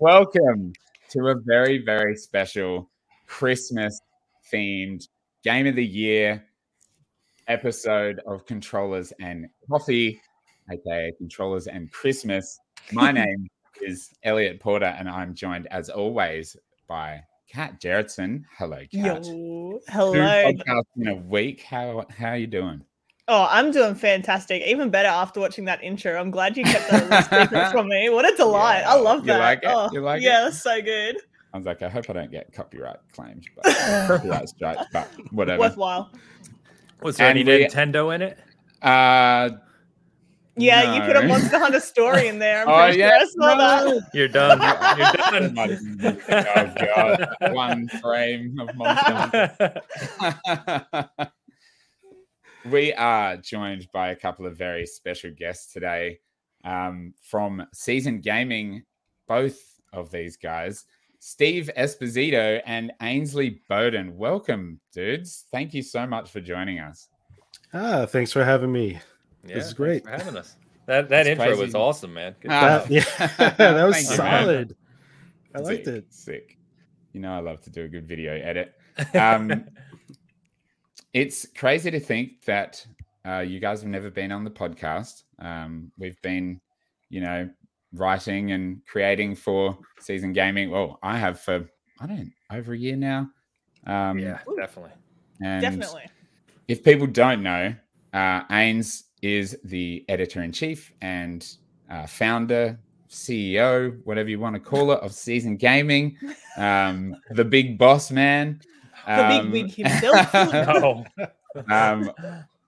Welcome to a very, very special Christmas themed game of the year episode of Controllers and Coffee, aka Controllers and Christmas. My name is Elliot Porter, and I'm joined as always by Kat Gerritsen. Hello, Kat. Yo, hello. Two podcasts in a week. How how are you doing? Oh, I'm doing fantastic. Even better after watching that intro. I'm glad you kept that secret from me. What a delight. Yeah. I love that. You like it? Oh, you like it? yeah, it? that's so good. I was like, I hope I don't get copyright claims, but copyright strikes, but whatever. Worthwhile. Was there and any we, Nintendo in it? Uh yeah, no. you put a Monster Hunter story in there. I'm oh, yeah. Sure no. You're done. You're done. oh god, one frame of Monster Hunter. We are joined by a couple of very special guests today um, from Seasoned Gaming. Both of these guys, Steve Esposito and Ainsley Bowden. Welcome, dudes. Thank you so much for joining us. Ah, thanks for having me. Yeah, this is great. for having us. That that intro crazy. was awesome, man. That, yeah, that was solid. You, I liked sick, it. Sick. You know, I love to do a good video edit. Um, it's crazy to think that uh, you guys have never been on the podcast. Um, we've been, you know, writing and creating for seasoned gaming. Well, I have for I don't over a year now. Um, yeah, definitely. And definitely. If people don't know, uh, Ains is the editor in chief and uh, founder, CEO, whatever you want to call it, of Seasoned Gaming, um, the big boss man. Um, the big wig himself. no. um,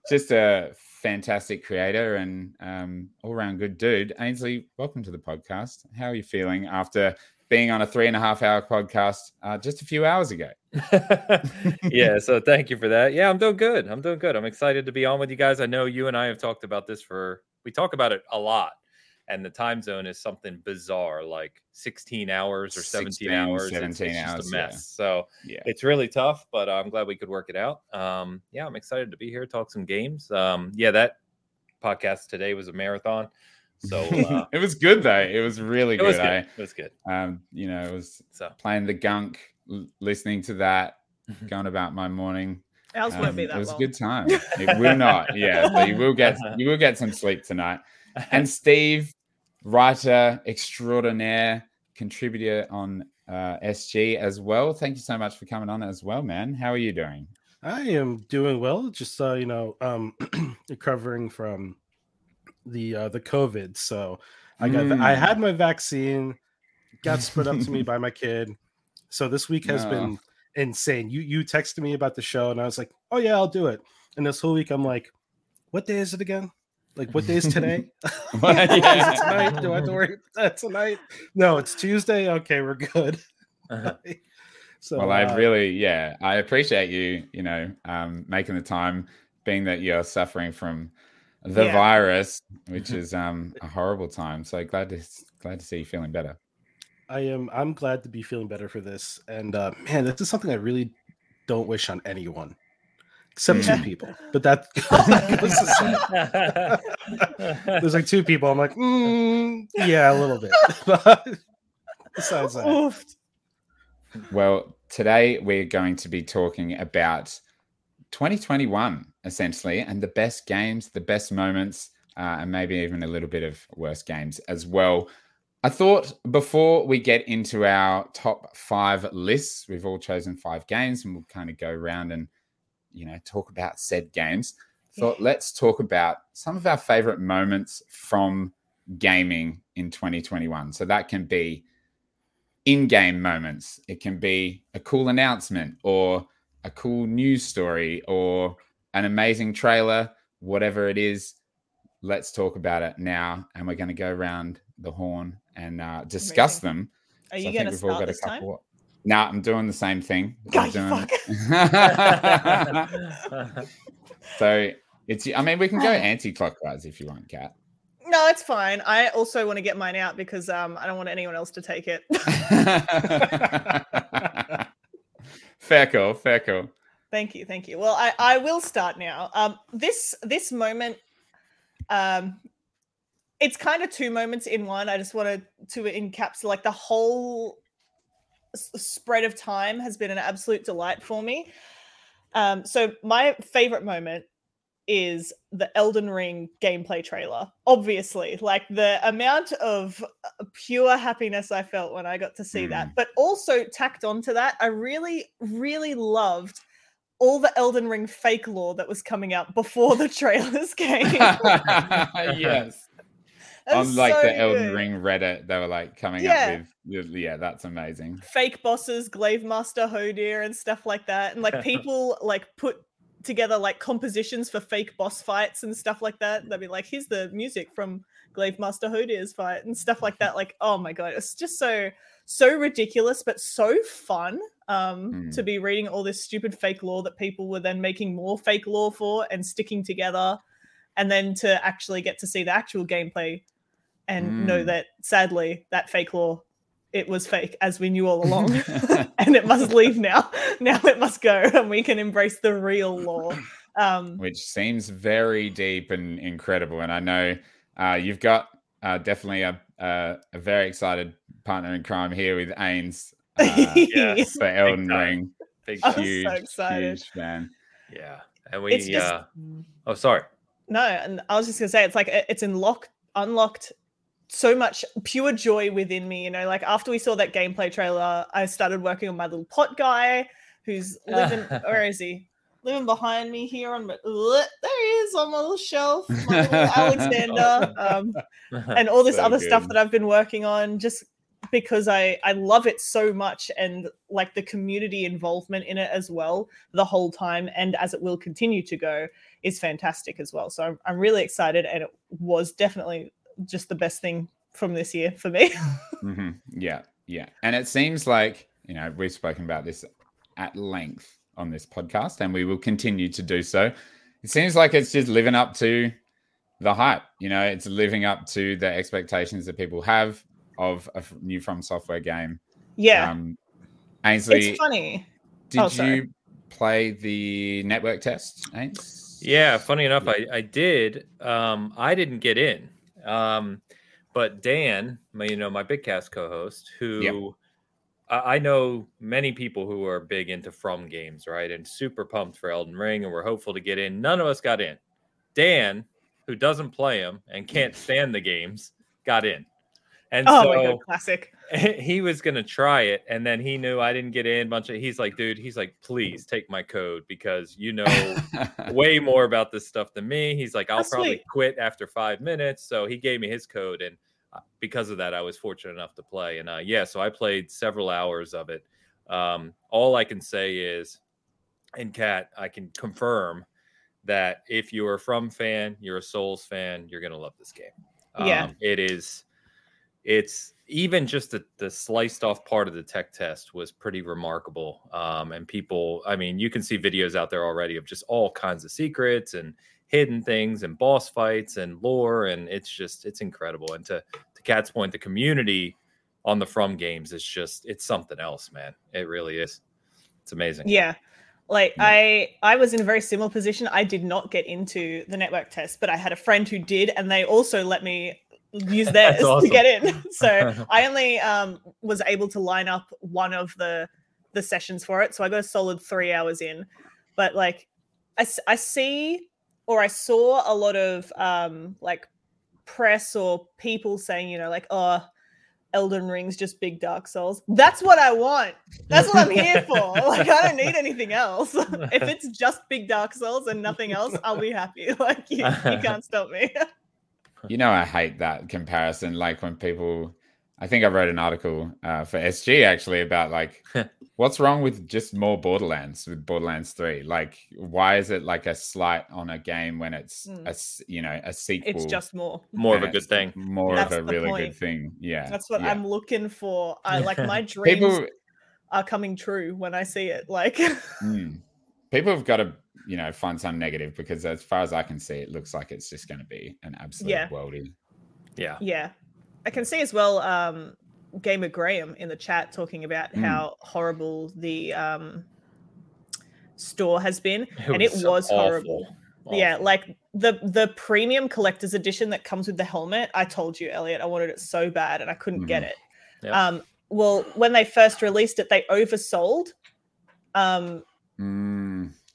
just a fantastic creator and um, all around good dude. Ainsley, welcome to the podcast. How are you feeling after being on a three and a half hour podcast uh, just a few hours ago? yeah, so thank you for that. Yeah, I'm doing good. I'm doing good. I'm excited to be on with you guys. I know you and I have talked about this for, we talk about it a lot and the time zone is something bizarre, like 16 hours or 17 16, hours. 17 it's, it's hours. just a mess. Yeah. So yeah. it's really tough, but I'm glad we could work it out. Um, yeah, I'm excited to be here, talk some games. Um, yeah, that podcast today was a marathon. So uh, it was good though. It was really it good. Was good. I, it was good. Um, you know, it was so. playing the gunk, l- listening to that, going about my morning. Ours um, won't be that It was long. a good time. It will not. Yeah, so you will get you will get some sleep tonight. And Steve, writer extraordinaire, contributor on uh, SG as well. Thank you so much for coming on as well, man. How are you doing? I am doing well. Just uh, you know, um, recovering from the uh, the COVID. So I got mm. I had my vaccine, got split up to me by my kid. So this week has no. been insane. You you texted me about the show, and I was like, oh yeah, I'll do it. And this whole week, I'm like, what day is it again? Like, what day is today? yeah. is tonight? Do I have to worry about that tonight? No, it's Tuesday. Okay, we're good. Uh-huh. so, well, I uh, really, yeah, I appreciate you, you know, um, making the time, being that you're suffering from the yeah. virus, which is um, a horrible time. So glad to glad to see you feeling better. I am. I'm glad to be feeling better for this. And uh, man, this is something I really don't wish on anyone except two people. But that, there's like two people. I'm like, mm, yeah, a little bit. But besides that, Oof. well, today we're going to be talking about 2021 essentially, and the best games, the best moments, uh, and maybe even a little bit of worst games as well. I thought before we get into our top five lists, we've all chosen five games, and we'll kind of go around and you know talk about said games thought yeah. let's talk about some of our favorite moments from gaming in 2021 so that can be in-game moments it can be a cool announcement or a cool news story or an amazing trailer whatever it is let's talk about it now and we're going to go around the horn and uh, discuss amazing. them are so you going to start this time? No, nah, I'm doing the same thing. God, doing... so it's. I mean, we can go anti-clockwise if you want, Kat. No, it's fine. I also want to get mine out because um, I don't want anyone else to take it. fair call. Fair call. Thank you. Thank you. Well, I, I will start now. Um, this this moment, um, it's kind of two moments in one. I just wanted to encapsulate like the whole spread of time has been an absolute delight for me. Um, so my favorite moment is the Elden Ring gameplay trailer. Obviously, like the amount of uh, pure happiness I felt when I got to see that, but also tacked onto that, I really, really loved all the Elden Ring fake lore that was coming out before the trailers came. yes. On like so the Elden good. Ring Reddit, they were like coming Yeah. up with, yeah, that's amazing. fake bosses, Glaive Master Hodir, and stuff like that. And like people like put together like compositions for fake boss fights and stuff like that. They'd be like, here's the music from Glaive Master Hodir's fight and stuff like that. Like, oh my god, it's just so so ridiculous, but so fun. Um, to Mm. be reading all this stupid fake lore that people were then making more fake lore for and sticking together, and then to actually get to see the actual gameplay and know Mm. that sadly that fake lore it was fake as we knew all along and it must leave now now it must go and we can embrace the real lore um Which seems very deep and incredible. And I know uh, you've got uh, definitely a, a a very excited partner in crime here with Ains uh, Yes. for Elden time. Ring. Big I was so Huge, excited. huge fan. yeah. And we it's just uh oh sorry. no and i was just gonna say it's like it- it's unlocked unlocked so much pure joy within me you know like after we saw that gameplay trailer i started working on my little pot guy who's living where is he living behind me here on my there he is on my little shelf my little alexander um and all this So other stuff that I've been working on just because I I love it so much and like the community involvement in it as well the whole time and as it will continue to go is fantastic as well. So I'm, I'm really excited and it was definitely just the best thing from this year for me. hmm Yeah, yeah. And it seems like, you know, we've spoken about this at length on this podcast and we will continue to do so. It seems like it's just living up to the hype. You know, it's living up to the expectations that people have of a new From Software game. yeah. Um, Ainsley, it's funny. did oh, sorry. you play the network test, Ains? Yeah, funny enough, I, I did. Um, I didn't get in. Um, but Dan, my, you know, my Big Cast co-host, who I, I know many people who are big into From games, right? And super pumped for Elden Ring, and we're hopeful to get in. None of us got in. Dan, who doesn't play them and can't stand the games, got in. And Oh so my god, classic. he was gonna try it, and then he knew I didn't get in. Bunch of he's like, dude, he's like, please take my code because you know way more about this stuff than me. He's like, I'll Oh, probably sweet. quit after five minutes. So he gave me his code, and uh, because of that, I was fortunate enough to play. And uh, yeah, so I played several hours of it. Um, all I can say is, and Kat, I can confirm that if you're From fan, you're a Souls fan, you're gonna love this game. Yeah. Um, it is. It's even just the, the sliced off part of the tech test was pretty remarkable. Um, and people, I mean, you can see videos out there already of just all kinds of secrets and hidden things and boss fights and lore, and it's just it's incredible. And to to Kat's point, the community on the From games is just it's something else, man. It really is. It's amazing. Yeah. Like Yeah. I I was in a very similar position. I did not get into the network test, but I had a friend who did and they also let me use theirs awesome. to get in. So I only um was able to line up one of the the sessions for it. So I got a solid 3 hours in. But like I, I see or I saw a lot of um like press or people saying, you know, like oh Elden Ring's just big Dark Souls. That's what I want. That's what I'm here for. Like I don't need anything else. if it's just big Dark Souls and nothing else, I'll be happy. Like you, you can't stop me. You know, I hate that comparison. Like when people, I think I wrote an article uh, for SG actually about like what's wrong with just more Borderlands with Borderlands Three. Like, why is it like a slight on a game when it's Mm. a s- you know a sequel? It's just more. More of a good thing. More That's of a really point. good thing. Yeah, That's what yeah. I'm looking for. I like my dreams People, are coming true when I see it. Like mm, people have got to you know find some negative because as far as I can see, it looks like it's just going to be an absolute Yeah. worldie. Yeah. Yeah. I can see as well um Gamer Graham in the chat talking about Mm. how horrible the um store has been. and it so was horrible. Yeah, like the the premium collector's edition that comes with the helmet. I told you, Elliot, I wanted it so bad and I couldn't get it. Yep. Um, well, when they first released it, they oversold. Um, Mm,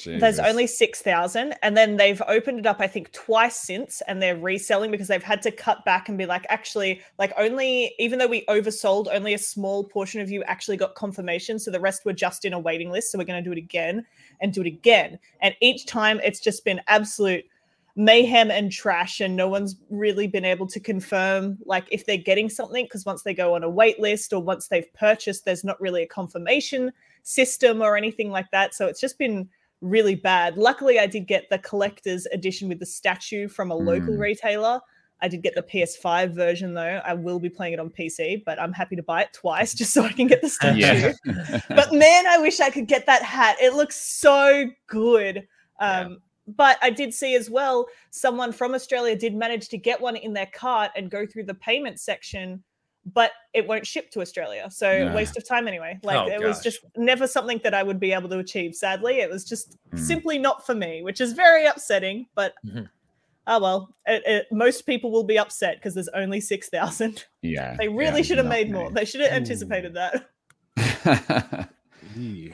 there's only 6,000 and then they've opened it up I think twice since and they're reselling because they've had to cut back and be like actually like only even though we oversold only a small portion of you actually got confirmation so the rest were just in a waiting list so we're going to do it again and do it again. And each time it's just been absolute mayhem and trash and no one's really been able to confirm like if they're getting something because once they go on a wait list or once they've purchased there's not really a confirmation system or anything like that so it's just been really bad luckily i did get the collector's edition with the statue from a local Mm. retailer i did get the ps5 version though i will be playing it on pc but i'm happy to buy it twice just so i can get the statue yeah. but man, I wish I could get that hat. It looks so good. Yeah. Um, But I did see as well, someone from Australia did manage to get one in their cart and go through the payment section, but it won't ship to Australia. So Yeah. waste of time anyway. Like Oh, it was just never something that I would be able to achieve. Sadly, it was just Mm. simply not for me, which is very upsetting. But Mhm. oh well, it, it, most people will be upset because there's only six thousand. yeah. They really yeah, should have made me. more. They should have anticipated that.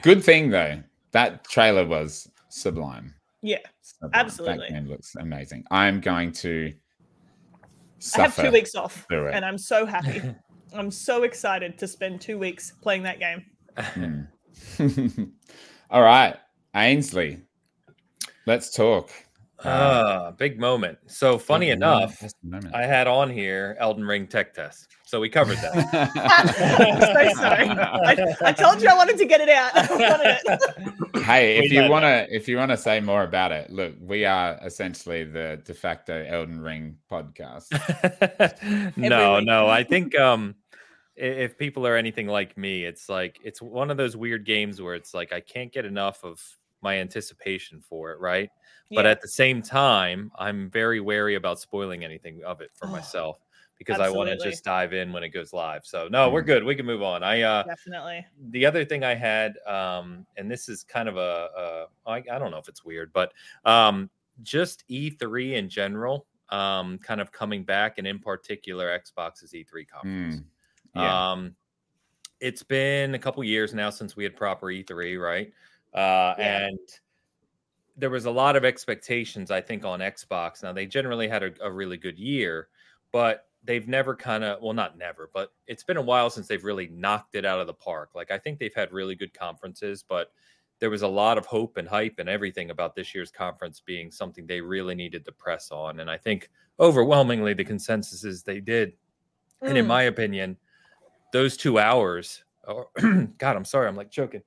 Good thing though, that trailer was sublime. Yeah, Sublime. Absolutely. That game looks amazing. I'm going to I have two weeks off, and I'm so happy. I'm so excited to spend two weeks playing that game. All right, Ainsley, let's talk. Ah, big moment. So funny Big enough, moment, moment. I had on here Elden Ring tech test. So we covered that. so sorry. I, I told you I wanted to get it out. I it. hey, We if you want to, if you want to say more about it, look, we are essentially the de facto Elden Ring podcast. no, no. I think um i- if people are anything like me, it's like it's one of those weird games where it's like I can't get enough of my anticipation for it, right? But at the same time, I'm very wary about spoiling anything of it for Oh, myself because I want to just dive in when it goes live. So no, we're Mm. good. We can move on. I uh definitely. the other thing I had, um, and this is kind of a, a I, I don't know if it's weird, but um, just E3 in general, um, kind of coming back, and in particular, Xbox's E3 conference. Mm, yeah. Um, it's been a couple years now since we had proper E3, right? Uh, Yeah. And there was a lot of expectations, I think, on Xbox. Now they generally had a, a really good year, but they've never kind of well, not never, but it's been a while since they've really knocked it out of the park. Like I think they've had really good conferences, but there was a lot of hope and hype and everything about this year's conference being something they really needed to press on. And I think overwhelmingly the consensus is they did. And in Mm. my opinion, those two hours, or God, I'm sorry, I'm like choking.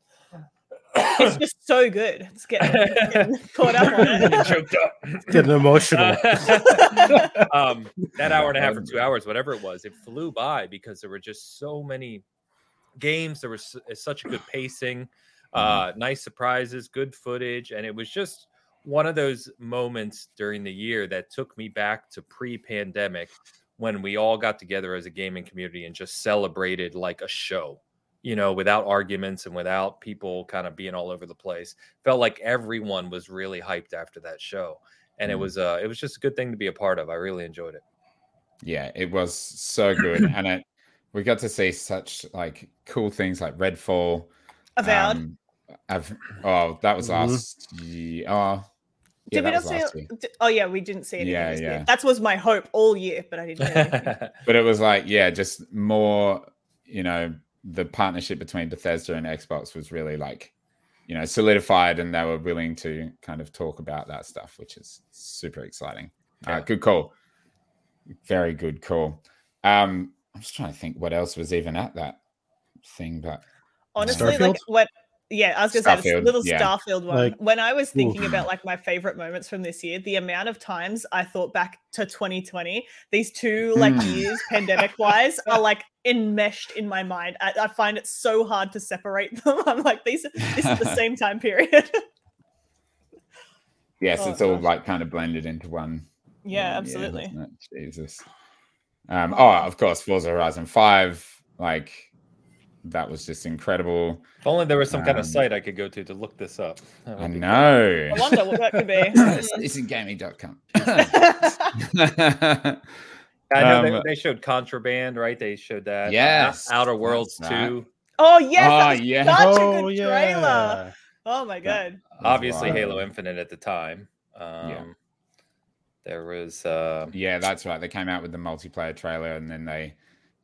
it's just so good. It's getting, getting caught up on it. choked up. Getting emotional. um, that hour and a half or two hours, whatever it was, it flew by because there were just so many games. There was s- such a good pacing, uh, nice surprises, good footage, and it was just one of those moments during the year that took me back to pre-pandemic when we all got together as a gaming community and just celebrated like a show you know without arguments and without people kind of being all over the place felt like everyone was really hyped after that show and it Mhm. was uh it was just a good thing to be a part of i really enjoyed it yeah, it was so good, and it we got to see such like cool things like Redfall. Avowed. Um, I've, oh, that was last year. Oh, yeah, Did we not was see it? Oh yeah, we didn't see anything. Yeah, this year. yeah. That was my hope all year, but I didn't. But it was like, yeah, just more, you know, the partnership between Bethesda and Xbox was really like, you know, solidified, and they were willing to kind of talk about that stuff, which is super exciting. Uh, good call. Very good call. Um, I'm just trying to think what else was even at that thing, but Honestly, like Starfield? when yeah, I was gonna say Starfield, this little yeah. Starfield one. Like, when I was thinking oof. about like my favorite moments from this year, the amount of times I thought back to 2020, these two like Mm. years, pandemic wise, are like enmeshed in my mind. I, I find it so hard to separate them. I'm like, these this is the same time period. yes, Oh, it's all like kind of blended into one. yeah, one absolutely. isn't? Jesus. Um, oh, of course, Forza Horizon 5, like that was just incredible. If only there was some kind of Um, site I could go to to look this up. That I would be- know. I wonder what that could be. Seasonedgaming.com. I know Um, they, they showed Contraband, right? They showed that. uh, Yes, Outer Worlds that. 2. oh yes, Oh, that was yeah. such oh a good yeah. trailer. Oh my god. Obviously, Wow. Halo Infinite at the time. Um, There was. Uh, Yeah, that's right. They came out with the multiplayer trailer, and then they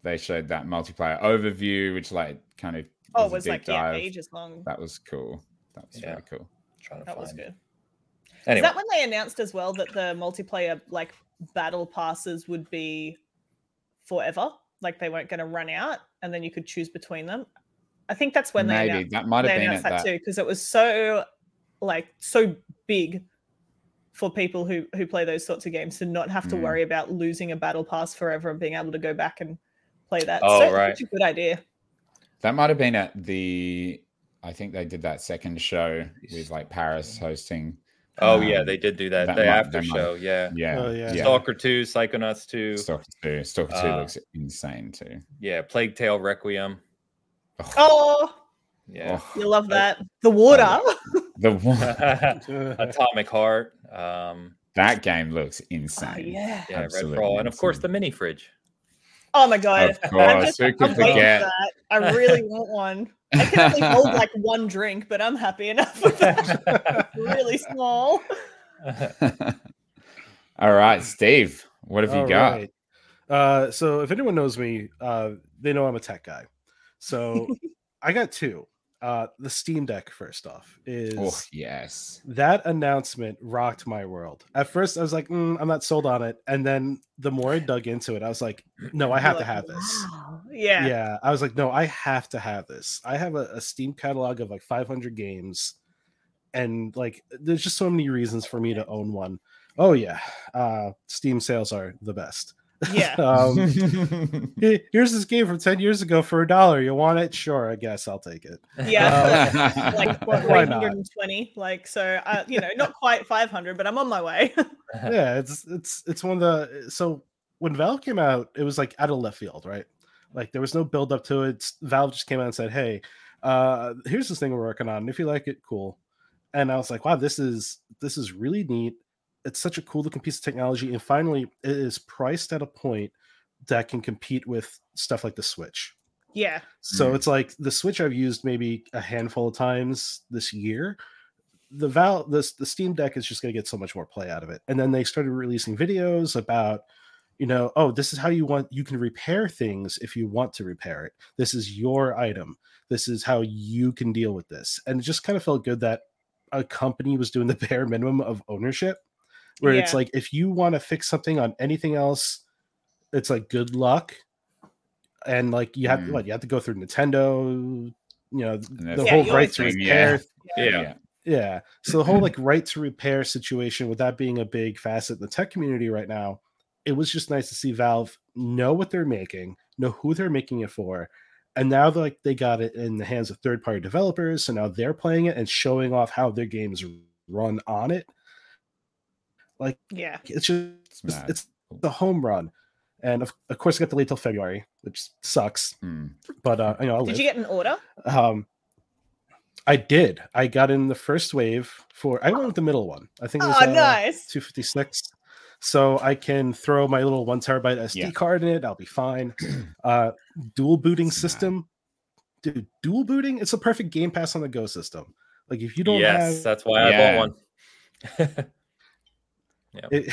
they showed that multiplayer overview, which like kind of Oh, it a was deep like yeah, dive. ages long. That was cool. That was Yeah. very cool. trying to That was good. it. Is Anyway, that when they announced as well that the multiplayer like battle passes would be forever? Like they weren't going to run out, and then you could choose between them. I think that's when they Maybe announced, that might they have been announced that, that. too, because it was so like so big for people who who play those sorts of games to not have to Mm. worry about losing a battle pass forever and being able to go back and play that. Oh, so, right. such a good idea. That might have been at the. I think they did that second show with like Paris hosting. oh yeah, um, they did do that. that the might- after that might- show, yeah. Yeah, Oh, yeah. yeah. Stalker 2, Psychonauts 2, Stalker two. Stalker two Uh, looks insane too. yeah, Plague Tale Requiem. Oh, Yeah. Oh, you love that. The water. the one Atomic Heart. Um, that game looks Oh, insane. yeah. yeah, Absolutely Redfall. And of course, the mini fridge. Oh my god. Of I'm course, just who I'm could forget? that. I really want one. I can only hold like one drink, but I'm happy enough with that. really small. All right, Steve, what have you got? right. Uh, so if anyone knows me, uh, they know I'm a tech guy. So I got two. Uh, the Steam Deck, first off, is Oh yes, that announcement rocked my world. At first, I was like, "Mm, I'm not sold on it, and then the more I dug into it, I was like, no, I have You're to have this. "Wow." Yeah. Yeah, I was like, no, I have to have this. I have a, a Steam catalog of like 500 games, and like, there's just so many reasons for me to own one. Oh yeah, uh, Steam sales are the best. Yeah. um, here's this game from 10 years ago for a dollar. You want it? Sure, I guess I'll take it. Yeah. like what, Why not? like so uh, you know not quite 500 but i'm on my way yeah, it's it's it's one of the so when Valve came out, it was like out of left field, right? Like there was no build up to it. Valve just came out and said, "Hey, uh, here's this thing we're working on. If you like it, cool." And I was like, "Wow, this is this is really neat. It's such a cool looking piece of technology, and finally, it is priced at a point that can compete with stuff like the Switch." yeah So Mm. it's like the Switch I've used maybe a handful of times this year. The Val this the Steam Deck is just gonna get so much more play out of it. And then they started releasing videos about, you know, oh, this is how you want you can repair things if you want to repair it. This is your item. This is how you can deal with this. And it just kind of felt good that a company was doing the bare minimum of ownership. Where it's like if you want to fix something on anything else, it's like good luck and like you have Mm. what you have to go through Nintendo, you know, the Yeah, whole right to repair. Yeah. Yeah. Yeah. So the whole like right to repair situation with that being a big facet in the tech community right now, it was just nice to see Valve know what they're making, know who they're making it for. And now like they got it in the hands of third party developers. So now they're playing it and showing off how their games run on it. Like yeah it's just It's it's the home run. And of, of course, I got to wait till February, which sucks. Hmm. But uh, you know, I'll did live. you get an order Um, I did. I got in the first wave for. I went with the middle one. I think it was oh uh, nice 256. So I can throw my little one terabyte SD Yeah. card in it. I'll be fine. Uh, dual booting It's mad. system, dude. Dual booting. It's a perfect Game Pass on the go system. Like if you don't yes, have that's why Yeah. I bought one. it,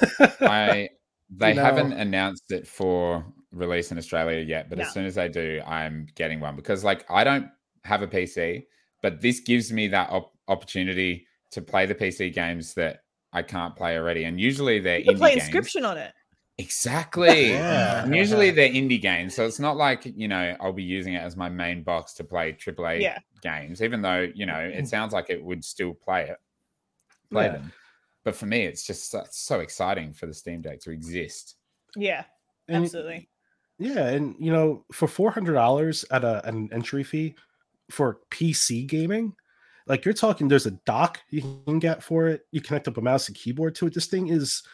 I they know- haven't announced it for release in Australia yet, but No. as soon as they do, I'm getting one because like I don't have a PC, but this gives me that op- opportunity to play the PC games that I can't play already, and usually they're you can indie play games. Inscryption on it Exactly. Yeah. And usually they're indie games, so it's not like you know I'll be using it as my main box to play AAA Yeah. games, even though you know it mm. sounds like it would still play it, play Yeah. them. But for me, it's just so, so exciting for the Steam Deck to exist. yeah and- absolutely Yeah, and you know, for four hundred dollars at a an entry fee for PC gaming, like you're talking, there's a dock you can get for it. You connect up a mouse and keyboard to it. This thing is,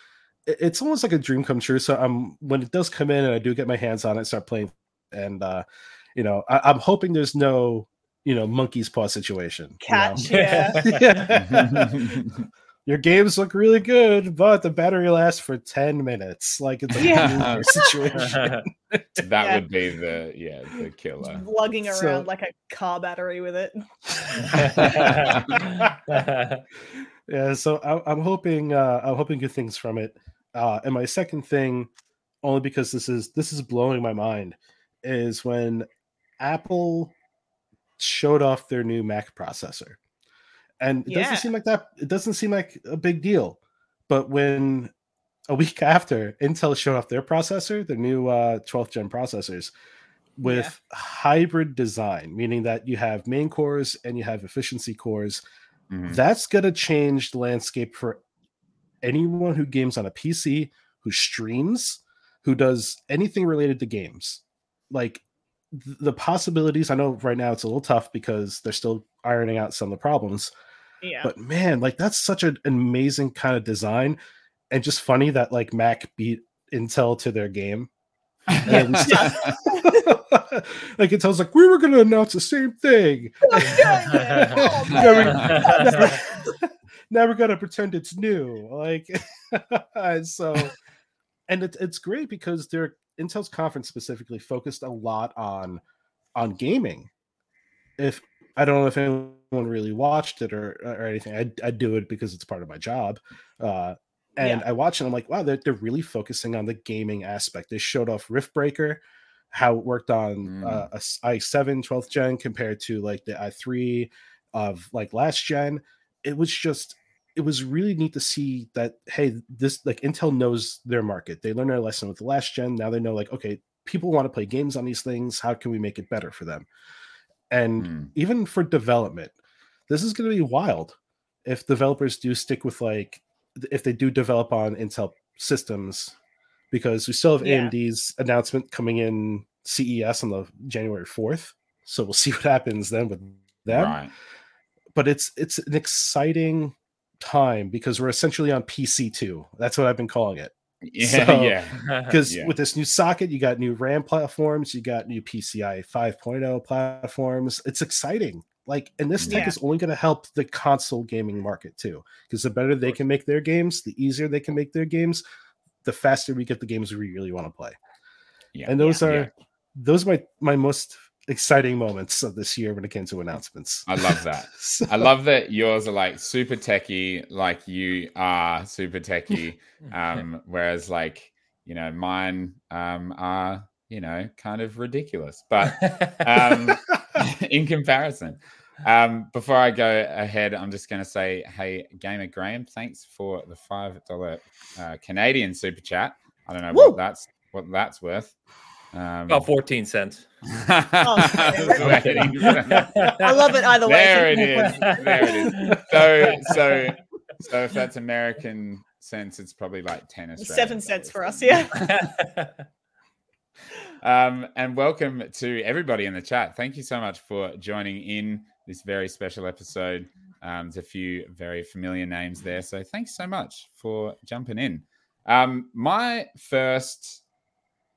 it's almost like a dream come true. So I'm when it does come in and I do get my hands on it, start playing, and uh, you know, I, am hoping there's no, you know, monkey's paw situation. Catch, you know? yeah. Your games look really good, but the battery lasts for 10 minutes. Like it's a Yeah. situation. that Yeah. would be the yeah the killer. lugging around So- like a car battery with it. yeah, so I, I'm hoping uh, I'm hoping good things from it. Uh, and my second thing, only because this is this is blowing my mind, is when Apple showed off their new Mac processor, and it Yeah. doesn't seem like that. It doesn't seem like a big deal, but when a week after Intel showed off their processor, the new uh, 12th gen processors, with hybrid design, meaning that you have main cores and you have efficiency cores Mhm. that's going to change the landscape for anyone who games on a PC, who streams, who does anything related to games. Like th- the possibilities, I know right now it's a little tough because they're still ironing out some of the problems, Yeah. but man, like that's such an amazing kind of design and just funny that like Mac beat Intel to their game. And like Intel's like, we were going to announce the same thing. never, never gonna pretend it's new. Like so, and it's it's great because their Intel's conference specifically focused a lot on on gaming. If I don't know if anyone really watched it or or anything, I I do it because it's part of my job. Uh, and Yeah. I watch and I'm like, wow, they're, they're really focusing on the gaming aspect. They showed off Riftbreaker, how it worked on Mm. uh, a s- i7 12th gen compared to like the i3 of like last gen. It was just, it was really neat to see that, hey, this like Intel knows their market. They learned their lesson with the last gen. Now they know, like, okay, people want to play games on these things. How can we make it better for them? And Mm. even for development, this is going to be wild if developers do stick with like if they do develop on Intel systems, because we still have Yeah. AMD's announcement coming in CES on the January fourth. So we'll see what happens then with them. Right. But it's it's an exciting time because we're essentially on PC two. That's what I've been calling it. Yeah. So- yeah. Because Yeah. with this new socket, you got new RAM platforms, you got new PCI 5.0 platforms. It's exciting. Like, and this tech Yeah. is only going to help the console gaming market too. Because the better they can make their games, the easier they can make their games, the faster we get the games we really want to play. Yeah. And those Yeah. are those are my my most exciting moments of this year when it came to announcements. I love that. So- I love that yours are like super techie, like you are super techie. Um, whereas like, you know, mine um are, you know, kind of ridiculous. But um in comparison. Um, before I go ahead, I'm just going to say, hey, Gamer Graham, thanks for the five dollar uh, Canadian super chat. I don't know Woo! what that's what that's worth. Um, About 14 cents. I love it either way. There it is. There it is. So, so, so if that's American cents, it's probably like ten Australian Seven cents for us, yeah. Um, and welcome to everybody in the chat. Thank you so much for joining in this very special episode. Um, there's a few very familiar names there, so thanks so much for jumping in. Um, my first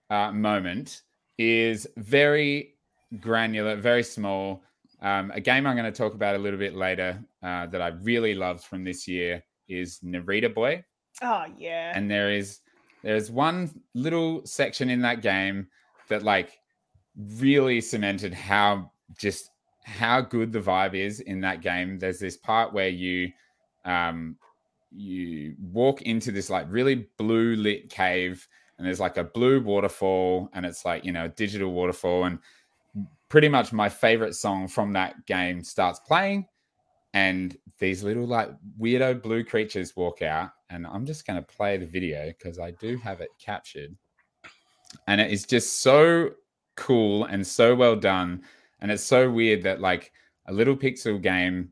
uh, moment is very granular, very small. Um, a game I'm going to talk about a little bit later uh, that I really loved from this year is Narita Boy Oh yeah. and there is there's one little section in that game that like really cemented how just how good the vibe is in that game there's this part where you um you walk into this like really blue lit cave and there's like a blue waterfall and it's like you know a digital waterfall and pretty much my favorite song from that game starts playing and these little like weirdo blue creatures walk out and i'm just going to play the video because i do have it captured. And it is just so cool and so well done and it's so weird that like a little pixel game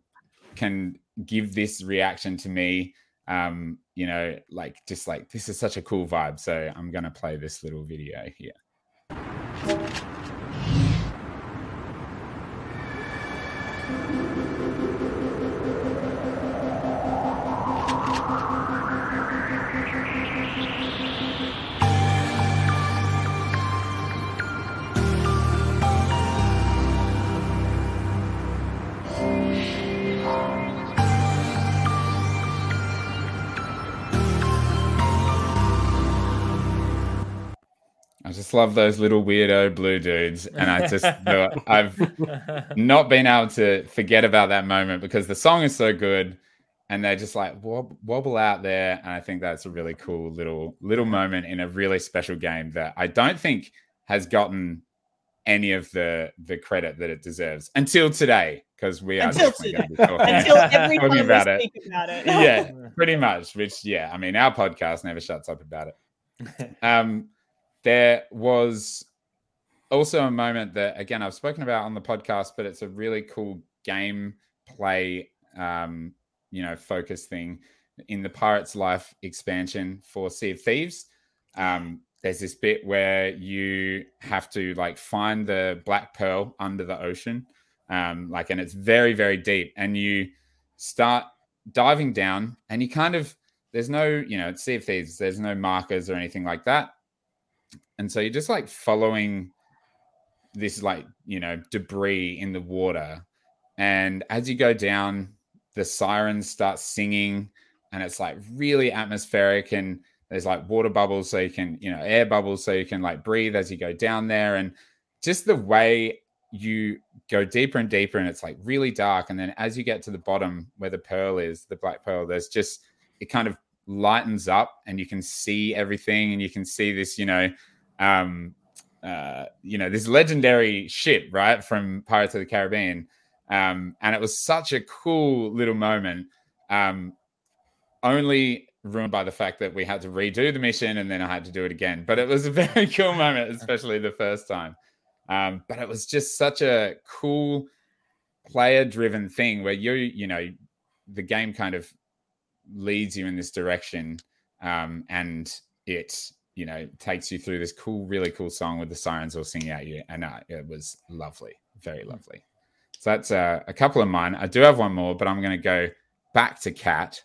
can give this reaction to me um you know like just like this is such a cool vibe so i'm going to play this little video here just love those little weirdo blue dudes, and I just I've not been able to forget about that moment because the song is so good, and they're just like wob- wobble out there, and I think that's a really cool little little moment in a really special game that I don't think has gotten any of the the credit that it deserves until today because we are until, definitely going to be talking, until every talking time about we it. speak about it. yeah, pretty much. Which yeah, I mean, our podcast never shuts up about it. Um, there was also a moment that again I've spoken about on the podcast, but it's a really cool game play, um, you know, focus thing in the Pirates Life expansion for Sea of Thieves. Um, there's this bit where you have to like find the black pearl under the ocean, um, like, and it's very very deep, and you start diving down, and you kind of there's no, you know, Sea of Thieves, there's no markers or anything like that. And so you're just like following this, like, you know, debris in the water. And as you go down, the sirens start singing and it's like really atmospheric. And there's like water bubbles so you can, you know, air bubbles so you can like breathe as you go down there. And just the way you go deeper and deeper and it's like really dark. And then as you get to the bottom where the pearl is, the black pearl, there's just, it kind of lightens up and you can see everything and you can see this you know um uh you know this legendary ship right from pirates of the caribbean. Um and it was such a cool little moment um only ruined by the fact that we had to redo the mission and then i had to do it again. But it was a very cool moment especially the first time. Um but it was just such a cool player driven thing where you you know the game kind of leads you in this direction um, and it you know takes you through this cool really cool song with the sirens all singing at you. And uh, it was lovely very lovely. So that's uh, a couple of mine. I do have one more but i'm going to go back to cat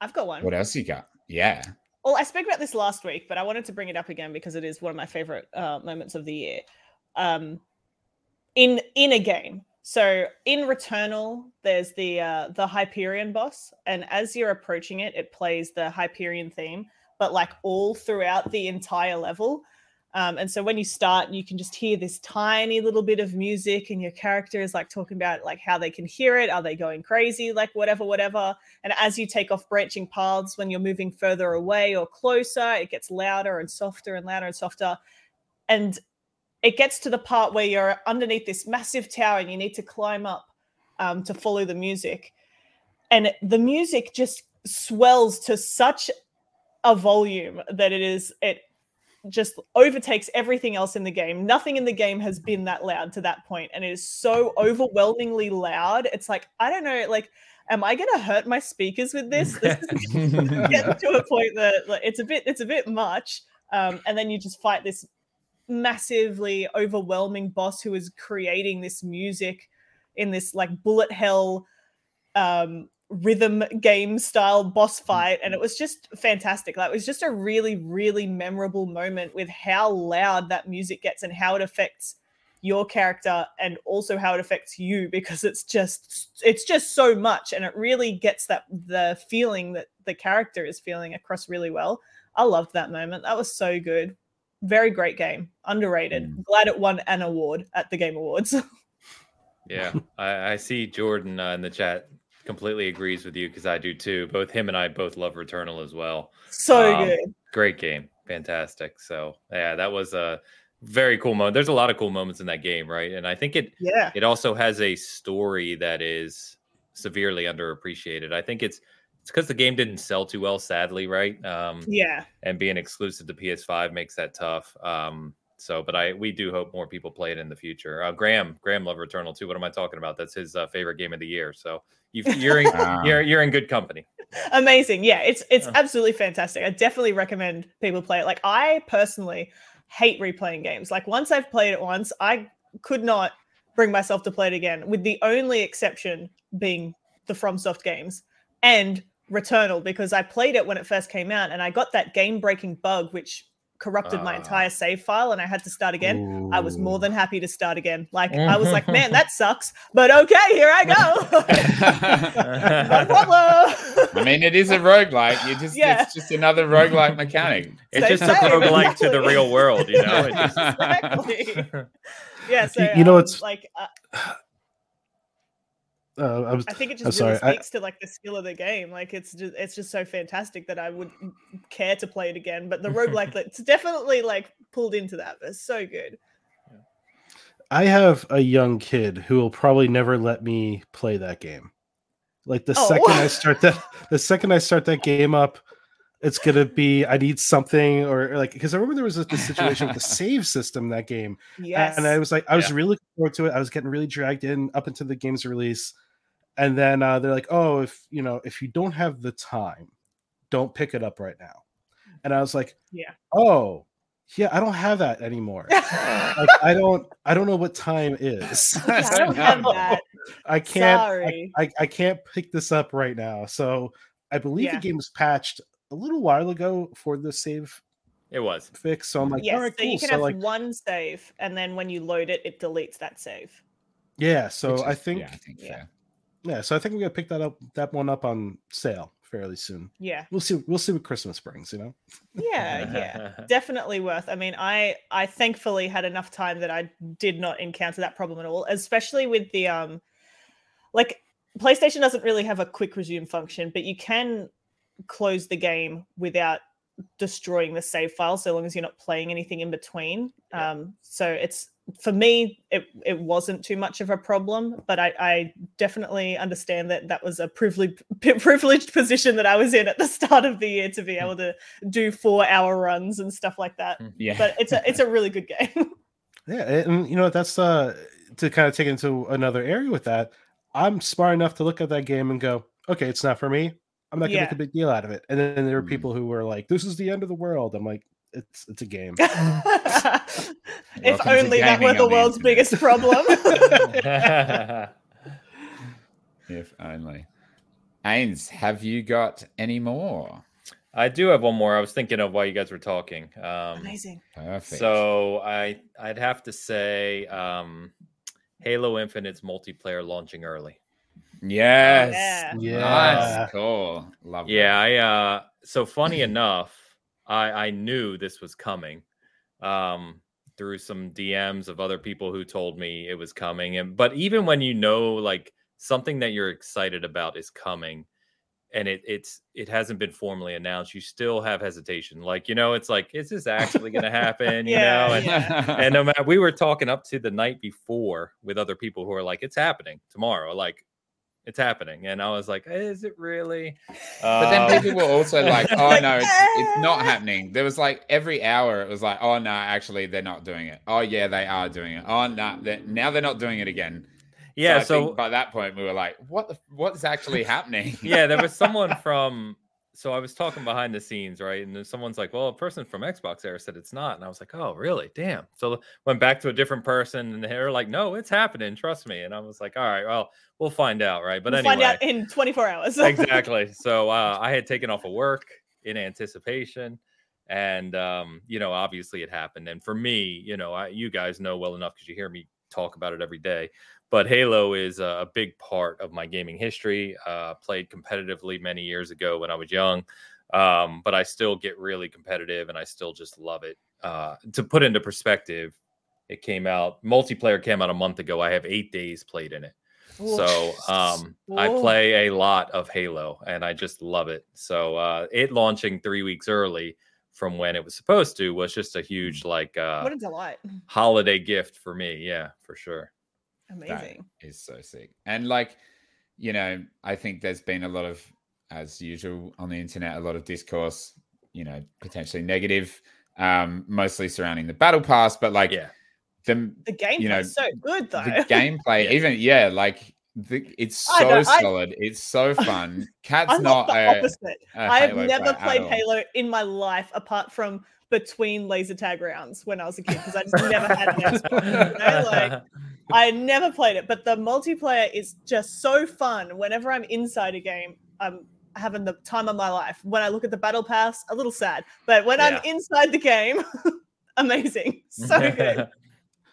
I've got one. what else you got? Yeah. Well, I spoke about this last week, but I wanted to bring it up again because it is one of my favorite uh, moments of the year. Um, in in a game, so in Returnal, there's the uh, the Hyperion boss, and as you're approaching it, it plays the Hyperion theme, but like all throughout the entire level. Um, and so when you start, you can just hear this tiny little bit of music, and your character is like talking about like how they can hear it. Are they going crazy? Like whatever, whatever. And as you take off branching paths, when you're moving further away or closer, it gets louder and softer and louder and softer. And it gets to the part where you're underneath this massive tower and you need to climb up um, to follow the music. And the music just swells to such a volume that it is, it just overtakes everything else in the game. Nothing in the game has been that loud to that point, and it is so overwhelmingly loud. It's like I don't know, like, am I going to hurt my speakers with this? This is getting to a point that like, it's a bit, it's a bit much. Um, and then you just fight this massively overwhelming boss who is creating this music in this like bullet hell um rhythm game style boss fight and it was just fantastic. Like it was just a really really memorable moment with how loud that music gets and how it affects your character and also how it affects you because it's just it's just so much and it really gets that the feeling that the character is feeling across really well. I loved that moment. That was so good. Very great game. Underrated. Mm. glad it won an award at the game awards. Yeah, I, I see Jordan uh, in the chat completely agrees with you because I do too. Both him and I both love Returnal as well. so Um, good Great game, fantastic. So yeah, that was a very cool moment. There's a lot of cool moments in that game, right? And I think it yeah it also has a story that is severely underappreciated. I think it's it's because the game didn't sell too well, sadly, right? Um, yeah and being exclusive to PS5 makes that tough. Um, so, but I we do hope more people play it in the future. Uh, Graham, Graham love Returnal too. What am I talking about? That's his uh, favorite game of the year. So you, you're in, Ah. you're you're in good company. amazing yeah it's it's Yeah. absolutely fantastic i definitely recommend people play it like i personally hate replaying games like once i've played it once i could not bring myself to play it again with the only exception being the fromsoft games and returnal because i played it when it first came out and i got that game breaking bug which corrupted my Ah. entire save file and I had to start again, I was more than happy to start again. Like I was like, man, that sucks, but okay, here I go. no problem. I mean, it is a roguelike. You just Yeah. it's just another roguelike mechanic. It's Same just took thing, roguelike to the real world, you know. It just- Exactly. yeah, so You- you know um, what's- like uh, Uh, I was I think it just really sorry, I- speaks to like the skill of the game. Like it's just it's just so fantastic that I would care to play it again. But the roguelike it's definitely like pulled into that. It's so good. I have a young kid who will probably never let me play that game. Like the Oh. second I start that, the second I start that game up, it's gonna be I need something or like because I remember there was a, this situation with the save system in that game, Yes. and I was like I was Yeah. really looking forward to it. I was getting really dragged in up into the game's release, and then uh, they're like, oh, if you know if you don't have the time, don't pick it up right now. And I was like, Yeah. oh, yeah, I don't have that anymore. like I don't I don't know what time is. Yeah, I don't have that. I can't I, Sorry. I, I can't pick this up right now. So I believe Yeah. the game was patched a little while ago for the save it was. fixed So I'm like, yes, all right, so cool. you can So have like one save, and then when you load it, it deletes that save. yeah, so Which I think yeah, I think yeah. Fair. yeah, so I think we're gonna pick that up that one up on sale fairly soon. Yeah, We'll see we'll see what Christmas brings, you know. yeah, yeah. Definitely worth. I mean, I I thankfully had enough time that I did not encounter that problem at all, especially with the um like PlayStation doesn't really have a quick resume function, but you can close the game without destroying the save file so long as you're not playing anything in between. Yeah. Um so it's for me it it wasn't too much of a problem, but I I definitely understand that that was a privileged privileged position that I was in at the start of the year to be able to do 4 hour runs and stuff like that. Yeah. But it's a it's a really good game. Yeah, and you know that's uh to kind of take it into another area with that. I'm smart enough to look at that game and go, okay, it's not for me. I'm not gonna make a big deal out of it. And then there were Mm. people who were like, "This is the end of the world." I'm like, "It's it's a game." if only that were the on the world's biggest problem. if only. Ains, have you got any more? I do have one more. I was thinking of while you guys were talking. Um, Amazing. Perfect. So I I'd have to say um, Halo Infinite's multiplayer launching early. yes. yeah. Yeah. Nice. Cool. Love that. Yeah, I uh so funny enough, I I knew this was coming. Um through some DMs of other people who told me it was coming and but even when you know like something that you're excited about is coming and it it's it hasn't been formally announced, you still have hesitation. Like, you know, it's like is this actually going to happen, you Yeah, know? And yeah. and no matter we were talking up to the night before with other people who are like it's happening tomorrow like it's happening and i was like is it really But then Um, people were also like, "Oh no, it's it's not happening." There was like every hour, it was like, "Oh no, actually, they're not doing it." Oh yeah, they are doing it. Oh no, they're, now they're not doing it again. yeah I so by that point, we were like, "What? The, what's actually happening?" yeah there was someone from so i was talking behind the scenes right and then someone's like well a person from xbox era said it's not and i was like oh really damn so went back to a different person and they're like no it's happening trust me and i was like all right well we'll find out right but we'll anyway find out in 24 hours. exactly. So uh, I had taken off of work in anticipation, and um, you know, obviously it happened. And for me, you know, I, you guys know well enough because you hear me talk about it every day. But Halo is a, big part of my gaming history. Uh, played competitively many years ago when I was young, um, but I still get really competitive, and I still just love it. Uh, to put into perspective, it came out multiplayer came out a month ago. I have eight days played in it. So um, I play a lot of Halo and I just love it. So uh, it launching three weeks early from when it was supposed to was just a huge like uh, what a delight. holiday gift for me. Yeah, for sure. Amazing. That is so sick. And like, you know, I think there's been a lot of, as usual on the internet, a lot of discourse, you know, potentially negative, um, mostly surrounding the battle pass, but like Yeah. the The gameplay you know, is so good though. the gameplay, Yeah. even yeah, like the, it's so know, I- solid. It's so fun. Cat's I'm not not the a, opposite. a I have never player played. Halo in my life apart from between laser tag rounds when I was a kid because I just never had an Xbox. you know, like, I never played it, but the multiplayer is just so fun. Whenever I'm inside a game, I'm having the time of my life. When I look at the battle pass, a little sad, but when I'm inside the game, amazing, so good.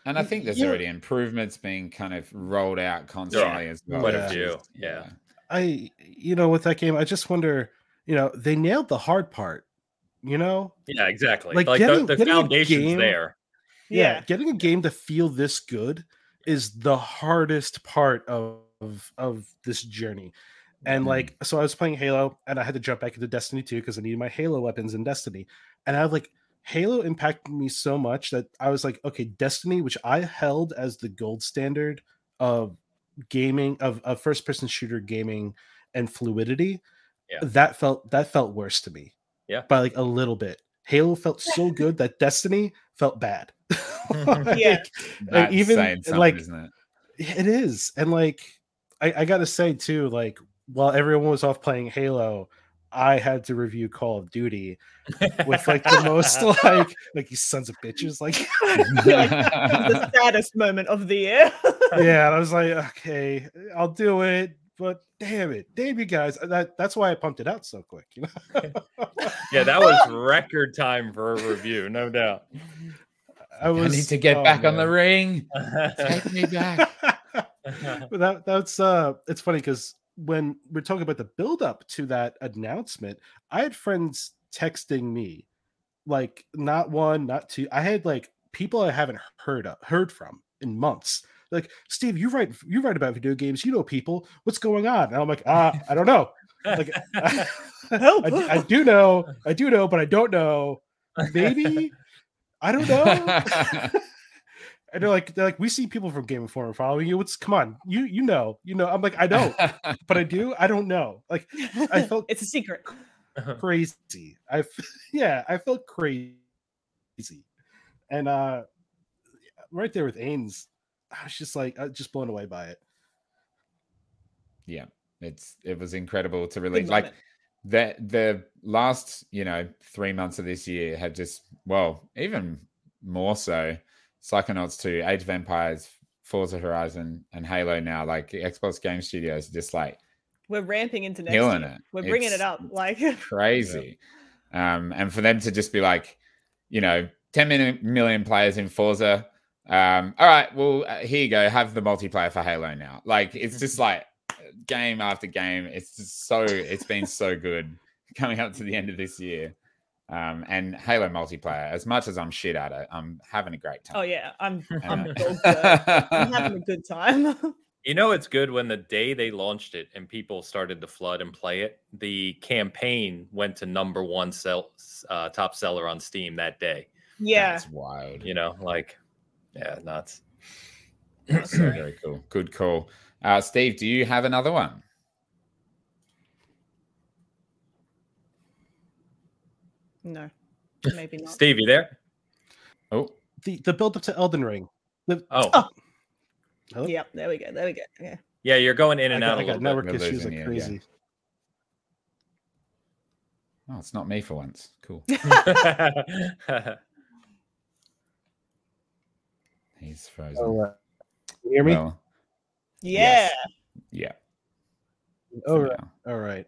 And I think there's Yeah. already improvements being kind of rolled out constantly as well. Quite a which few, yeah. I you know with that game, I just wonder. You know, they nailed the hard part. You know, Yeah, exactly. Like, Like, getting- the, the getting a foundation's game- there. Yeah, getting a game to feel this good is the hardest part of of this journey. And Mhm. like, so I was playing Halo, and I had to jump back into Destiny 2 because I needed my Halo weapons in Destiny. And I was like, Halo impacted me so much that I was like, okay, Destiny, which I held as the gold standard of gaming, of, of first person shooter gaming and fluidity, Yeah. that felt that felt worse to me. Yeah. By like a little bit. Halo felt so good that Destiny felt bad. Yeah. That's even, like, isn't it? it is. And like I, I gotta say too, like while everyone was off playing Halo, I had to review Call of Duty with like the most like like you sons of bitches. Like like, the saddest moment of the year. yeah, and I was like, okay, I'll do it. But damn it, damn you guys. That that's why I pumped it out so quick, you know. yeah, that was record time for a review, no doubt. I was I need to get oh, back on the ring. Take me back. but that that's uh it's funny because when we're talking about the build up to that announcement i had friends texting me like not one not two i had like people i haven't heard of, heard from in months like steve you write you write about video games. You know people. What's going on? And i'm like ah i don't know. Like Help. I, d- I do know i do know but i don't know. Maybe? I don't know? And they're like they're like we see people from game informer following you. What's come on. You you know. You know. I'm like i don't but i do. I don't know. Like I felt- it's a secret. crazy. I f- yeah i felt crazy. And uh right there with ains i was just like uh, just blown away by it yeah, it's it was incredible to Big release. Like moment. the the last you know three months of this year had just well even more so psychonauts 2 age of empires forza horizon and halo now like xbox game studios just like we're ramping into next killing year. it We're bringing It's it up. Like crazy um and for them to just be like you know 10 million, million players in forza um all right well uh, here you go have the multiplayer for halo now like it's just like game after game it's just so it's been so good coming up to the end of this year um and halo multiplayer as much as i'm shit at it i'm having a great time oh yeah, I'm I'm, Uh, dog dirt. I'm having a good time. You know, it's good when the day they launched it and people started to flood and play it, the campaign went to number one sell, uh, top seller on Steam that day. yeah. that's wild You know, like, yeah, nuts. so very cool good call uh steve do you have another one No. Maybe not. Steve, you there? oh the the build up to elden ring the, Oh, Oh. Hello? Yep, there we go. There we go. Yeah. yeah, you're going in I and got, out I a got little bit. network We're issues losing like you, yeah. oh it's not me for once cool he's frozen oh, uh, you hear me Well, Yeah. Yes. yeah oh for right. now. All right.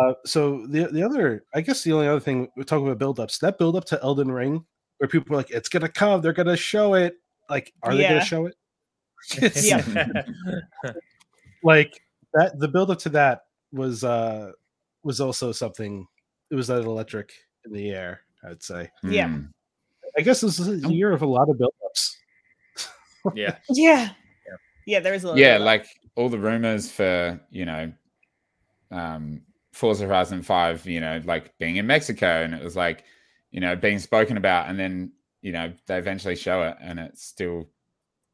Uh, so the the other, I guess, the only other thing we're talking about build-ups. That build-up to Elden Ring, where people are like, "It's gonna come. They're gonna show it." Like, are they gonna show it? Yeah. like that. The build-up to that was uh was also something. It was that electric in the air. I'd say. Yeah. Mm. I guess this is a year of a lot of build-ups. yeah. Yeah. Yeah, there is a lot yeah of like all the rumors for you know um forza horizon 5 you know like being in mexico and it was like you know being spoken about and then you know they eventually show it and it still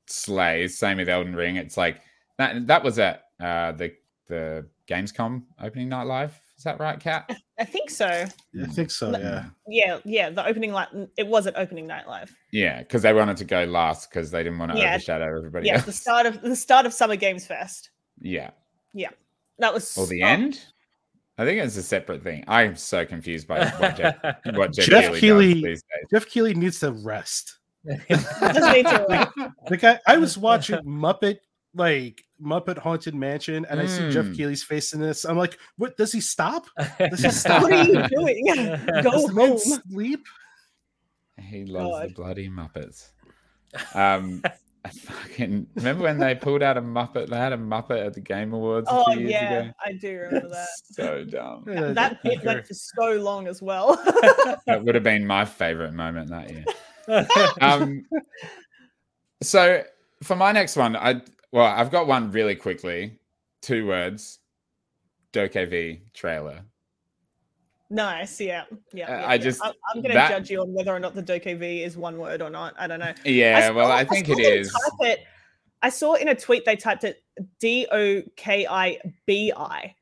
slays same with elden ring it's like that that was at uh the the gamescom opening night live is that right cat I think so. I think so. No. Yeah. Yeah, yeah. The opening night it was at opening night live. yeah because they wanted to go last because they didn't want to Yeah. overshadow everybody Yeah, else the start of the start of Summer Games Fest. yeah Yeah, That was or the oh, end i think it's a separate thing i'm so confused by what jeff what Jeff, Jeff Keighley, Keighley- does these days. Jeff Keighley needs to rest. just Like I, I was watching Muppet like Muppet Haunted Mansion and I see Jeff Mm. Keighley's face in this, I'm like, what does he stop? Does he what are you doing? Does Go man home. sleep? He loves the bloody Muppets. Um, I fucking remember when they pulled out a Muppet. They had a Muppet at the Game Awards a Oh few years yeah, ago. I do remember that. so dumb. Yeah, that bit went for so long as well. That would have been my favorite moment that year. Um, so for my next one, I well, I've got one really quickly. Two words. V trailer. nice, yeah, yeah. Uh, yeah, I yeah. just- I'm, I'm gonna that- judge you on whether or not the Doke V is one word or not. I don't know. Yeah, well, saw- I think saw it is. Type it. I saw in a tweet they typed it D O K I B I.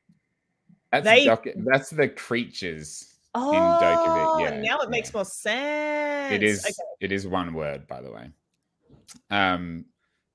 That's they- doc- that's the creatures. Oh, Dokkaebi, yeah, now it makes yeah. more sense. It is Okay. it is one word, by the way. Um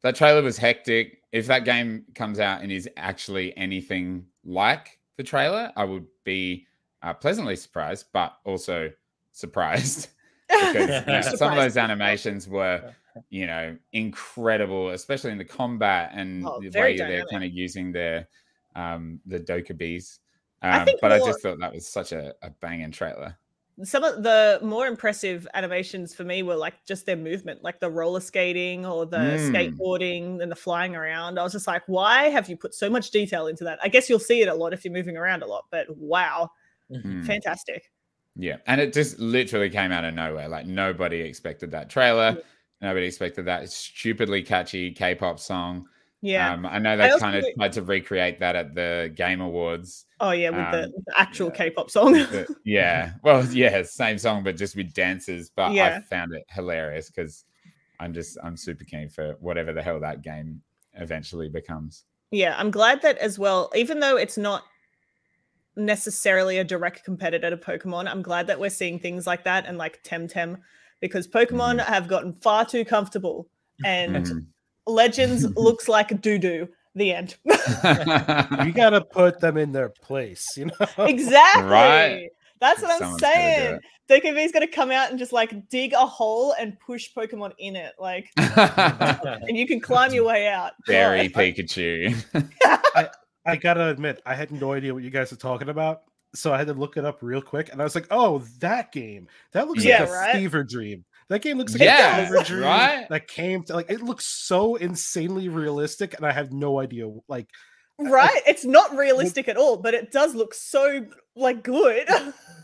that trailer was hectic. If that game comes out and is actually anything like the trailer, I would be uh, pleasantly surprised, but also surprised because you know, some of those animations were, you know, incredible, especially in the combat and Oh, the very way they're kind of using their um the Dokkaebis. bees. Um, think but I just thought that was such a, a banging trailer. Some of the more impressive animations for me were like just their movement, like the roller skating or the Mm. skateboarding and the flying around. I was just like, why have you put so much detail into that? I guess you'll see it a lot if you're moving around a lot, but wow, Mm. fantastic. Yeah, and it just literally came out of nowhere. Like nobody expected that trailer. Yeah. Nobody expected that stupidly catchy K-pop song. Yeah. Um, I know they kind of tried to recreate that at the Game Awards. oh yeah, with the, um, the actual yeah. K-pop song. Yeah, well, yeah, same song, but just with dancers. But I found it hilarious because I'm just I'm super keen for whatever the hell that game eventually becomes. Yeah, I'm glad that as well, even though it's not necessarily a direct competitor to Pokemon, I'm glad that we're seeing things like that and like Temtem because Pokemon have gotten far too comfortable and Mhm. Legends looks like doo doo. The end. You gotta put them in their place, you know. exactly. Right. That's what I'm Someone's gotta do saying. DokeV is going to come out and just like dig a hole and push Pokemon in it. Like, and you can climb your way out. Very God. Pikachu. I I gotta admit, I had no idea what you guys were talking about, so I had to look it up real quick, and I was like, "Oh, that game. That looks Yeah, like a right? fever dream. That game looks like Yeah, a fever dream right? that came to like. It looks so insanely realistic, and I have no idea. Like, Right? It's not realistic at all, but it does look so like good.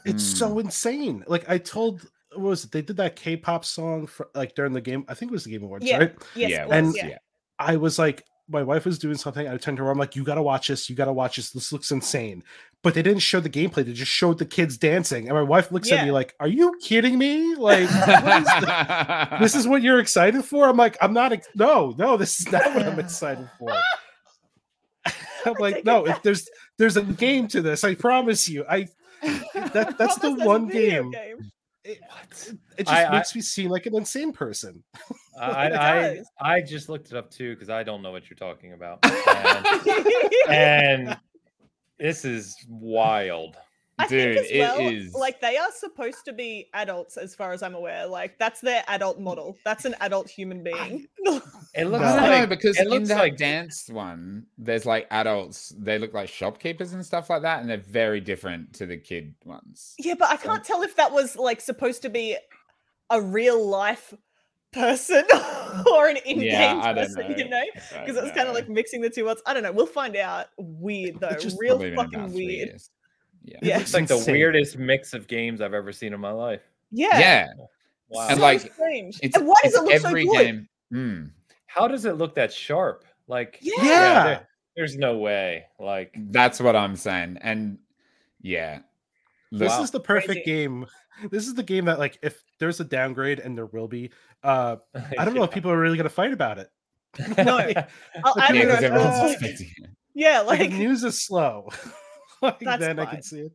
it's so hmm. insane. Like, I told, what was it? They did that K-pop song for like during the game. I think it was the Game Awards, Yeah. right? yes, yeah, it well, was, and- yeah. I was like, my wife was doing something. I turned to her. I'm like, you gotta watch this. You gotta watch this. This looks insane. But they didn't show the gameplay. They just showed the kids dancing. And my wife looks at me like, "Are you kidding me? Like, what is this? this is what you're excited for?" I'm like, "I'm not. Ex- no, no, this is not what I'm excited for." I'm like, "No, if there's there's a game to this. I promise you. I that that's the Promise there's a one video game. It, it just I- I- makes me seem like an insane person. I, I. I just looked it up too because I don't know what you're talking about. And, and this is wild. I Dude, think as it well, is- like they are supposed to be adults, as far as I'm aware. Like that's their adult model. That's an adult human being. It looks No. Like know because it in looks that like dance one, there's like adults. They look like shopkeepers and stuff like that, and they're very different to the kid ones. yeah, but I can't tell if that was like supposed to be a real life person or an in-game Yeah, person, know. you know? Because it was kind of like mixing the two worlds. I don't know. We'll find out. Weird though. just Real Probably been about fucking weird. years. Yeah. Yeah. it's like the weirdest mix of games I've ever seen in my life. Yeah. Yeah. Wow. And so like, strange. It's, and why does it's it look so every good? game. Mm, How does it look that sharp? Like Yeah. Yeah. there- there's no way. Like that's what I'm saying. And yeah, This Wow. is the perfect Crazy. game. This is the game that, like, if there's a downgrade, and there will be, uh, I don't know if people are really going to fight about it. No. I'll- I yeah, don't know. because everyone's uh, yeah, Like, like news is slow, like, That's then I fine. can see it.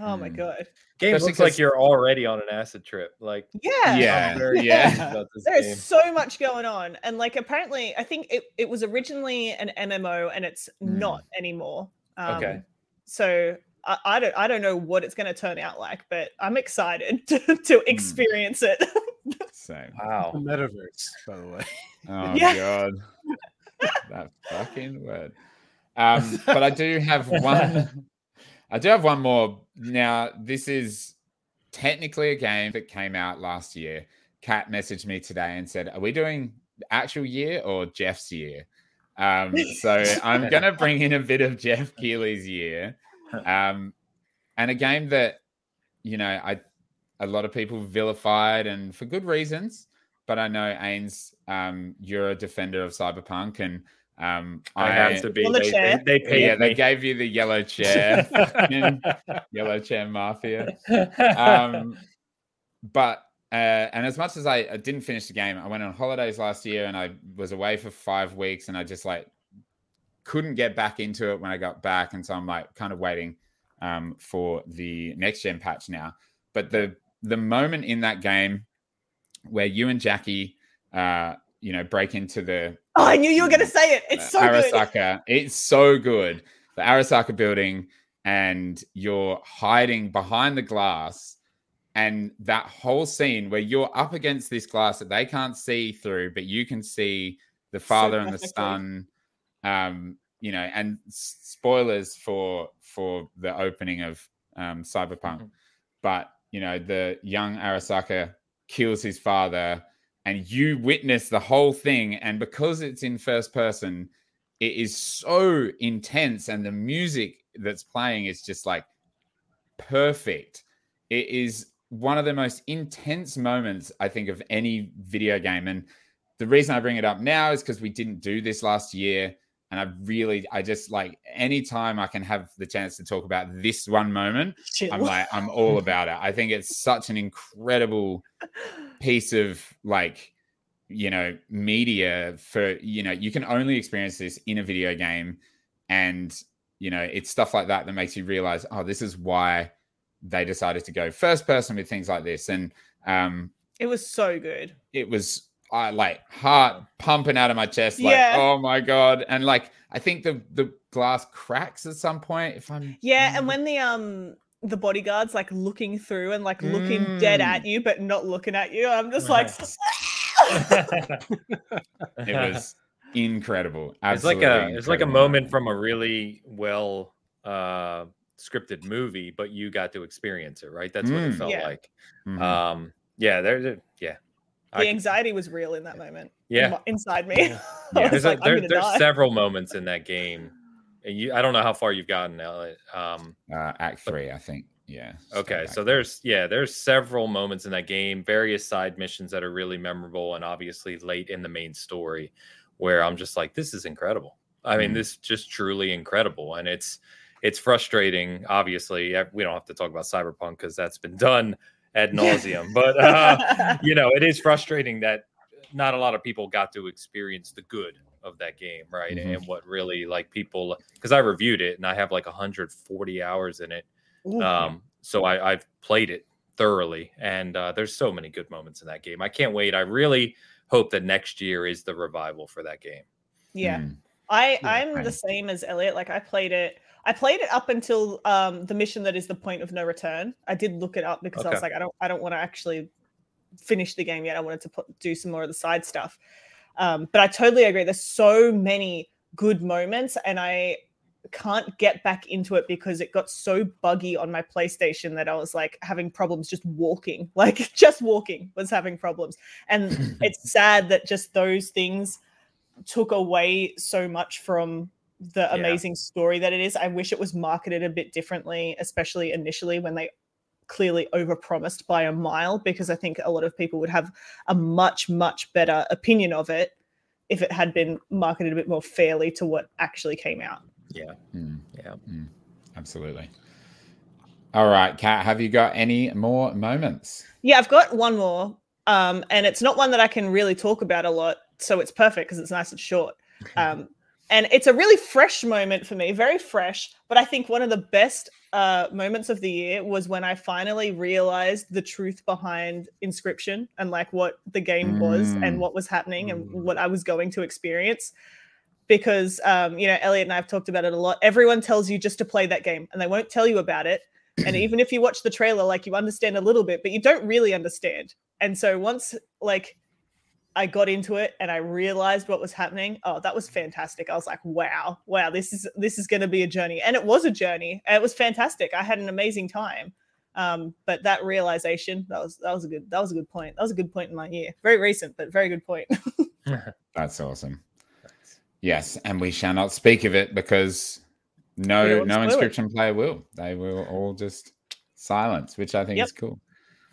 oh my Mm. god. Game Especially looks like you're already on an acid trip. Like Yeah. Yeah, yeah. excited about this There's game. so much going on. And like apparently I think it, it was originally an MMO and it's Mm. not anymore. Um, Okay. So I, I don't I don't know what it's gonna turn out like, but I'm excited to, to experience it. So, The Wow. metaverse, by the way. oh Yeah. god, that fucking word. Um, but I do have one. I do have one more. Now, this is technically a game that came out last year. Kat messaged me today and said, "Are we doing actual year or Jeff's year?" Um, so I'm gonna bring in a bit of Jeff Keighley's year, um, and a game that you know I a lot of people vilified and for good reasons. But I know Ains, um, you're a defender of Cyberpunk, and um, I, have to be. On the They, chair. they, they paid yeah, they gave you the yellow chair, yellow chair mafia. Um, but uh, and as much as I, I didn't finish the game, I went on holidays last year and I was away for five weeks, and I just like couldn't get back into it when I got back, and so I'm like kind of waiting um, for the next gen patch now. But the the moment in that game where you and Jackie, uh, you know, break into the Oh, I knew you were going to say it. It's so good. Arasaka. It's so good. The Arasaka building, and you're hiding behind the glass, and that whole scene where you're up against this glass that they can't see through, but you can see the father and the son. Um, you know, and spoilers for for the opening of um, Cyberpunk, Mhm. but you know the young Arasaka kills his father and you witness the whole thing. And because it's in first person it is so intense and the music that's playing is just like perfect. It is one of the most intense moments i think of any video game. And the reason i bring it up now is because we didn't do this last year and i really i just like anytime i can have the chance to talk about this one moment. I'm like, I'm all about it. I think it's such an incredible piece of like, you know, media for, you know, you can only experience this in a video game. And, you know, it's stuff like that that makes you realize, oh, this is why they decided to go first person with things like this. And um, it was so good. it was I like heart pumping out of my chest, like, Yeah. oh my God. And like, I think the, the glass cracks at some point. If I'm, Yeah, and when the um the bodyguards like looking through and like looking dead Mm. at you but not looking at you, I'm just like it was incredible. it's like Absolutely a it's like a moment from a really well uh scripted movie but you got to experience it right that's what it Mm. felt Yeah. like Mhm. um yeah there's a yeah I the can- anxiety was real in that moment. Yeah. inside me. Yeah. I Yeah. was there's, like, I'm there- there's several moments in that game and you i don't know how far you've gotten Elliot. um uh, Act three, I think. Yeah. Okay, so there's yeah, there's several moments in that game, various side missions that are really memorable, and obviously late in the main story, where I'm just like, this is incredible. I mean, Mm. this is just truly incredible, and it's it's frustrating. Obviously, we don't have to talk about Cyberpunk because that's been done ad nauseum, but uh, you know, it is frustrating that not a lot of people got to experience the good of that game, right? Mhm. And what really like people because I reviewed it and I have like 140 hours in it Ooh. um, so I, I've played it thoroughly, and uh, there's so many good moments in that game. I can't wait. I really hope that next year is the revival for that game. yeah. Mm. I Yeah, I'm right. the same as Elliot. Like I played it. I played it up until um the mission that is the point of no return. I did look it up because I was like, I don't I don't want to actually finish the game yet. I wanted to put, do some more of the side stuff. Um, but I totally agree. There's so many good moments, and I can't get back into it because it got so buggy on my PlayStation that I was like having problems just walking. Like just walking was having problems. And it's sad that just those things took away so much from the Yeah. amazing story that it is. I wish it was marketed a bit differently, especially initially when they clearly overpromised by a mile, because I think a lot of people would have a much, much better opinion of it if it had been marketed a bit more fairly to what actually came out. Mm. Yeah. Mm. Absolutely. All right, Kat, have you got any more moments? Yeah, I've got one more. Um, and it's not one that I can really talk about a lot. So it's perfect because it's nice and short. Um, and it's a really fresh moment for me, very fresh. But I think one of the best uh, moments of the year was when I finally realized the truth behind Inscryption and like what the game was Mm. and what was happening and Mm. what I was going to experience. Because, um, you know, Elliot and I have talked about it a lot. Everyone tells you just to play that game and they won't tell you about it. And even if you watch the trailer, like you understand a little bit, but you don't really understand. And so once like I got into it and I realized what was happening. Oh, that was fantastic. I was like, wow, wow, this is this is going to be a journey. And it was a journey. It was fantastic. I had an amazing time. Um, but that realization, that was that was a good that was a good point. That was a good point in my year. Very recent, but very good point. That's awesome. Yes, and we shall not speak of it because no no inscryption player will. They will all just silence, which I think yep. is cool.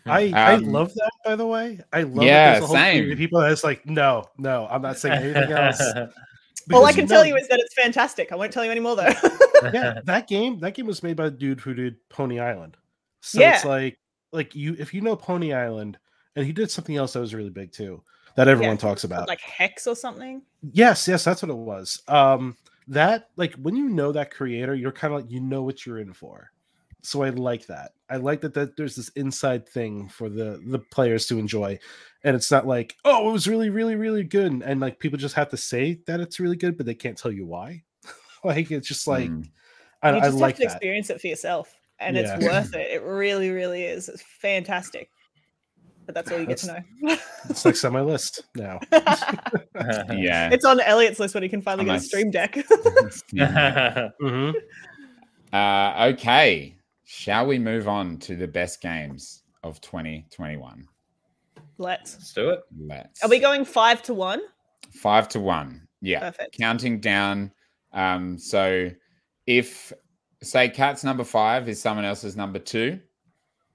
I um, I love that by the way. I love yeah, that same. people that's like, no, no, I'm not saying anything else. All I can tell you is that it's fantastic. I won't tell you anymore though. yeah, that game that game was made by the dude who did Pony Island. So yeah. it's like like you if you know Pony Island, and he did something else that was really big too that everyone yeah, talks about, like Hex or something. Yes, yes, that's what it was. Um, that like when you know that creator, you're kind of like you know what you're in for so I like that. I like that that there's this inside thing for the the players to enjoy, and it's not like oh it was really really really good, and, and like people just have to say that it's really good, but they can't tell you why. like it's just like mm. I, you just I like have to experience it for yourself, and yeah. it's worth it. It really really is. It's fantastic. But that's all you get to know. it's like on my list now. yeah, it's on Elliot's list when he can finally get a stream deck. mm-hmm. uh, okay, Shall we move on to the best games of 2021? Let's. Let's do it. Let's. Are we going five to one? Five to one. Yeah. Perfect. Counting down. Um, so if say Cat's number five is someone else's number two,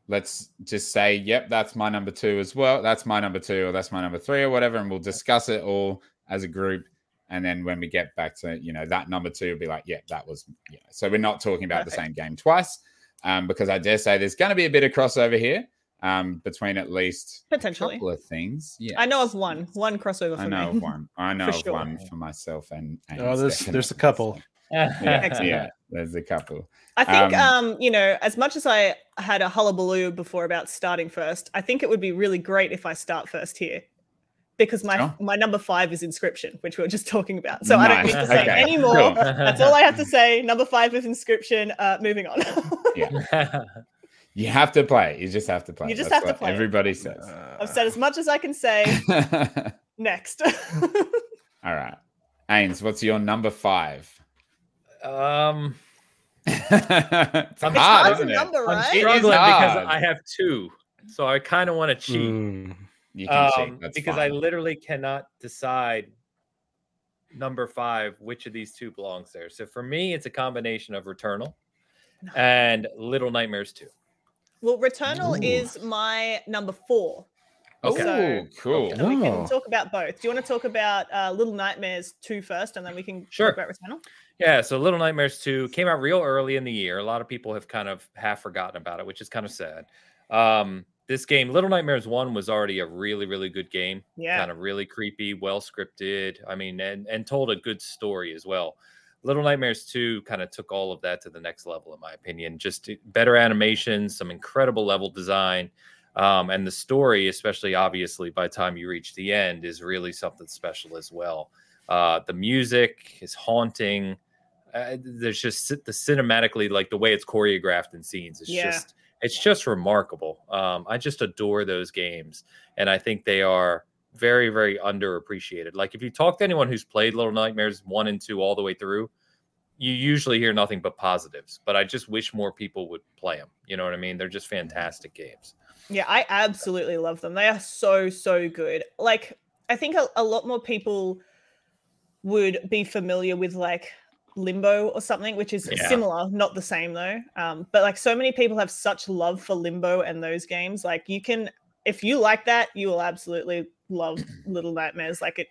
let's just say, yep, that's my number two as well. That's my number two, or that's my number three, or whatever, and we'll discuss it all as a group. And then when we get back to you know that number two, will be like, yeah, that was yeah. So we're not talking about Perfect. the same game twice um, because I dare say there's going to be a bit of crossover here um, between at least potentially a couple of things. Yeah, I know of one, one crossover. I know me. of one. I know of sure. one for myself and. and oh, there's there's a couple. yeah, yeah, there's a couple. I think, um, um, you know, as much as I had a hullabaloo before about starting first, I think it would be really great if I start first here because my oh. my number five is inscryption, which we were just talking about. So nice. I don't need to say okay. anymore. Cool. That's all I have to say. Number five is inscryption. Uh, moving on. yeah. You have to play. You just have to play. You just That's have to play. Everybody says. I've said as much as I can say. Next. all right. Ains, what's your number five? Um it's I'm hard, isn't it? Number, right? I'm struggling because I have two. So I kind of want to cheat. Mm. You can um, because fine. I literally cannot decide number five which of these two belongs there. So for me, it's a combination of Returnal and Little Nightmares 2. Well, Returnal Ooh. is my number four. Okay. So, cool. So we can talk about both. Do you want to talk about uh, Little Nightmares 2 first and then we can sure. talk about Returnal? Yeah, so Little Nightmares 2 came out real early in the year. A lot of people have kind of half forgotten about it, which is kind of sad. Um, this game, Little Nightmares One, was already a really, really good game. Yeah, kind of really creepy, well scripted. I mean, and and told a good story as well. Little Nightmares 2 kind of took all of that to the next level, in my opinion. Just better animation, some incredible level design. Um, and the story, especially obviously by the time you reach the end, is really something special as well. Uh, the music is haunting. Uh, there's just the cinematically, like the way it's choreographed in scenes, is yeah. just it's just remarkable. Um, I just adore those games, and I think they are very, very underappreciated. Like if you talk to anyone who's played Little Nightmares one and two all the way through, you usually hear nothing but positives. But I just wish more people would play them. You know what I mean? They're just fantastic games. Yeah, I absolutely love them. They are so so good. Like I think a, a lot more people would be familiar with like Limbo or something, which is yeah. similar, not the same though. Um, but like so many people have such love for Limbo and those games. Like you can, if you like that, you will absolutely love Little Nightmares. Like it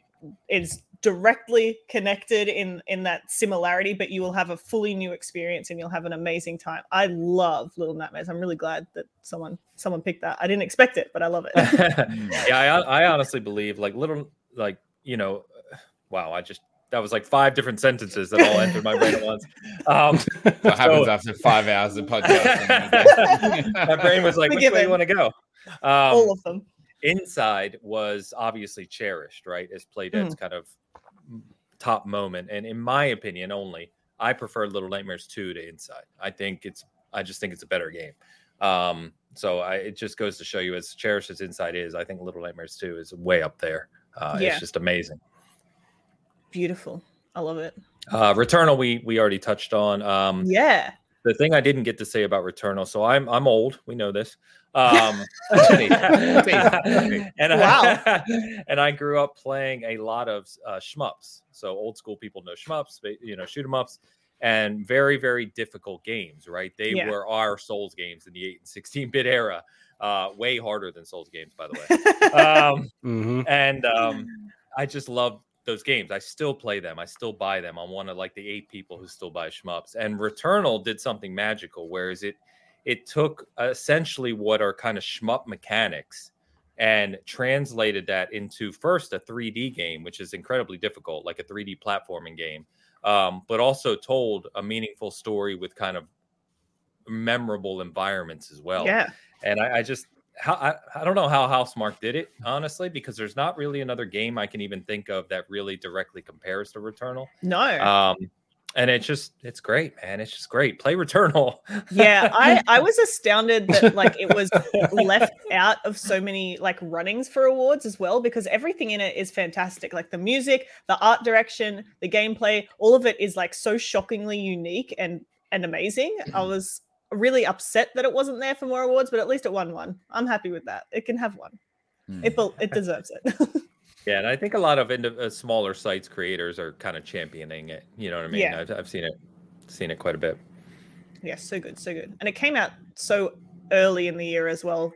is directly connected in in that similarity, but you will have a fully new experience and you'll have an amazing time. I love Little Nightmares. I'm really glad that someone someone picked that. I didn't expect it, but I love it. yeah, I, I honestly believe like little like you know, wow, I just that was like five different sentences that all entered my brain at once. Um, what happens after five hours of podcast? my brain was like, which way do you want to go? Um, all of them. Inside was obviously cherished, right? As Playdead's mm. kind of top moment, and in my opinion, only I prefer Little Nightmares two to Inside. I think it's, I just think it's a better game. Um, so I, it just goes to show you, as cherished as Inside is, I think Little Nightmares two is way up there Uh, Yeah. It's just amazing. Beautiful. I love it. Uh, Returnal, we we already touched on. Um, Yeah. the thing I didn't get to say about Returnal, so I'm I'm old. We know this. Um, and I, and I grew up playing a lot of uh, shmups. So old school people know shmups, but, you know, shoot 'em ups, and very very difficult games. Right? They Yeah. were our Souls games in the eight and sixteen bit era. Uh, way harder than Souls games, by the way. Um, hmm and um, I just love those games. I still play them. I still buy them. I'm one of like the eight people who still buy shmups. And Returnal did something magical, whereas it it took essentially what are kind of shmup mechanics and translated that into first a 3D game, which is incredibly difficult, like a 3D platforming game, um, but also told a meaningful story with kind of memorable environments as well yeah. and I, I just how I, I don't know how Housemarque did it honestly because there's not really another game I can even think of that really directly compares to Returnal. No. Um, and it's just it's great, man. It's just great. Play Returnal. yeah i i was astounded that like it was left out of so many like runnings for awards as well because everything in it is fantastic like the music the art direction the gameplay all of it is like so shockingly unique and and amazing i was really upset that it wasn't there for more awards but at least it won one i'm happy with that it can have one Hmm. it bel- it deserves it yeah, and I think a lot of indi- uh, smaller sites creators are kind of championing it. You know what I mean? Yeah. I've, I've seen it seen it quite a bit. yeah so good so good and it came out so early in the year as well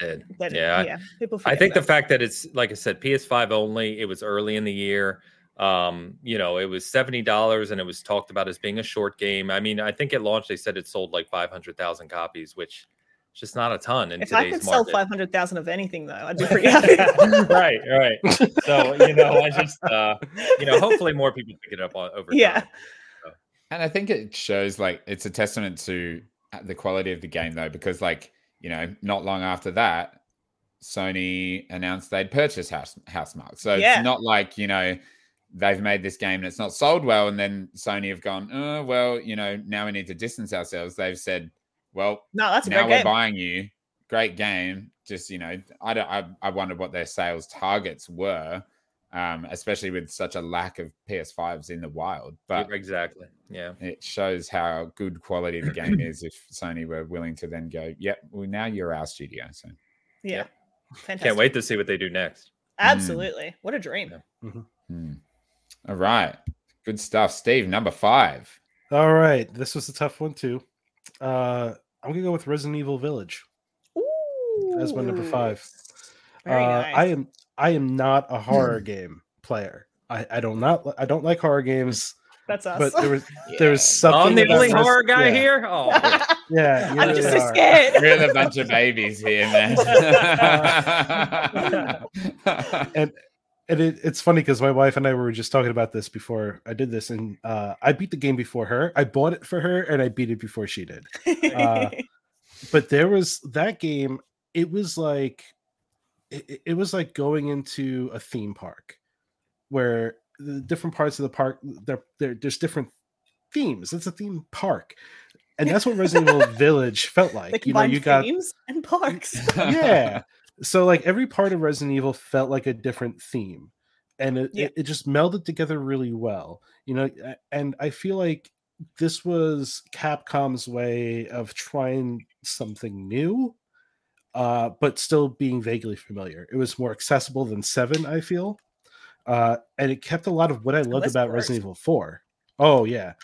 Did that Yeah, yeah people I think the fact that it's like I said, PS5 only. It was early in the year. Um, you know, it was seventy dollars, and it was talked about as being a short game. I mean, I think at launch they said it sold like five hundred thousand copies, which is just not a ton in if i today's could sell 500000 of anything though i'd be pretty happy right, right. So you know, I just uh, you know, hopefully more people pick it up on over. Yeah. time. And I think it shows like it's a testament to uh, the quality of the game though, because like, you know, not long after that, Sony announced they'd purchase House Housemarque. So Yeah. it's not like, you know, they've made this game and it's not sold well, and then Sony have gone, oh well, you know, now we need to distance ourselves. They've said, Well, no that's a now great we're game buying you. Great game. Just, you know, I don't I, I wondered what their sales targets were. Um, especially with such a lack of PS5s in the wild. But exactly. Yeah. it shows how good quality the game is if Sony were willing to then go, yep, well, now you're our studio. So, Yeah. Yep. Fantastic. Can't wait to see what they do next. Absolutely. What a dream. hmm. All right. Good stuff. Steve, number five. All right, this was a tough one too. Uh, I'm gonna go with Resident Evil Village. That's my number five. Very uh, nice. I am I am not a horror game player. I, I don't not I don't like horror games, That's us. but there was there was something. I'm the only Res- horror guy yeah, here. Oh, Yeah, you I'm really just so scared. We're a bunch of babies here, man. and and it, it's funny because my wife and I were just talking about this before I did this, and uh, I beat the game before her. I bought it for her, and I beat it before she did. uh, But there was that game. It was like it, it- it was like going into a theme park, where the different parts of the park there there there's different themes. It's a theme park, and that's what Resident Evil Village felt they like. You know, combined you got themes and parks. yeah. So like every part of Resident Evil felt like a different theme, and it, Yeah. it, it just melded together really well. You know, and I feel like this was Capcom's way of trying something new, uh, but still being vaguely familiar. It was more accessible than Seven, I feel, uh, and it kept a lot of what I loved about worse. Resident Evil Four. Oh yeah,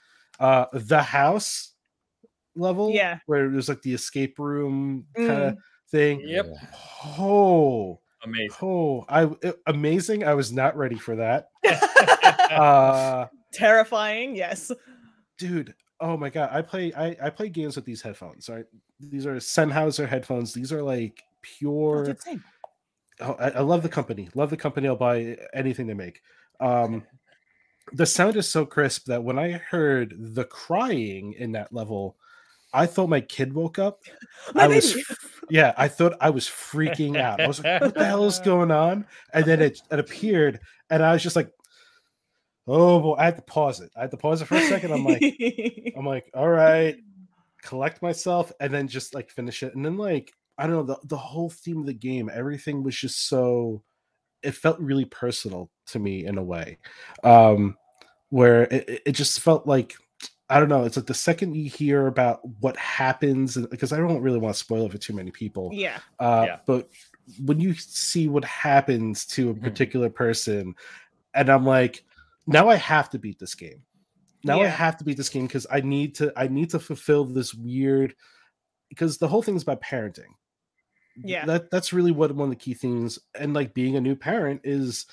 uh, the house level, Yeah. where it was like the escape room kind Mm. Of thing. Yep. Oh, amazing. oh, I it- amazing. I was not ready for that. Uh Terrifying. Yes. dude, oh my god. I play I, I play games with these headphones, right? These are Sennheiser headphones. These are like pure oh, I, I love the company. Love the company. I'll buy anything they make. Um the sound is so crisp that when I heard the crying in that level, I thought my kid woke up. My I was baby. Yeah, I thought I was freaking out. I was like, what the hell is going on? And then it, it appeared, and I was just like, oh boy, I had to pause it. I had to pause it for a second. I'm like, I'm like, all right, collect myself, and then just like finish it. And then like, I don't know, the, the whole theme of the game, everything was just so it felt really personal to me in a way, um, where it, it just felt like I don't know. It's like the second you hear about what happens, because I don't really want to spoil it for too many people. Yeah. Uh, Yeah. But when you see what happens to a Mhm. particular person, and I'm like, now I have to beat this game. Now I have to beat this game because I need to. I need to fulfill this weird. Because the whole thing is about parenting. Yeah. That that's really what one of the key things. And like being a new parent is,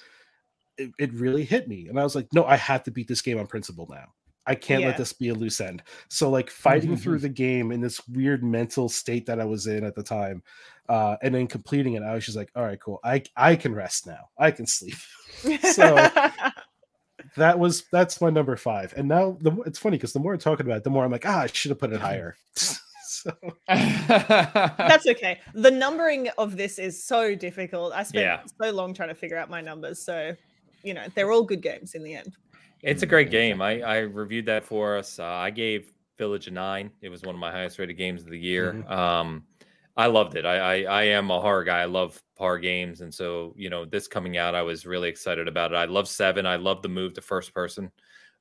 it, it really hit me, and I was like, no, I have to beat this game on principle now. I can't Yeah. let this be a loose end. So like fighting through the game in this weird mental state that I was in at the time, uh, and then completing it, I was just like, all right, cool. I I can rest now. I can sleep. So- that was that's my number five. And now the it's funny because the more I'm talking about it, the more I'm like, ah, I should have put it higher. so That's okay. The numbering of this is so difficult. I spent Yeah. so long trying to figure out my numbers. So, you know, they're all good games in the end. It's a great game. I, I reviewed that for us. Uh, I gave Village a nine. It was one of my highest rated games of the year. Mhm. Um, I loved it. I, I I am a horror guy. I love horror games, and so you know this coming out, I was really excited about it. I love Seven. I love the move to first person,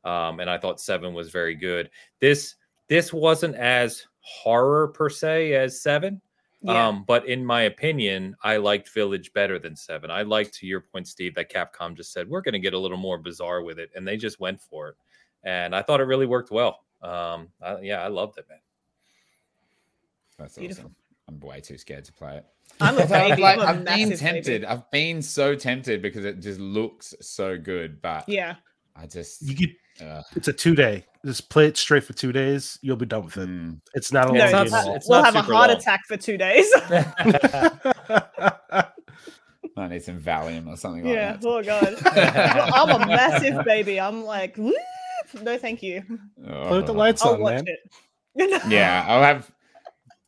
um, and I thought Seven was very good. This this wasn't as horror per se as Seven, Yeah. um, but in my opinion, I liked Village better than Seven. I liked, to your point, Steve, that Capcom just said we're going to get a little more bizarre with it, and they just went for it, and I thought it really worked well. Um, I, yeah, I loved it, man. That's Beautiful. awesome. I'm way too scared to play it. I'm a Although I've, baby. like, I'm a I've been tempted. baby. I've been so tempted because it just looks so good, but Yeah. I just you get uh, it's a two day. Just play it straight for two days. You'll be done with it. mm, It's not a No, it's long not- game at uh, it's we'll not have a heart long. attack for two days. I need some Valium or something like yeah. that. Oh god. I'm a massive baby. I'm like, "Whoop." no, thank you. Play with the Oh. lights I'll on, watch man. it. Yeah, I'll have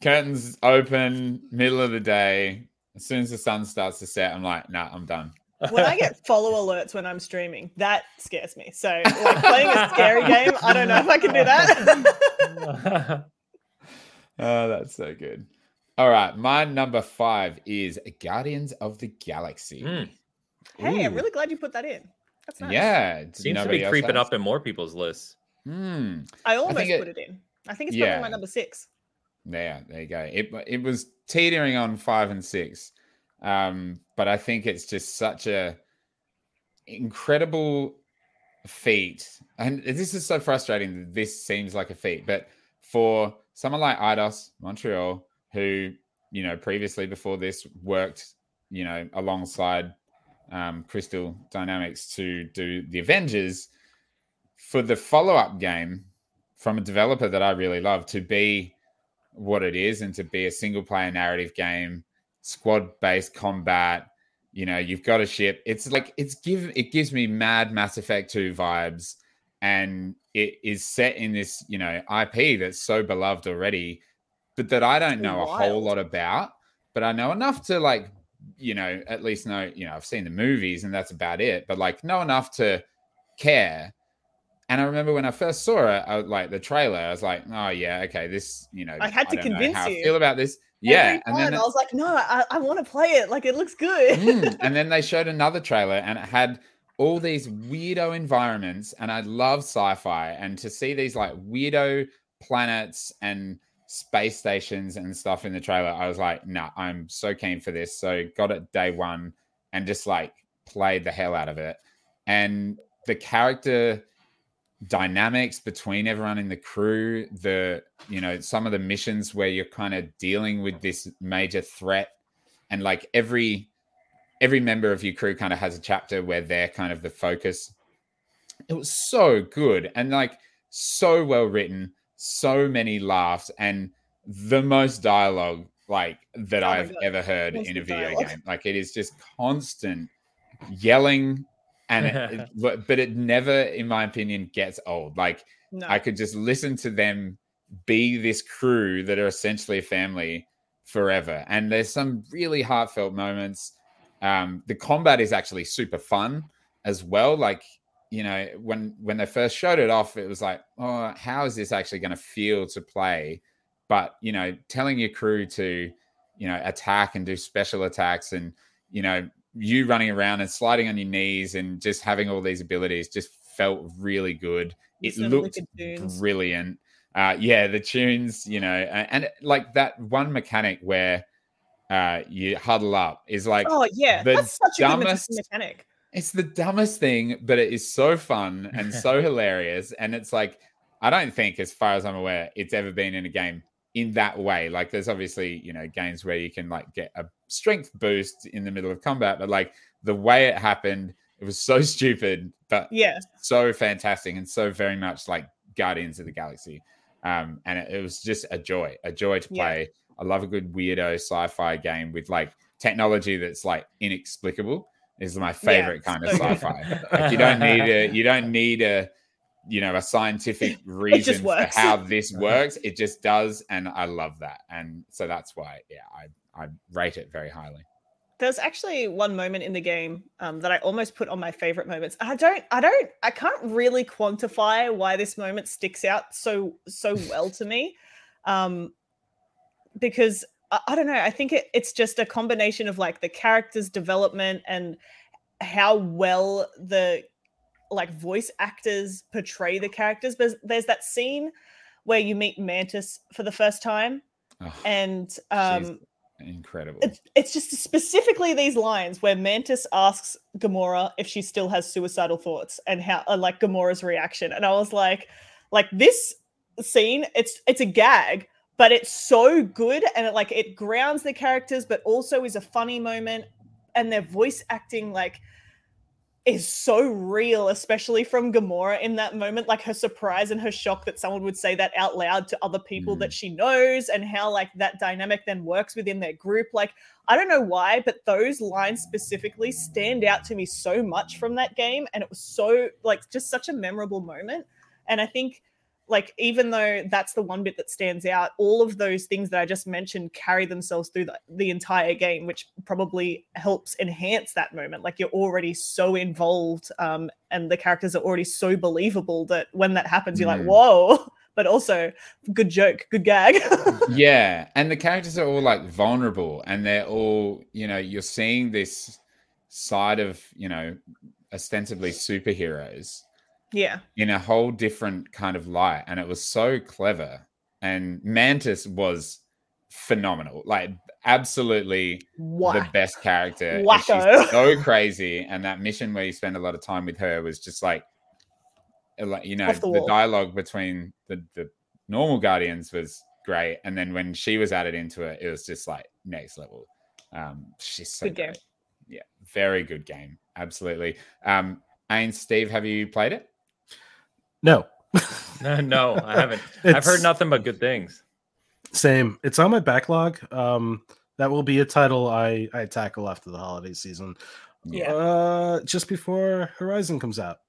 curtains open, middle of the day. As soon as the sun starts to set, I'm like, nah, I'm done. When I get follow alerts when I'm streaming, that scares me. So, like playing a scary game, I don't know if I can do that. Oh, that's so good. All right, my number five is Guardians of the Galaxy. Mm, hey, I'm really glad you put that in. That's nice. Yeah, did seems to be creeping has? up in more people's lists. Hmm. I almost think it- put it in. I think it's probably my number six. There, there you go. It it was teetering on five and six, um, but I think it's just such a incredible feat, and this is so frustrating. This seems like a feat, but for someone like Eidos Montreal, who you know previously before this worked, you know, alongside um, Crystal Dynamics to do the Avengers, for the follow up game from a developer that I really love to be what it is and to be a single player narrative game, squad based combat. You know, you've got a ship. It's like it's give it gives me mad Mass Effect 2 vibes. And it is set in this, you know, IP that's so beloved already, but that I don't know a whole lot about. But I know enough to like, you know, at least know, you know, I've seen the movies and that's about it, but like know enough to care. And I remember when I first saw it, I, like the trailer, I was like, "Oh yeah, okay, this, you know." I had to know convince how I you. feel about this. Yeah, and then I was like, no, I, I want to play it. Like it looks good. Mm, and then they showed another trailer, and it had all these weirdo environments. And I love sci-fi, and to see these like weirdo planets and space stations and stuff in the trailer, I was like, "Nah, I'm so keen for this." So got it day one, and just like played the hell out of it. And the character dynamics between everyone in the crew the you know some of the missions where you're kind of dealing with this major threat and like every every member of your crew kind of has a chapter where they're kind of the focus it was so good and like so well written so many laughs and the most dialogue like that Oh i've God. ever heard in a video dialogue. game like it is just constant yelling and it, but but it never in my opinion gets old like no. I could just listen to them be this crew that are essentially a family forever. And there's some really heartfelt moments. Um, the combat is actually super fun as well. Like, you know, when when they first showed it off, it was like, oh, how is this actually going to feel to play? But you know, telling your crew to, you know, attack and do special attacks and you know, you running around and sliding on your knees and just having all these abilities just felt really good. It Some of the looked brilliant. Uh, yeah, the tunes, you know, and, and like that one mechanic where uh, you huddle up is like Oh yeah, the that's such a good dumbest- mechanic. it's the dumbest thing, but it is so fun and so hilarious. And it's like, I don't think, as far as I'm aware, it's ever been in a game in that way. Like, there's obviously, you know, games where you can like get a strength boost in the middle of combat, but like the way it happened, it was so stupid, but Yeah, so fantastic and so very much like Guardians of the Galaxy. Um, and it, it was just a joy, a joy to Yeah. play. I love a good weirdo sci-fi game with like technology that's like inexplicable. Is my favorite kind of so good. sci-fi. Like you don't need a, you don't need a, you know, a scientific reason for how this works. It just does, and I love that. And so that's why, yeah, I I rate it very highly. there's actually one moment in the game um, that I almost put on my favorite moments. I don't, I don't, I can't really quantify why this moment sticks out so so well to me, um, because I, I don't know. I think it, it's just a combination of like the character's development and how well the like voice actors portray the characters. There's there's that scene where you meet Mantis for the first time, Oh, and um, incredible. it's, it's just specifically these lines where Mantis asks Gamora if she still has suicidal thoughts and how uh, like Gamora's reaction and I was like like this scene it's it's a gag but it's so good and it like it grounds the characters but also is a funny moment and their voice acting like is so real especially from Gamora in that moment like her surprise and her shock that someone would say that out loud to other people that mm. she knows and how like that dynamic then works within their group like I don't know why but those lines specifically stand out to me so much from that game and it was so like just such a memorable moment and I think like even though that's the one bit that stands out all of those things that i just mentioned carry themselves through the, the entire game which probably helps enhance that moment like you're already so involved um, and the characters are already so believable that when that happens you're like Mm. whoa but also good joke good gag yeah and the characters are all like vulnerable and they're all you know you're seeing this side of you know ostensibly superheroes yeah. in a whole different kind of light and it was so clever. And mantis was phenomenal like absolutely the best character Wacko. she's so crazy and that mission where you spend a lot of time with her was just like uh, like you know the the, dialogue between the the normal guardians was great and then when she was added into it it was just like next level. Um she's so Good game. yeah very good game absolutely. Um Ain, Steve, have you played it? No. No, no, I haven't. I've heard nothing but good things. Same. It's on my backlog. Um, that will be a title I I tackle after the holiday season. Yeah. Uh, just before Horizon comes out.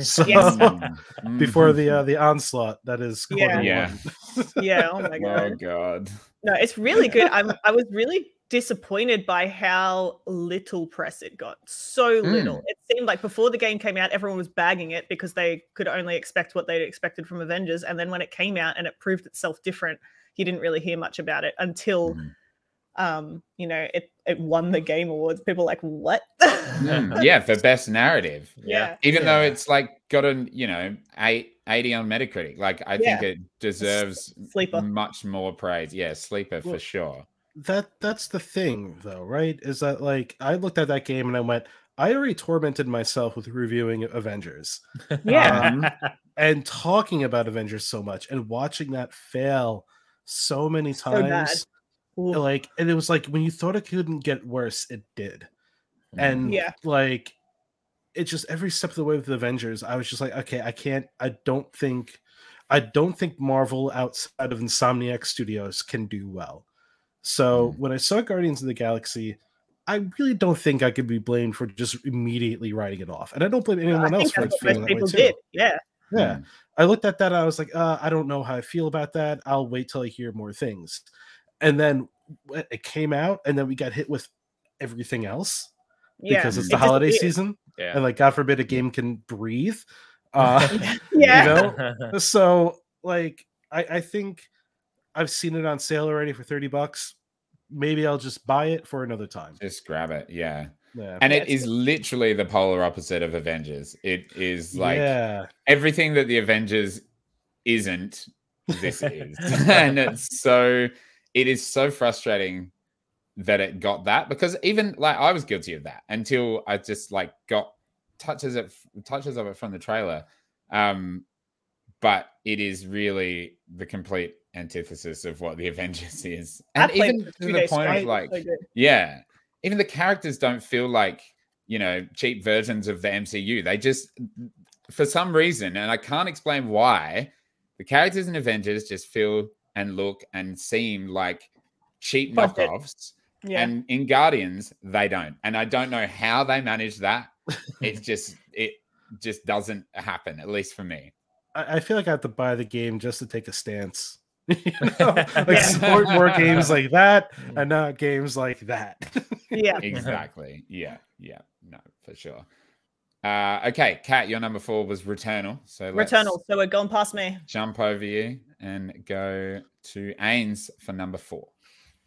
So Yes. Before the uh, the onslaught that is Yeah. Yeah. yeah oh my god oh god. No, it's really good. I'm I was really disappointed by how little press it got. So little. It seemed like before the game came out, everyone was bagging it because they could only expect what they'd expected from Avengers. And then when it came out and it proved itself different, you didn't really hear much about it until Mhm. um, you know, it it won the game awards. People were like, what? Mm, yeah, for best narrative. yeah. Even though it's like got an, you know, eight, 80 on Metacritic. Like I think it deserves Sleeper. much more praise. Yeah, sleeper for sure. That that's the thing though, right? Is that like I looked at that game and I went, I already tormented myself with reviewing Avengers Yeah. Um, and talking about Avengers so much and watching that fail so many times. Ooh. like and it was like when you thought it couldn't get worse, it did. And Yeah. like it just every step of the way with Avengers, I was just like, okay, I can't, I don't think, I don't think Marvel outside of Insomniac Studios can do well. So Mm. when I saw Guardians of the Galaxy, I really don't think I could be blamed for just immediately writing it off, and I don't blame anyone I else for that's what feeling that way too. did. Yeah. Yeah, Mm. I looked at that. I was like, uh, I don't know how I feel about that. I'll wait till I hear more things. And then it came out, and then we got hit with everything else Yeah. because it's It the holiday disappeared. season, Yeah. and like God forbid a game can breathe. Uh, Yeah. know? so like, I, I think I've seen it on sale already for thirty bucks. Maybe I'll just buy it for another time. Just grab it. Yeah. Yeah. and it's is literally the polar opposite of Avengers. It is like yeah. everything that the Avengers isn't, this is. and it's so it is so frustrating that it got that because even like I was guilty of that until I just like got touches of touches of it from the trailer. Um but it is really the complete antithesis of what the Avengers is. And even to the point straight, of like so yeah. Even the characters don't feel like, you know, cheap versions of the MCU. They just, for some reason, and I can't explain why, the characters in Avengers just feel and look and seem like cheap Budget. knockoffs. yeah. And in Guardians, they don't. And I don't know how they manage that. It's just, it just doesn't happen, at least for me. I, I feel like I have to buy the game just to take a stance. You know? Like Yeah. support more games like that and not games like that. yeah. Exactly. yeah. Yeah. No, for sure. Uh, okay, Kat, your number four was Returnal. So let's Returnal. So we're gone past me. jump over you and go to Ains for number four.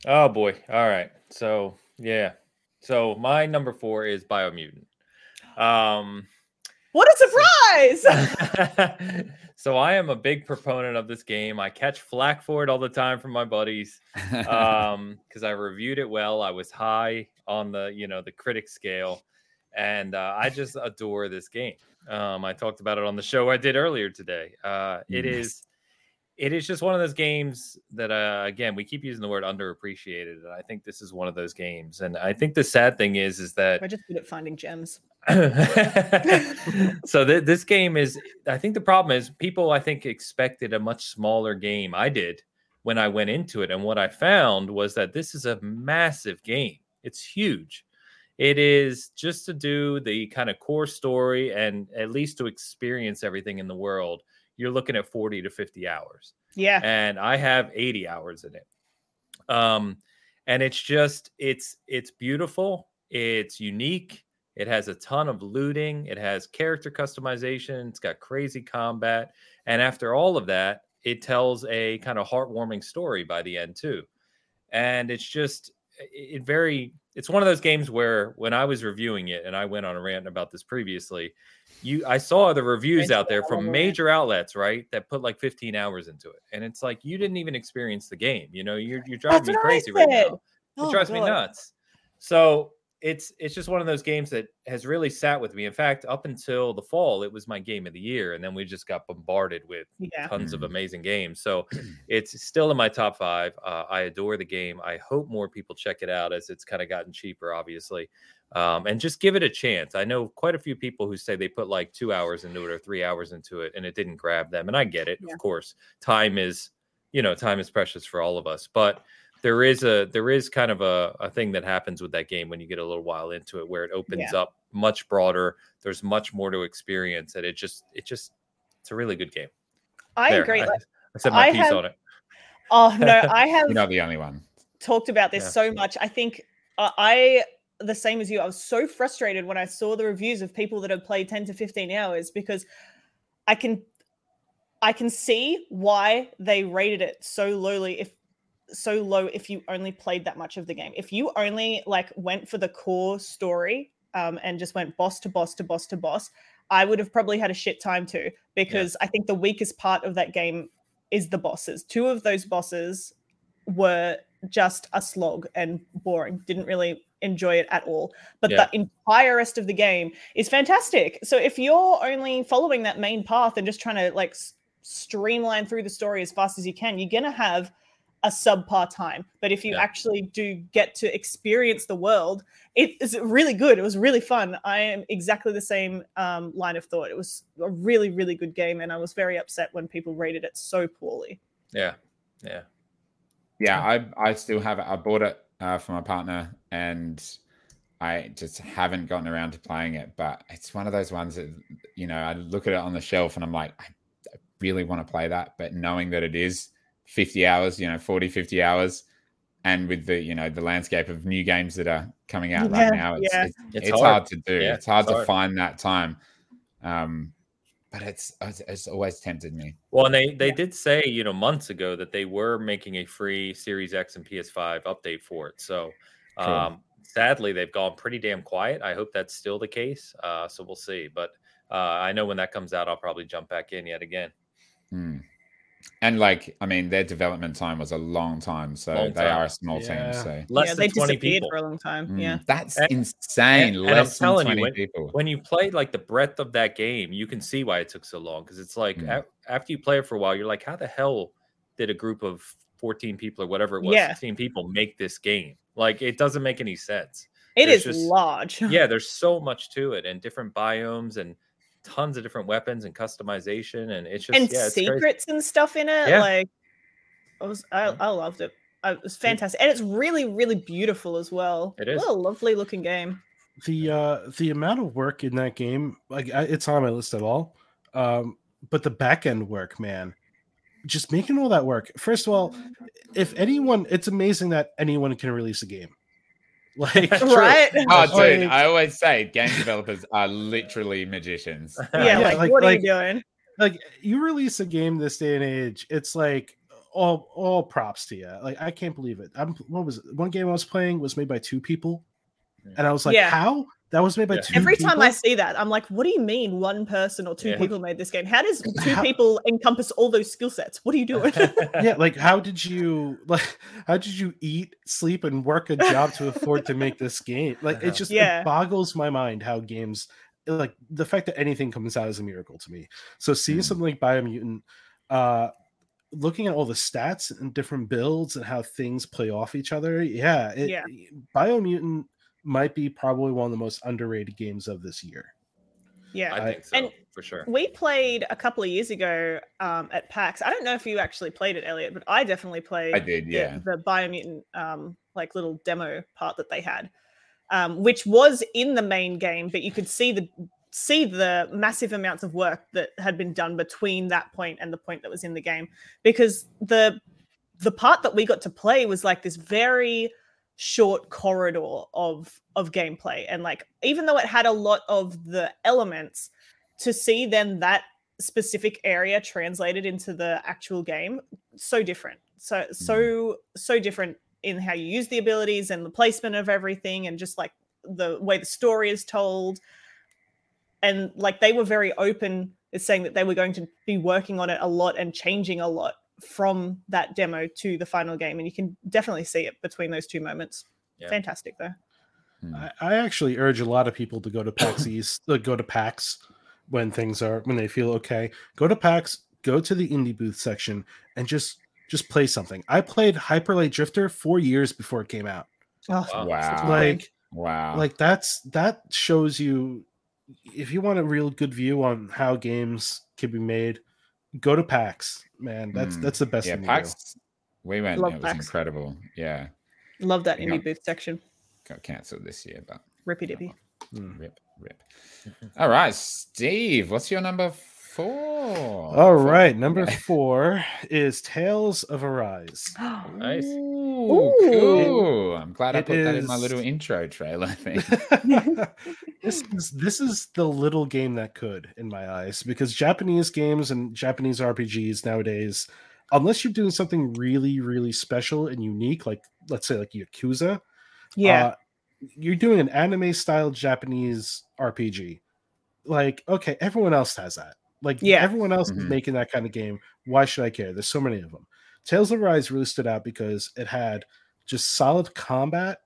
Oh boy. All right. So yeah. So my number four is Biomutant. Um What a surprise! so I am a big proponent of this game. I catch flack for it all the time from my buddies. Um, because I reviewed it well. I was high on the, you know, the critic scale. And uh, I just adore this game. Um, I talked about it on the show I did earlier today. Uh, it Yes. is it is just one of those games that uh, again we keep using the word underappreciated and i think this is one of those games and i think the sad thing is is that We're just good at finding gems. so th- this game is i think the problem is people i think expected a much smaller game. I did when i went into it and what i found was that this is a massive game. It's huge. It is just to do the kind of core story and at least to experience everything in the world you're looking at 40 to 50 hours Yeah. and I have 80 hours in it. Um, and it's just it's it's beautiful, it's unique, it has a ton of looting, it has character customization, it's got crazy combat, and after all of that, it tells a kind of heartwarming story by the end too. And it's just it very it's one of those games where when I was reviewing it and I went on a rant about this previously, you I saw the reviews out there from major outlets, right? That put like 15 hours into it. And it's like you didn't even experience the game. You know, you're you're driving That's me crazy right now. It Oh, drives me nuts. So it's it's just one of those games that has really sat with me. In fact, up until the fall, it was my game of the year, and then we just got bombarded with Yeah. tons of Mhm. amazing games. So it's still in my top five. Uh, I adore the game. I hope more people check it out as it's kind of gotten cheaper, obviously, um, and just give it a chance. I know quite a few people who say they put like two hours into it or three hours into it, and it didn't grab them. And I get it, Yeah. of course. Time is, you know, time is precious for all of us, but there is a there is kind of a, a thing that happens with that game when you get a little while into it where it opens up much broader there's much more to experience and it just it just it's a really good game I There, agree. I, I said my I piece have- on it oh no, I have You're not the only one. talked about this Yeah. so much. I think uh, I the same as you. I was so frustrated when I saw the reviews of people that have played 10 to 15 hours because I can I can see why they rated it so lowly if so low if you only played that much of the game. If you only like went for the core story um, and just went boss to boss to boss to boss, I would have probably had a shit time too because I think the weakest part of that game is the bosses. Two of those bosses were just a slog and boring. Didn't really enjoy it at all. But Yeah. the entire rest of the game is fantastic. So if you're only following that main path and just trying to like streamline through the story as fast as you can, you're gonna have a subpar time. But if you Yeah. actually do get to experience the world, it is really good. It was really fun. I am exactly the same um, line of thought. It was a really, really good game, and I was very upset when people rated it so poorly. yeah yeah Yeah, I I still have it. I bought it uh, for my partner, and I just haven't gotten around to playing it. But it's one of those ones that you know I look at it on the shelf and I'm like, I, I really want to play that, but knowing that it is 50 hours, you know, 40, 50 hours, and with the you know the landscape of new games that are coming out Yeah, right now, it's yeah. it's, It's it's, hard. hard. to do. Yeah, it's hard it's to hard. find that time. Um, but it's it's, it's always tempted me. well and they they did say you know months ago that they were making a free series x and ps5 update for it so Cool. um sadly they've gone pretty damn quiet. I hope that's still the case. Uh, so we'll see. But uh, I know when that comes out, I'll probably jump back in yet again. Hmm. And like, I mean, their development time was a long time, so Long they time. are a small Yeah. team. So Less yeah, than they 20 disappeared people. for a long time. Mm, Yeah. that's And- insane. and- and I'm than telling you, when- people. When you play like the breadth of that game, you can see why it took so long. Because it's like Mm. a- after you play it for a while, you're like, how the hell did a group of 14 people or whatever it was, Yeah. 16 people make this game? Like, it doesn't make any sense. It There's is just- large. yeah, there's so much to it, and different biomes, and tons of different weapons and customization, and it's just and yeah, it's crazy. secrets and stuff in it. Yeah. Like, I was, I, Yeah. I loved it. It was fantastic, and it's really, really beautiful as well. It is. What a lovely looking game. the uh the amount of work in that game like I, it's on my list at all um but the back end work man just making all that work first of all if anyone it's amazing that anyone can release a game like right? Oh, dude, Like- I always say game developers are literally magicians. yeah, Yeah, like, like- what like- are you doing? like you release a game this day and age it's like all all props to you like i can't believe it i'm what was it one game i was playing was made by two people and i was like Yeah. how that was made by Yeah. two Every time I see that, I'm like, what do you mean one person or two Yeah. people made this game? How does two How- people encompass all those skill sets? What are you doing? yeah like how did you like how did you eat sleep and work a job to afford to make this game like Uh-huh. it just Yeah. it boggles my mind how games like the fact that anything comes out is a miracle to me so seeing Mhm. something like biomutant uh looking at all the stats and different builds and how things play off each other yeah it, Yeah. biomutant might be probably one of the most underrated games of this year yeah. I think so And- for sure. we played a couple of years ago um, at PAX. I don't know if you actually played it, Elliot, but I definitely played I did, the- yeah. the, Biomutant um, like little demo part that they had, um, which was in the main game, but you could see the see the massive amounts of work that had been done between that point and the point that was in the game because the the part that we got to play was like this very short corridor of of gameplay. And like even though it had a lot of the elements to see then that specific area translated into the actual game so different. So so mm. so different in how you use the abilities and the placement of everything and just like the way the story is told. And like they were very open is saying that they were going to be working on it a lot and changing a lot from that demo to the final game and you can definitely see it between those two moments Yeah. fantastic though Hmm. I, I actually urge a lot of people to go to PAX East, uh, go to PAX when things are when they feel okay. Go to PAX, go to the indie booth section, and just just play something. I played Hyperlight Drifter four years before it came out. oh, Wow. Wow. Like Wow. like that's that shows you if you want a real good view on how games can be made, go to PAX. Man, that's Mm. that's the best yeah, thing PAX. We went. Love it was PAX. incredible. Yeah, love that Yeah. indie booth section got cancelled this year, but rippy dippy. Mm. rip, rip. All right, Steve, what's your number four? All Four. right, number four is Tales of Arise. Nice. Ooh, Ooh. cool. I'm glad I It put that in my little intro trailer thing. this is this is the little game that could in my eyes because Japanese games and Japanese RPGs nowadays, unless you're doing something really really special and unique, like let's say like Yakuza, yeah uh, you're doing an anime style Japanese RPG. Like okay, everyone else has that. Like Yeah. everyone else is Mhm. making that kind of game. Why should I care? There's so many of them. Tales of Arise really stood out because it had just solid combat.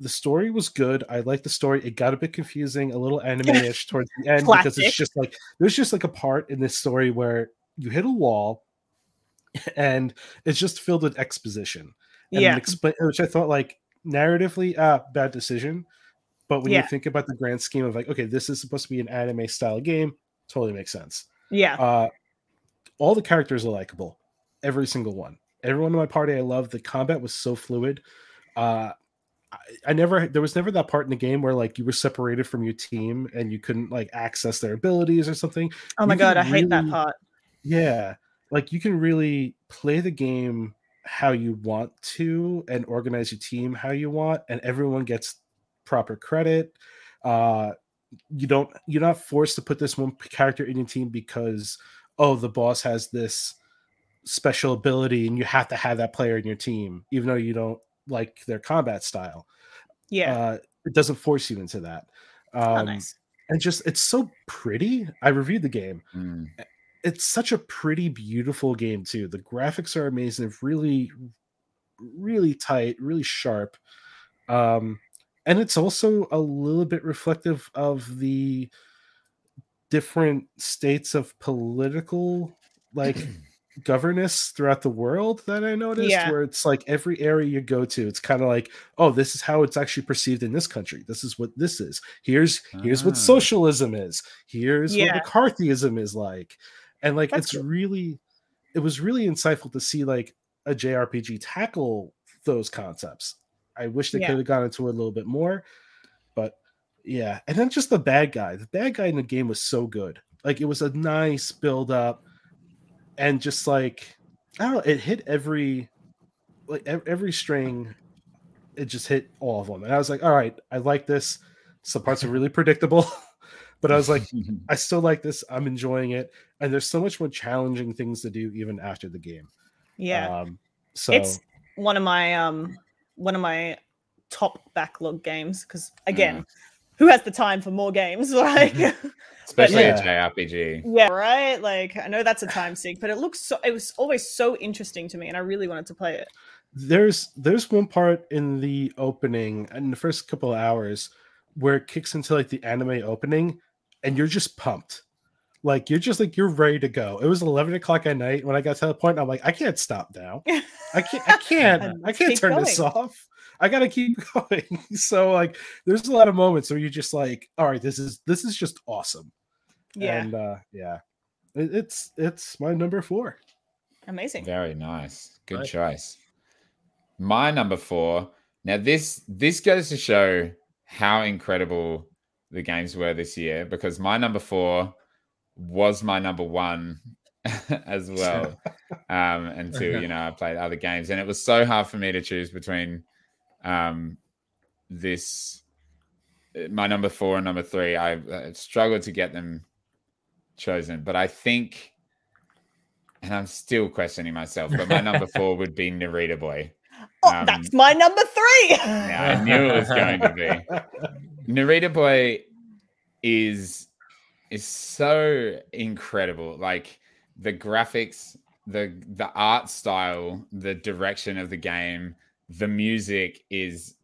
The story was good. I liked the story. It got a bit confusing, a little anime-ish towards the end because it's just like there's just like a part in this story where you hit a wall and it's just filled with exposition. And yeah explain which I thought like narratively, ah, bad decision. But when Yeah. you think about the grand scheme of like, okay, this is supposed to be an anime style game, totally makes sense. yeah Uh, all the characters are likable, every single one. Everyone in my party, I love. The combat was so fluid. Uh, I, I never, there was never that part in the game where like you were separated from your team and you couldn't like access their abilities or something. oh my you god i hate that part Yeah, like you can really play the game how you want to and organize your team how you want, and everyone gets proper credit. Uh, you don't, you're not forced to put this one character in your team because oh, the boss has this special ability and you have to have that player in your team, even though you don't like their combat style. Yeah. Uh, it doesn't force you into that. oh, Um, nice. And just it's so pretty. I reviewed the game. Mm. It's such a pretty, beautiful game too. The graphics are amazing, really, really tight, really sharp. Um, and it's also a little bit reflective of the different states of political like governance throughout the world that I noticed, Yeah. where it's like every area you go to, it's kind of like, oh, this is how it's actually perceived in this country. This is what this is. Here's here's what Ah. socialism is. Here's Yeah. what McCarthyism is like, and like That's it's cool. really, it was really insightful to see like a JRPG tackle those concepts. I wish they Yeah. could have gone into it a little bit more, but yeah. And then just the bad guy. The bad guy in the game was so good. Like it was a nice build up, and just like I don't know, it hit every like every string. It just hit all of them, and I was like, all right, I like this. Some parts are really predictable, but I was like, I still like this. I'm enjoying it, and there's so much more challenging things to do even after the game. Yeah. Um, so it's one of my um one of my top backlog games because again who has the time for more games? Like especially yeah. a JRPG. yeah right? Like i know that's a time sink but it looks so it was always so interesting to me and i really wanted to play it. There's there's one part in the opening in the first couple of hours where it kicks into like the anime opening and you're just pumped. Like you're just like you're ready to go. It was 11 o'clock at night when i got to that point i'm like i can't stop now. I can't i can't i can't keep turn this off i gotta keep going so like there's a lot of moments where you're just like all right this is this is just awesome yeah and uh yeah it, it's it's my number four amazing Very nice. Good Nice. choice. My number four. Now this this goes to show how incredible the games were this year because my number four was my number one as well. um, until you know I played other games, and it was so hard for me to choose between um, this uh, my number four and number three. I, I struggled to get them chosen, but I think, and I'm still questioning myself, but my number four would be Narita Boy. oh um, that's my number three Yeah, I knew it was going to be. Narita Boy is is so incredible. Like the graphics, the the art style, the direction of the game, the music is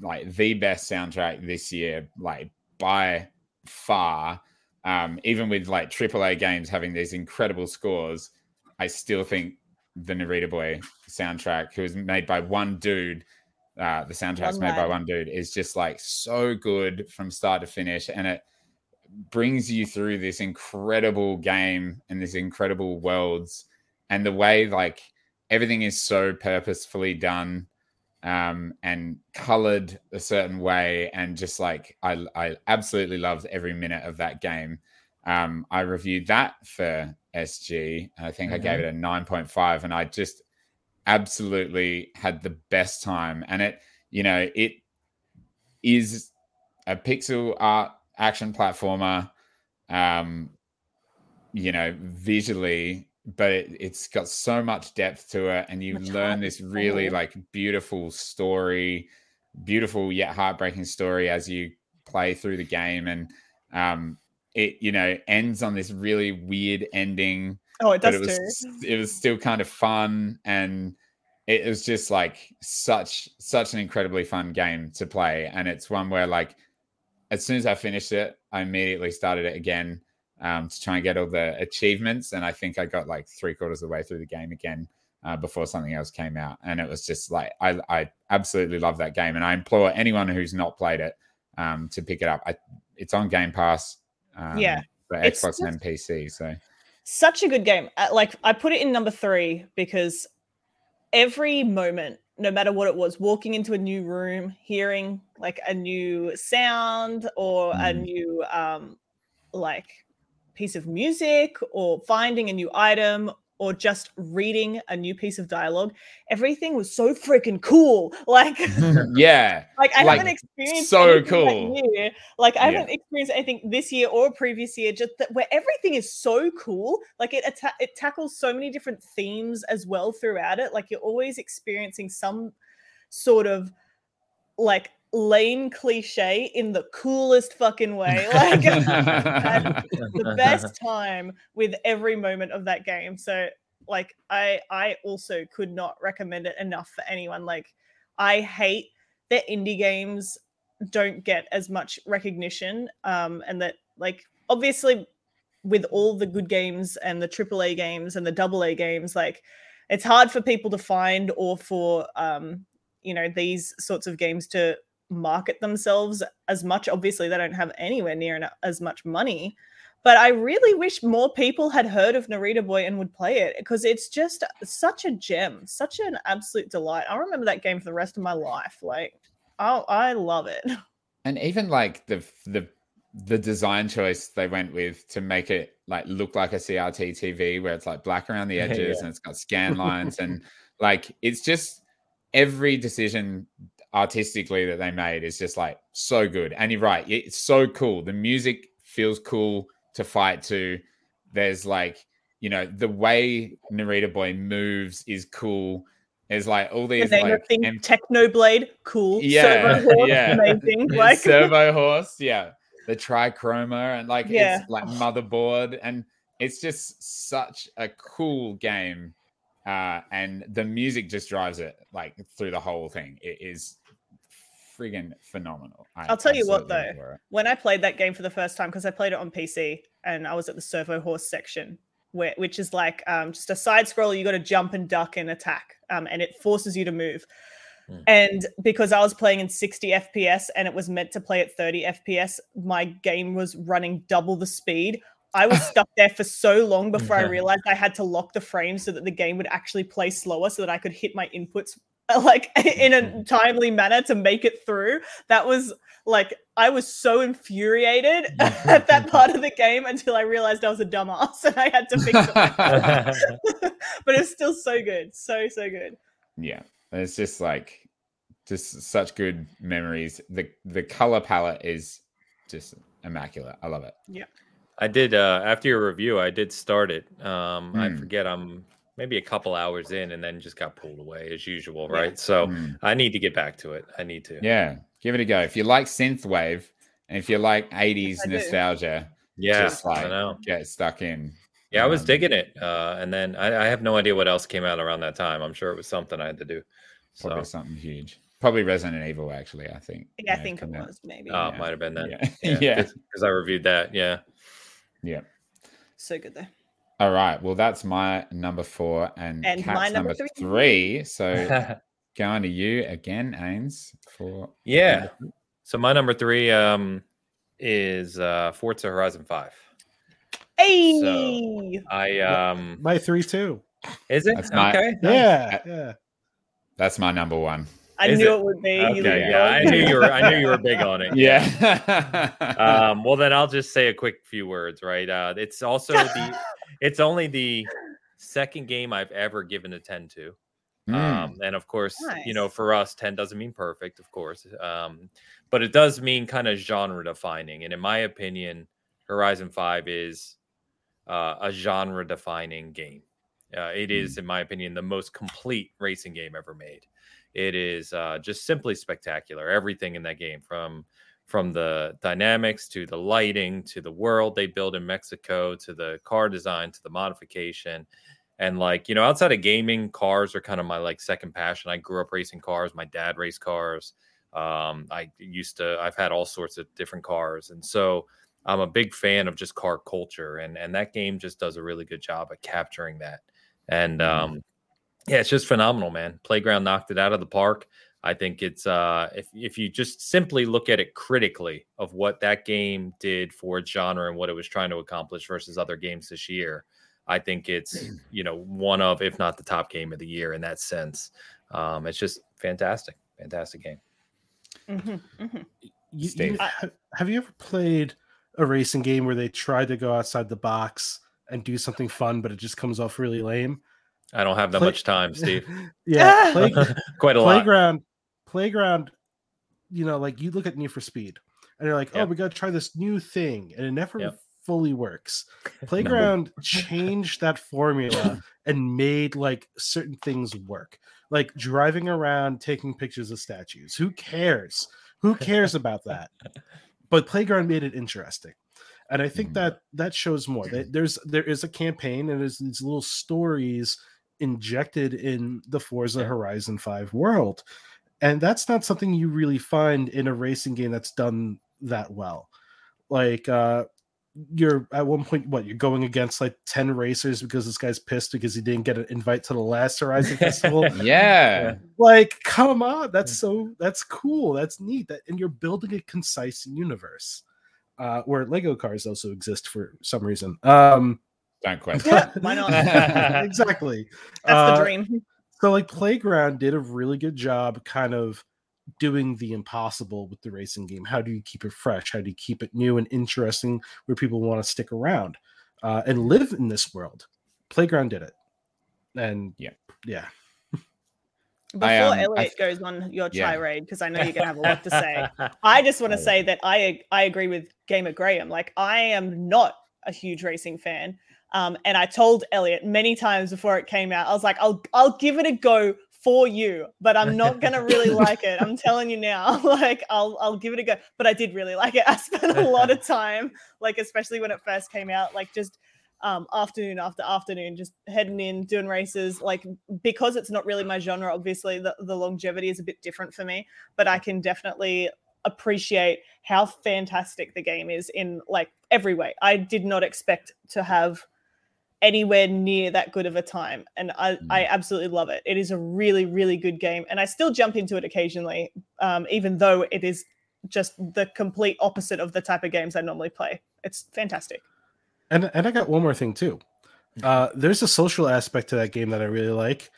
like the best soundtrack this year, like by far. Um, even with like AAA games having these incredible scores, I still think the Narita Boy soundtrack, who was made by one dude, uh, the soundtrack's One made by one dude, is just like so good from start to finish, and it brings you through this incredible game and this incredible worlds, and the way like everything is so purposefully done um, and colored a certain way, and just like I, I absolutely loved every minute of that game. Um, I reviewed that for SG, and I think I gave it a nine point five, and I just absolutely had the best time. And it, you know, it is a pixel art action platformer, um, you know, visually, but it, it's got so much depth to it, and you Much learn this really like beautiful story, beautiful yet heartbreaking story as you play through the game, and um, it you know ends on this really weird ending oh it but does it was too. it was still kind of fun and it was just like such such an incredibly fun game to play and it's one where like as soon as i finished it i immediately started it again um, to try and get all the achievements and i think i got like three quarters of the way through the game again uh, before something else came out and it was just like i i absolutely love that game and i implore anyone who's not played it um, to pick it up I, it's on game pass um, Yeah. for It's xbox and pc so such a good game. Uh, Like I put it in number three because every moment, no matter what it was, walking into a new room, hearing like a new sound or a Mm. new um like piece of music or finding a new item or just reading a new piece of dialogue, everything was so freaking cool. Like yeah like I Like, haven't experienced so anything cool. year. Like I Yeah. haven't experienced anything this year or previous year. Just that where everything is so cool. Like it atta- it tackles so many different themes as well throughout it. Like you're always experiencing some sort of like lame cliche in the coolest fucking way. Like the best time with every moment of that game. So like I I also could not recommend it enough for anyone. Like I hate that indie games don't get as much recognition um and that like obviously with all the good games and the AAA games and the AA games like it's hard for people to find or for um you know these sorts of games to market themselves as much obviously they don't have anywhere near as much money but I really wish more people had heard of Narita Boy and would play it because it's just such a gem, such an absolute delight. I remember that game for the rest of my life. Like, oh, I love it. And even like the the the design choice they went with to make it like look like a CRT TV, where it's like black around the edges yeah. and it's got scan lines and like it's just every decision artistically that they made is just like so good. And you're right, it's so cool. The music feels cool to fight to. There's like, you know, the way Narita Boy moves is cool. There's like all these the like thing, M- Technoblade, cool. Yeah, horse, yeah, amazing. Like servo horse, yeah. The trichroma and like yeah. it's like motherboard, and it's just such a cool game. Uh, and the music just drives it like through the whole thing. It is friggin' phenomenal. I will tell you what though, when I played that game for the first time, because I played it on PC and I was at the servo horse section, where, which is like um, just a side scroller. You got to jump and duck and attack, um, and it forces you to move. Mm. And because I was playing in 60 FPS and it was meant to play at 30 FPS, my game was running double the speed. I was stuck there for so long before I realized I had to lock the frame so that the game would actually play slower so that I could hit my inputs like in a timely manner to make it through. That was like I was so infuriated at that part of the game until I realized I was a dumbass and I had to fix it. but it's still so good, so so good. Yeah, it's just like just such good memories. The the color palette is just immaculate. I love it. Yeah. I did uh after your review, I did start it. Um mm. I hmm. forget I'm maybe a couple hours in and then just got pulled away as usual, right? Yeah. So mm. I need to get back to it. I need to. Yeah, give it a go. If you like synthwave and if you like 80s nostalgia, yeah, just like get stuck in. Yeah, um, I was um, digging it. Uh, and then I, I, have no idea what else came out around that time. I'm sure it was something I had to do. Probably so. something huge. Probably Resident Evil, actually. I think. Yeah, I think it was maybe. Oh, yeah. might have been that. Yeah, yeah, because yeah. I reviewed that. Yeah. Yeah. So good though. All right. Well, that's my number four and, and my number, number three. three. So going to you again, Ains, for yeah. So my number three um is uh Forza Horizon 5. Hey so I um my three too. Is it? That's my, okay. Yeah. Yeah. That's my number one. I Is knew it? it? would be. Okay, yeah, I knew you were. I knew you were big on it. Yeah. um, well, then I'll just say a quick few words. Right. Uh, it's also the it's only the second game I've ever given a 10 to. Mm. Um, and of course, nice. you know, for us, 10 doesn't mean perfect, of course. Um, but it does mean kind of genre defining. And in my opinion, Horizon 5 is uh, a genre defining game. Uh, it mm. is, in my opinion, the most complete racing game ever made. It is uh, just simply spectacular. Everything in that game, from from the dynamics to the lighting to the world they build in Mexico to the car design to the modification. And like, you know, outside of gaming, cars are kind of my like second passion. I grew up racing cars. My dad raced cars. Um, I used to, I've had all sorts of different cars. And so I'm a big fan of just car culture. And, and that game just does a really good job at capturing that. And, mm-hmm. um, yeah, it's just phenomenal, man. Playground knocked it out of the park. I think it's uh, if if you just simply look at it critically of what that game did for its genre and what it was trying to accomplish versus other games this year, I think it's you know one of if not the top game of the year in that sense. Um, it's just fantastic, fantastic game. Mm-hmm, mm-hmm. You, you, have you ever played a racing game where they try to go outside the box and do something fun, but it just comes off really lame? I don't have that Play- much time, Steve. yeah, play- quite a playground, lot playground, you know, like you look at Need for Speed and you're like, oh, we got to try this new thing, and it never yep. fully works. Playground changed that formula and made like certain things work, like driving around, taking pictures of statues. Who cares? Who cares about that? But Playground made it interesting. And I think Mhm. that that shows more. That there's there is a campaign and there's these little stories injected in the Forza Horizon 5 world. And that's not something you really find in a racing game that's done that well. Like uh you're at one point what you're going against like 10 racers because this guy's pissed because he didn't get an invite to the last Horizon Festival. Yeah. like come on that's so that's cool that's neat that and you're building a concise universe uh where lego cars also exist for some reason um Don't question. Yeah, why not? exactly That's Uh, the dream. So like playground did a really good job kind of doing the impossible with the racing game how do you keep it fresh how do you keep it new and interesting where people want to stick around uh, and live in this world playground did it and Yeah. yeah Before I, um, I Elliot th- goes on your tirade, because I know you're gonna have a lot to say. I just want to say that I I agree with Gamer Graham. Like I am not a huge racing fan. Um, and I told Elliot many times before it came out, I was like, I'll I'll give it a go for you, but I'm not gonna really like it. I'm telling you now. like I'll I'll give it a go. But I did really like it. I spent a lot of time, like especially when it first came out, like just um, afternoon after afternoon, just heading in, doing races. Like because it's not really my genre, obviously the, the longevity is a bit different for me, but I can definitely appreciate how fantastic the game is in like every way. I did not expect to have anywhere near that good of a time and I, Mm. I absolutely love it it is a really really good game and i still jump into it occasionally um, even though it is just the complete opposite of the type of games i normally play it's fantastic And and I got one more thing too. Uh, there's a social aspect to that game that I really like,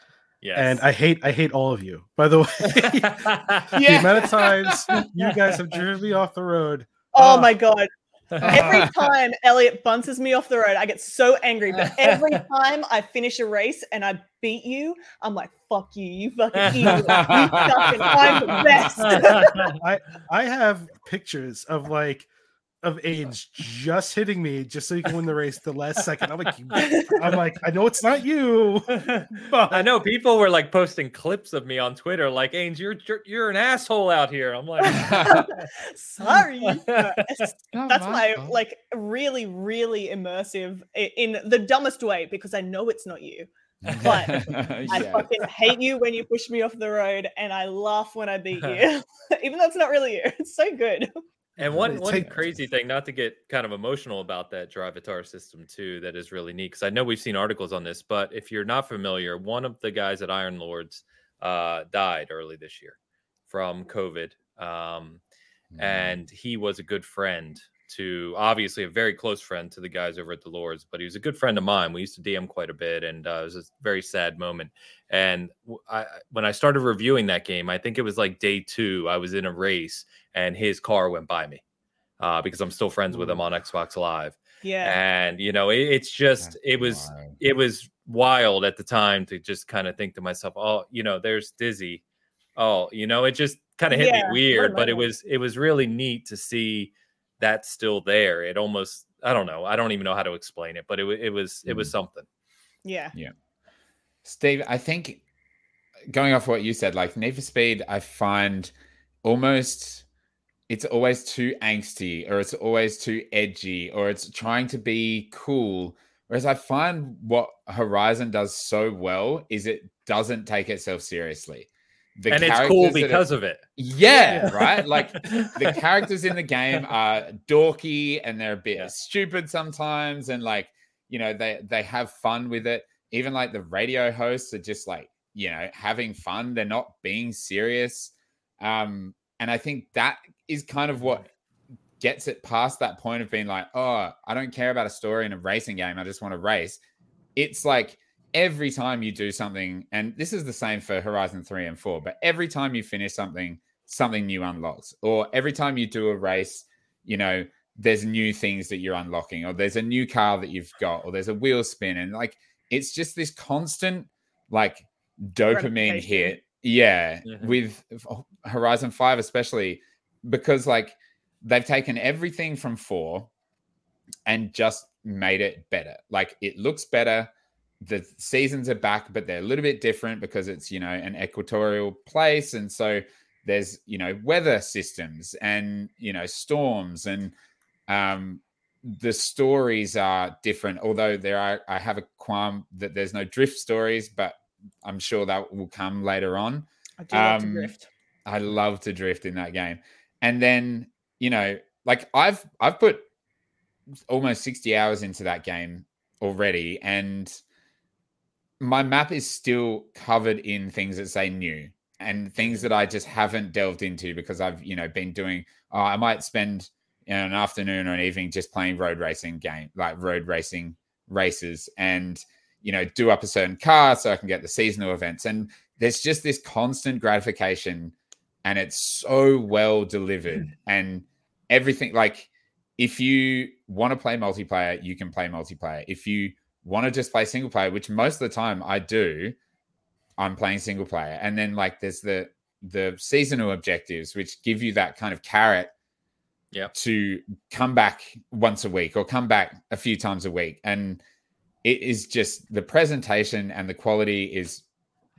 yes. and I hate I hate all of you. By the way, the amount of times you guys have driven me off the road. oh Ah. my god every time Elliot bounces me off the road, I get so angry. But every time I finish a race and I beat you, I'm like, "Fuck you, you fucking idiot! You suck, I'm the best." I I have pictures of like of age just hitting me just so you can win the race the last second. I'm like, I'm like, I know it's not you, but I know people were like posting clips of me on Twitter, like, Ainge, you're you're, you're an asshole out here. I'm like, Sorry. No, it's- Not that's my my like really, really immersive in the dumbest way because I know it's not you. But I fucking hate you when you push me off the road, and I laugh when I beat you, even though it's not really you. It's so good. And one one take- crazy thing, not to get kind of emotional about that Drivatar system too, that is really neat because I know we've seen articles on this, but if you're not familiar, one of the guys at Iron Lords uh, died early this year from COVID, um, Mm. and he was a good friend to obviously a very close friend to the guys over at the Lords, but he was a good friend of mine. We used to DM quite a bit, and uh, it was a very sad moment. And I, when I started reviewing that game, I think it was like day two. I was in a race, and his car went by me uh, because I'm still friends with him on Xbox Live. Yeah. And you know, it, it's just That's it was wild. it was wild at the time to just kind of think to myself, oh, you know, there's Dizzy. Oh, you know, it just kind of hit Yeah, me weird, but it was it was really neat to see that still there. It almost I don't know, I don't even know how to explain it, but it wa- it was it was something. Yeah. Yeah. Steve, I think going off what you said, like Need for Speed, I find almost it's always too angsty or it's always too edgy or it's trying to be cool. Whereas I find what Horizon does so well is it doesn't take itself seriously. The and it's cool characters that it- because of it. yeah, right. Like the characters in the game are dorky and they're a bit Yeah. stupid sometimes and like you know they they have fun with it even like the radio hosts are just like you know having fun they're not being serious um and i think that is kind of what mm. gets it past that point of being like oh i don't care about a story in a racing game i just want to race. It's like every time you do something and this is the same for horizon 3 and 4 but every time you finish something something new unlocks or every time you do a race you know there's new things that you're unlocking or there's a new car that you've got or there's a wheel spin and like it's just this constant like dopamine hit yeah Mhm. with horizon 5 especially because like they've taken everything from 4 and just made it better like it looks better the seasons are back but they're a little bit different because it's you know an equatorial place and so there's you know weather systems and you know storms and um the stories are different although there are i have a qualm that there's no drift stories but i'm sure that will come later on I do love to Um, drift. I love to drift in that game. And then, you know, like I've I've put almost 60 hours into that game already and my map is still covered in things that say new and things that I just haven't delved into because I've, you know, been doing oh, I might spend you know, an afternoon or an evening just playing road racing game, like road racing races and you know, do up a certain car so I can get the seasonal events. And there's just this constant gratification and it's so well delivered. Mm. And everything like if you want to play multiplayer you can play multiplayer. If you want to just play single player which most of the time i do i'm playing single player. And then like there's the the seasonal objectives which give you that kind of carrot Yep. to come back once a week or come back a few times a week. And it is just the presentation and the quality is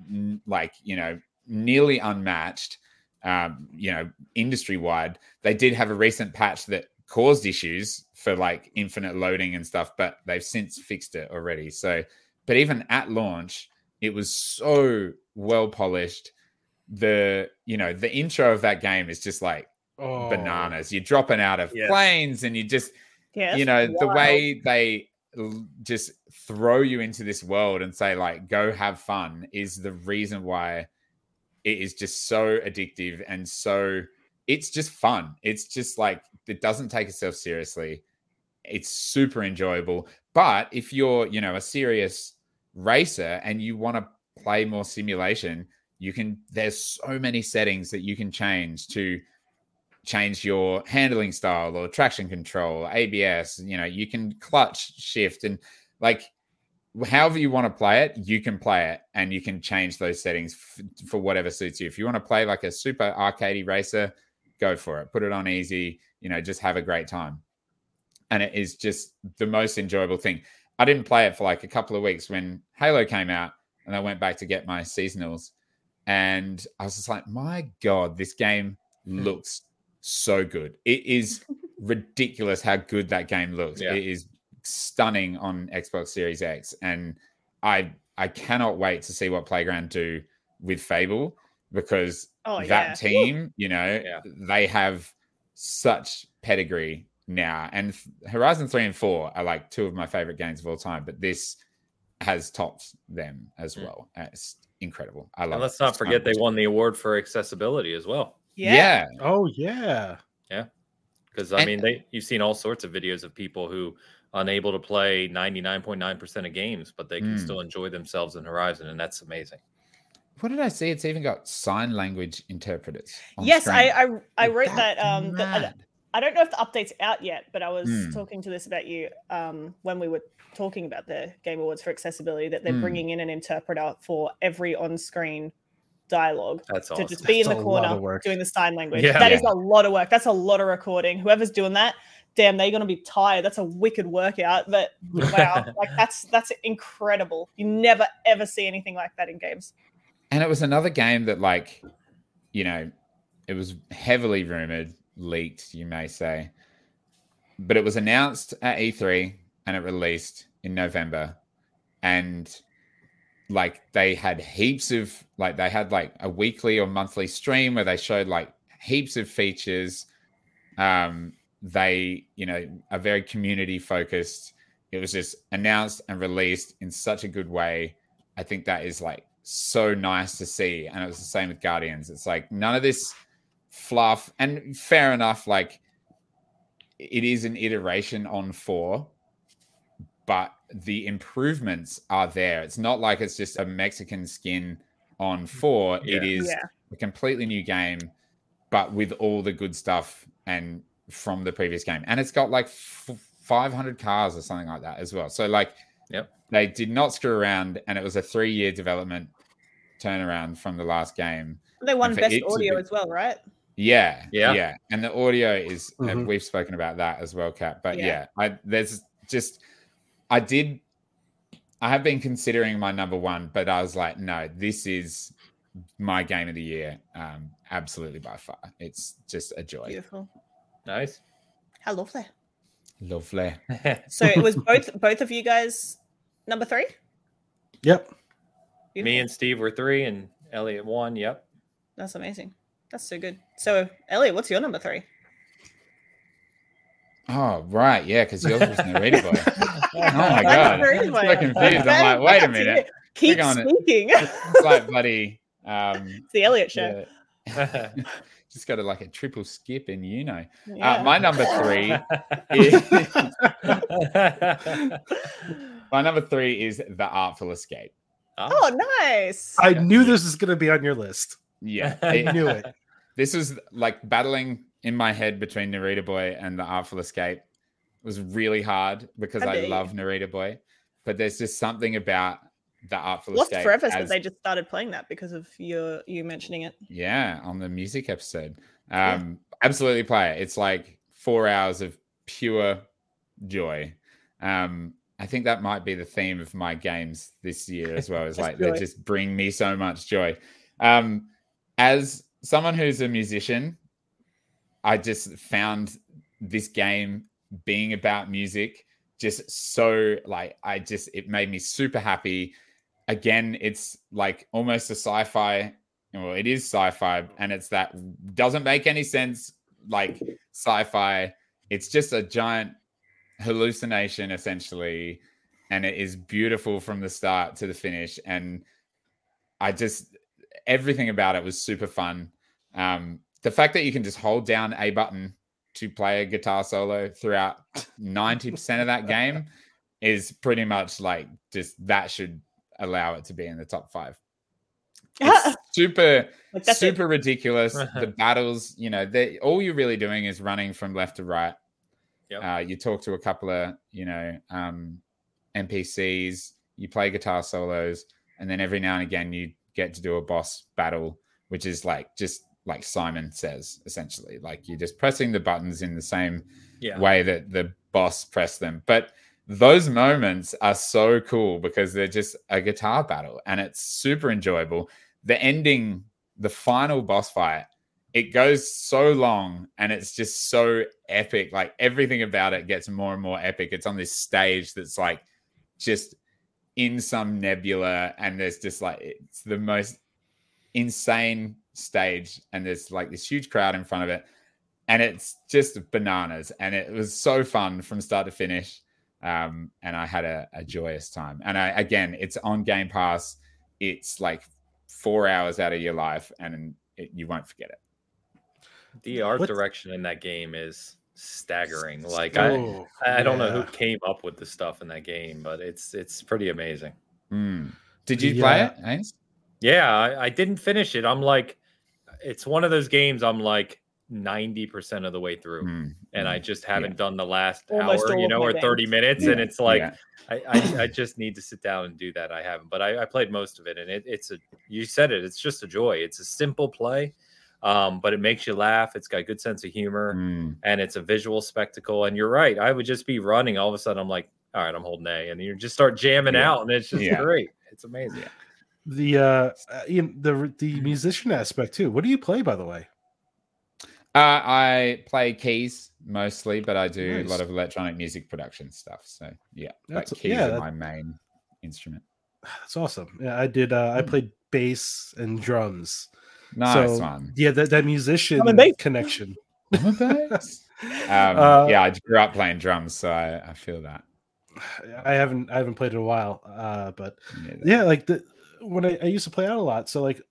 n- like you know nearly unmatched um, you know industry wide they did have a recent patch that caused issues for like infinite loading and stuff but they've since fixed it already. So but even at launch it was so well polished. The you know the intro of that game is just like Oh, bananas. You're dropping out of Yes. planes and you just Yeah, you that's know the way they l- just throw you into this world and say like go have fun is the reason why it is just so addictive and so it's just fun. It's just like it doesn't take itself seriously. It's super enjoyable. But if you're you know a serious racer and you want to play more simulation you can there's so many settings that you can change to change your handling style or traction control, ABS, you know, you can clutch shift and like however you want to play it, you can play it and you can change those settings f- for whatever suits you. If you want to play like a super arcadey racer, go for it. Put it on easy, you know, just have a great time. And it is just the most enjoyable thing. I didn't play it for like a couple of weeks when Halo came out and I went back to get my seasonals and I was just like, my God, this game hmm. looks so good. It is ridiculous how good that game looks. Yeah. It is stunning on Xbox Series X, and I I cannot wait to see what Playground do with Fable because Oh, that yeah. team, you know, Yeah. they have such pedigree now, and Horizon Three and Four are like two of my favorite games of all time, but this has topped them as Mm. well. It's incredible. I love. And it. let's not It's forget they won the award for accessibility as well. Yeah. Oh yeah. Yeah. Because I And- mean, they you've seen all sorts of videos of people who unable to play 99.9% of games, but they can Mm. still enjoy themselves in Horizon, and that's amazing. What did I see? It's even got sign language interpreters. Yes, I, screen. I I wrote that. Um, the- I- I don't know if the update's out yet, but I was Hmm. talking to this about you um, when we were talking about the Game Awards for accessibility. That they're Hmm. bringing in an interpreter for every on-screen dialogue That's to awesome. just be in the corner doing the sign language. Yeah. That is Yeah. a lot of work. That's a lot of recording. Whoever's doing that, damn, they're gonna be tired. That's a wicked workout. But wow, like that's that's incredible. You never ever see anything like that in games. and it was another game that, like, you know, it was heavily rumored, leaked, you may say, but it was announced at E3 and it released in November, and like they had heaps of like they had like a weekly or monthly stream where they showed like heaps of features. Um they you know are very community focused. It was just announced and released in such a good way. I think that is like so nice to see. And it was the same with guardians. It's like none of this fluff. And fair enough like it is an iteration on four but the improvements are there it's not like it's just a mexican skin on four it Yeah. is Yeah. a completely new game but with all the good stuff and from the previous game and it's got like f- 500 cars or something like that as well so like Yep. they did not screw around and it was a three year development turnaround from the last game They won best audio be- as well, right? yeah Yeah. yeah and the audio is Mhm. we've spoken about that as well cat but Yeah. yeah. i there's just i did i have been considering my number one but i was like no this is my game of the year um absolutely by far. It's just a joy. Beautiful. Nice. How lovely. Lovely. So it was both both of you guys number three. Yep. Me and Steve were three, and Elliot one. Yep. That's amazing. That's so good. So Elliot, what's your number three? Oh, right. Yeah, because yours was Narita Boy. Oh my god. I'm Boy. so confused. I'm like, wait a minute. Keep on it. speaking. It's like bloody um it's the Elliot show. yeah. just got a like a triple skip in you know. Yeah. Uh, my number three is my number three is the Artful Escape. oh, nice. I knew this was going to be on your list. Yeah. I knew it. this was like battling in my head between Narita Boy and the Artful Escape. Was really hard because I I, love Narita Boy, but there's just something about the Artful Lost Escape. Forever said as- they just started playing that because of your you mentioning it. yeah, on the music episode. Yeah. Um, absolutely play it. It's like four hours of pure joy. Um, I think that might be the theme of my games this year as well. Is Just like they just bring me so much joy. Um, as someone who's a musician, I just found this game being about music just so like I just it made me super happy. Again, it's like almost a sci-fi. Well, it is sci-fi, and it's that doesn't make any sense. Like sci-fi, it's just a giant hallucination essentially, and it is beautiful from the start to the finish. And I just everything about it was super fun. Um, the fact that you can just hold down a button to play a guitar solo throughout 90% of that game is pretty much like just that should allow it to be in the top five. It's super, Like, that's it. super ridiculous. the battles, you know, they all you're really doing is running from left to right. Yep. Uh, you talk to a couple of, you know, um, NPCs, you play guitar solos, and then every now and again you get to do a boss battle, which is like just like Simon says, essentially. Like you're just pressing the buttons in the same yeah. way that the boss pressed them. But those moments are so cool because they're just a guitar battle and it's super enjoyable. The ending, the final boss fight, it goes so long and it's just so epic. Like everything about it gets more and more epic. It's on this stage that's like just in some nebula and there's just like it's the most insane stage and there's like this huge crowd in front of it and it's just bananas and it was so fun from start to finish um, and i had a, a joyous time and i again it's on game pass it's like four hours out of your life and it, you won't forget it The art What's- direction in that game is staggering. Like I, Oh, I don't know who came up with the stuff in that game, but it's it's pretty amazing. Mm. did you The, play it Haynes? Yeah, I, I didn't finish it. I'm like, it's one of those games. I'm like ninety percent of the way through, Mm, and I mm. just haven't done the last Almost hour, you know, my or thirty games. minutes, and it's like yeah. I, I I just need to sit down and do that. I haven't, but I, I played most of it, and it, it's a you said it. It's just a joy. It's a simple play, um, but it makes you laugh. It's got good sense of humor, Mm. and it's a visual spectacle. And you're right. I would just be running. All of a sudden, I'm like, all right, I'm holding A, and you just start jamming Yeah. out, and it's just Yeah. great. It's amazing. Yeah. the uh, uh the the musician aspect too. What do you play, by the way? Uh, I play keys mostly, but I do a lot of electronic music production stuff. So yeah, That's- but keys yeah, are that- my main instrument. That's awesome. Yeah, I did. Uh, I Hmm. played bass and drums. Nice So, one. Yeah, that, that musician Drum and bass. connection. I'm a bass. Um, Uh, yeah, I grew up playing drums, so I, I feel that. I haven't I haven't played in a while, uh, but Yeah. yeah, like the when I, I used to play out a lot. So like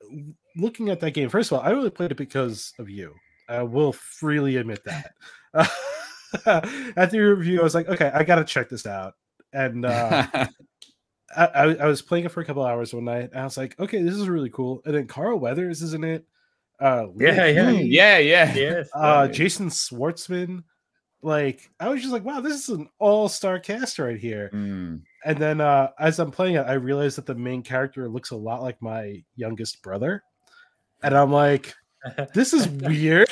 looking at that game, first of all, I really played it because of you. I will freely admit that. After your review, I was like, okay, I got to check this out, and uh, I, I, I was playing it for a couple hours one night. And I was like, okay, this is really cool. And then Carl Weathers is in it. Uh, Leah Yeah, yeah. Yeah, yeah, Yes. uh. Jason Schwartzman. Like, I was just like, wow, this is an all star cast right here. Mm. And then uh, as I'm playing it, I realized that the main character looks a lot like my youngest brother. And I'm like, this is weird.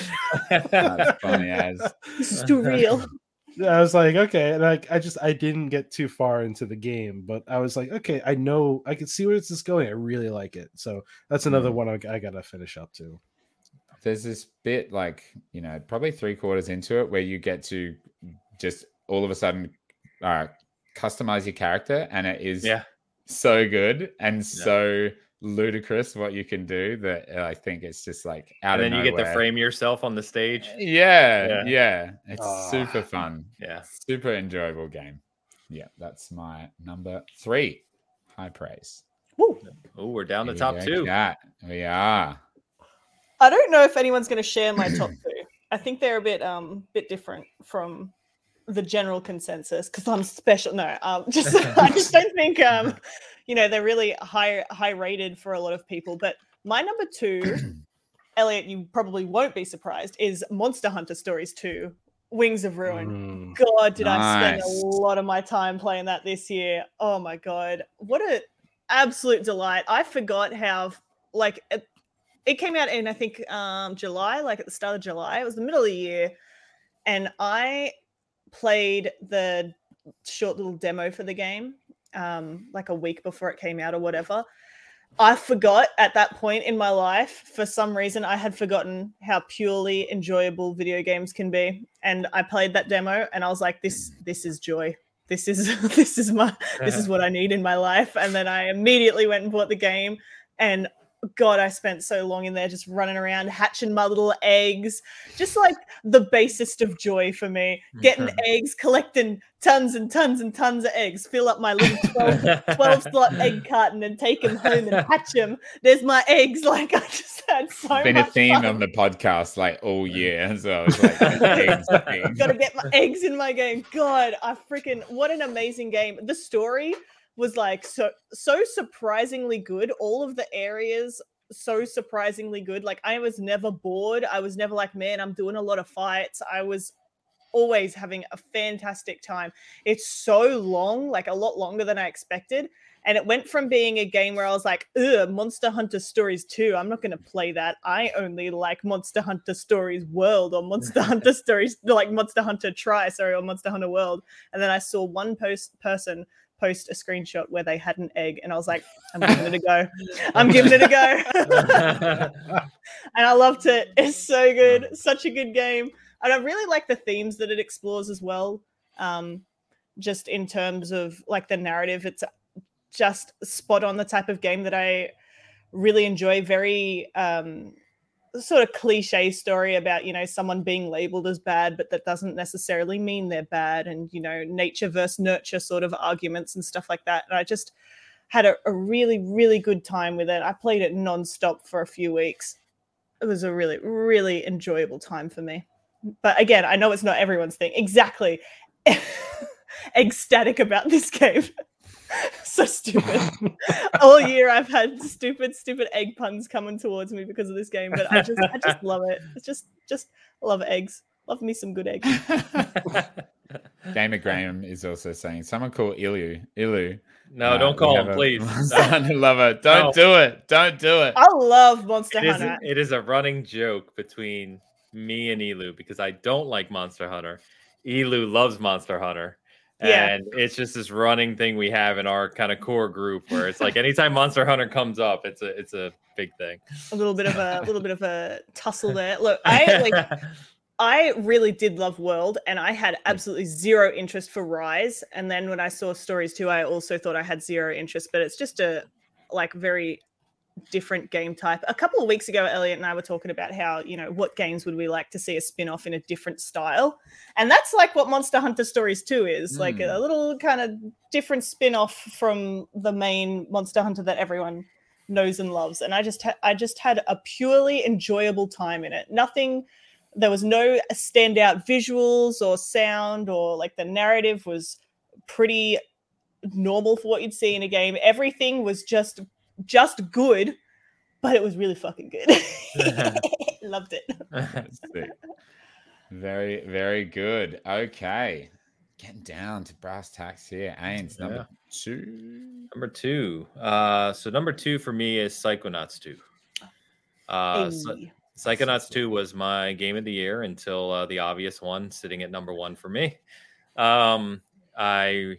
Funny as. This is too real. I was like, okay, and I, I just I didn't get too far into the game, but I was like, okay, I know I can see where this is going. I really like it, so that's another Mm. one I, I gotta finish up to. There's this bit like you know probably three quarters into it where you get to just all of a sudden uh, customize your character, and it is Yeah. so good and so ludicrous what you can do that uh, I think it's just like out of nowhere. And of then you get to frame yourself on the stage. Yeah, Yeah. yeah, It's Ah. super fun. Yeah. Super enjoyable game. Yeah, that's my number three. High praise. Woo. Oh, we're down to Here top two. chat. We are. I don't know if anyone's going to share my top two. I think they're a bit um bit different from the general consensus because I'm special. No, um, just I just don't think um, you know, they're really high high rated for a lot of people. But my number two, Elliot, you probably won't be surprised, is Monster Hunter Stories Two, Wings of Ruin. Mm. God, did I spend a lot of my time playing that this year. Oh my god. What a absolute delight. I forgot how like it, came out in I think um July, like at the start of July. It was the middle of the year. And I played the short little demo for the game um like a week before it came out or whatever. I forgot at that point in my life, for some reason, I had forgotten how purely enjoyable video games can be. And I played that demo and I was like, this this is joy. This is this is my this is what I need in my life. And then I immediately went and bought the game. And God, I spent so long in there just running around, hatching my little eggs, just like the basest of joy for me. Getting mm-hmm. eggs, collecting tons and tons and tons of eggs, fill up my little 12 12 slot egg carton and take them home and hatch them. There's my eggs. Like I just had so much Been a theme fun. on the podcast like all year. So it's like an eggs thing. Gotta get my eggs in my game. God, I freaking what an amazing game. The story was like so so surprisingly good. All of the areas so surprisingly good. Like I was never bored. I was never like, man, I'm doing a lot of fights. I was always having a fantastic time. It's so long, like a lot longer than I expected. And it went from being a game where I was like, ugh, Monster Hunter Stories 2. I'm not going to play that. I only like Monster Hunter Stories World or Monster Hunter Stories, like Monster Hunter Tri, sorry, or Monster Hunter World. And then I saw one post person post a screenshot where they had an egg. And I was like, I'm giving it a go. I'm giving it a go. and I loved it. It's so good. Such a good game. And I really like the themes that it explores as well. Um, just in terms of like the narrative, it's just spot on the type of game that I really enjoy. Very um, sort of cliche story about you know someone being labeled as bad, but that doesn't necessarily mean they're bad, and you know nature versus nurture sort of arguments and stuff like that. And I just had a, a really really good time with it. I played it nonstop for a few weeks. It was a really really enjoyable time for me. But again, I know it's not everyone's thing. Exactly. Ecstatic about this game. so stupid. All year I've had stupid, stupid egg puns coming towards me because of this game, but I just I just love it. It's just just love eggs. Love me some good eggs. Gamer Graham is also saying someone call Ilu. Ilu. no, Uh, don't call have him, a please. Monster Hunter lover. Don't No. do it. Don't do it. I love Monster It is, Hunter. it is a running joke between me and Elu because I don't like Monster Hunter. Elu loves Monster Hunter. Yeah. And it's just this running thing we have in our kind of core group where it's like anytime Monster Hunter comes up, it's a it's a big thing. A little bit of a, little bit of a tussle there. Look, I like I really did love World, and I had hmm. absolutely zero interest for Rise. And then when I saw Stories 2, I also thought I had zero interest, but it's just a like very different game type. A couple of weeks ago, Elliot and I were talking about how, you know, what games would we like to see a spin off in a different style? And that's like what Monster Hunter Stories 2 is hmm. like a little kind of different spin off from the main Monster Hunter that everyone knows and loves. And I just, ha- I just had a purely enjoyable time in it. Nothing there was no standout visuals or sound or like the narrative was pretty normal for what you'd see in a game everything was just just good but it was really fucking good loved it sick. Very, very good. Okay. Getting down to brass tacks here. Ains, number Yeah. two. Number two. Uh, so number two for me is Psychonauts 2. Uh, Psy- Hey. Psychonauts 2 was my game of the year until uh, the obvious one, sitting at number one for me. Um, I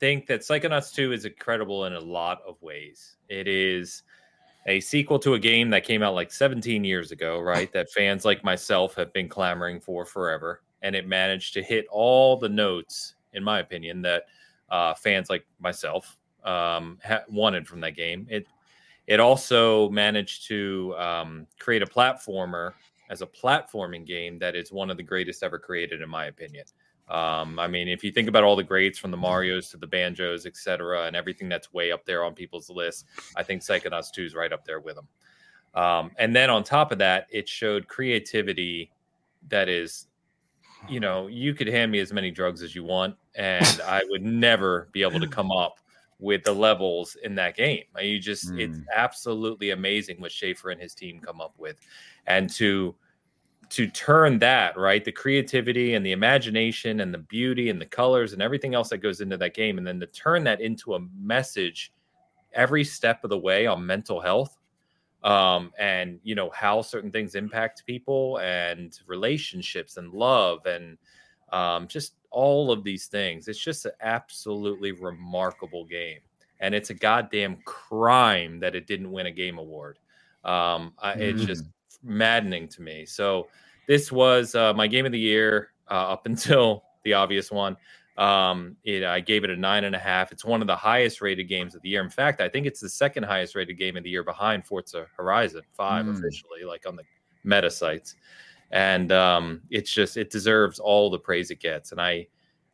think that Psychonauts 2 is incredible in a lot of ways. It is a sequel to a game that came out like 17 years ago, right? That fans like myself have been clamoring for forever, and it managed to hit all the notes, in my opinion, that uh, fans like myself um, ha- wanted from that game. It it also managed to um, create a platformer as a platforming game that is one of the greatest ever created, in my opinion. Um, I mean, if you think about all the greats from the Mario's to the Banjos, etc., and everything that's way up there on people's list, I think Psychonauts 2 is right up there with them. Um, and then on top of that, it showed creativity that is, you know, you could hand me as many drugs as you want, and I would never be able to come up with the levels in that game. You just, mm. it's absolutely amazing what Schafer and his team come up with, and to to turn that right the creativity and the imagination and the beauty and the colors and everything else that goes into that game and then to turn that into a message every step of the way on mental health um, and you know how certain things impact people and relationships and love and um, just all of these things. It's just an absolutely remarkable game and it's a goddamn crime that it didn't win a game award. Um, I, it's just mm maddening to me. So this was uh, my game of the year uh, up until the obvious one. Um, it, I gave it a nine and a half. It's one of the highest rated games of the year. In fact, I think it's the second highest rated game of the year behind Forza Horizon 5 mm. officially, like on the meta sites. And um, it's just it deserves all the praise it gets. And I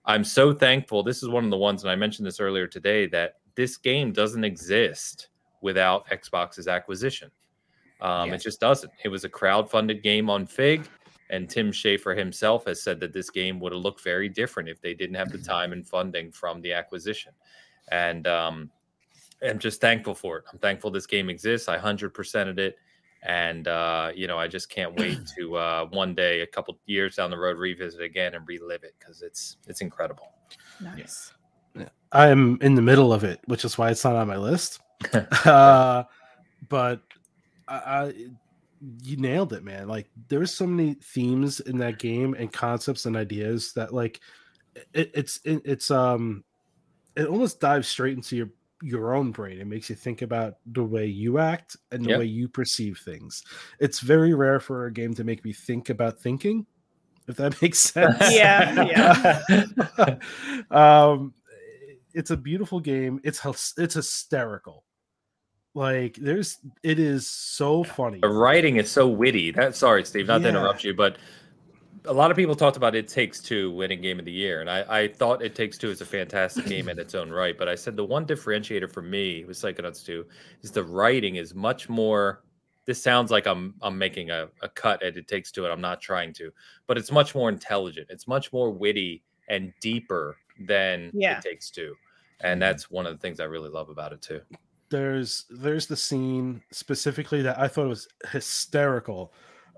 I'm so thankful. This is one of the ones, and I mentioned this earlier today, that this game doesn't exist without Xbox's acquisition. Um, yes. It just doesn't. It was a crowd-funded game on Fig, and Tim Schafer himself has said that this game would have looked very different if they didn't have the time and funding from the acquisition. And um, I'm just thankful for it. I'm thankful this game exists. I hundred percented it, and uh, you know I just can't wait to uh, one day, a couple years down the road, revisit again and relive it because it's it's incredible. Nice. Yeah. I'm in the middle of it, which is why it's not on my list. uh, but I, I, you nailed it, man. Like there's so many themes in that game and concepts and ideas that like it, it's it, it's um it almost dives straight into your your own brain. It makes you think about the way you act and the yep. way you perceive things. It's very rare for a game to make me think about thinking, if that makes sense. yeah, yeah. um, it's a beautiful game. It's it's hysterical. Like there's it is so funny. The writing is so witty. That sorry, Steve, not yeah. to interrupt you, but a lot of people talked about It Takes Two winning game of the year, and I, I thought It Takes Two is a fantastic game in its own right. But I said the one differentiator for me with Psychonauts 2 is the writing is much more. This sounds like I'm I'm making a, a cut at It Takes Two, and I'm not trying to, but it's much more intelligent. It's much more witty and deeper than yeah. It Takes Two, and mm-hmm. that's one of the things I really love about it too there's there's the scene specifically that I thought was hysterical.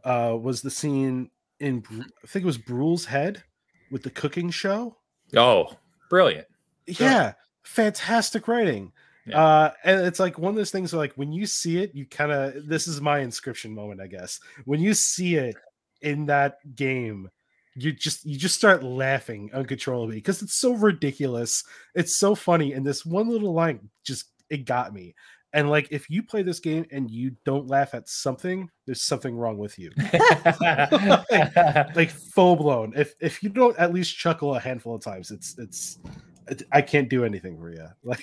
Uh, was the scene in I think it was Brule's head with the cooking show. Oh, brilliant! Yeah, fantastic writing. Yeah. Uh, and it's like one of those things where, like, when you see it, you kind of this is my Inscryption moment, I guess. When you see it in that game, you just you just start laughing uncontrollably because it's so ridiculous. It's so funny, and this one little line just it got me. And like, if you play this game and you don't laugh at something, there's something wrong with you. like, like, full blown. If if you don't at least chuckle a handful of times, it's it's. I can't do anything for you. Like,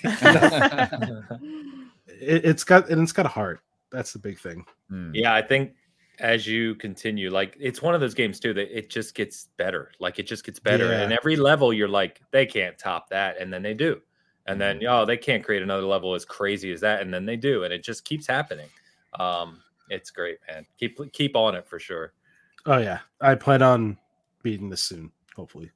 it, has got and it's got a heart. That's the big thing. Hmm. Yeah, I think as you continue, like it's one of those games too that it just gets better. Like it just gets better, yeah. and every level you're like, they can't top that, and then they do and then mm-hmm. oh they can't create another level as crazy as that and then they do and it just keeps happening. Um it's great man. Keep keep on it for sure. Oh yeah. I plan on beating this soon hopefully.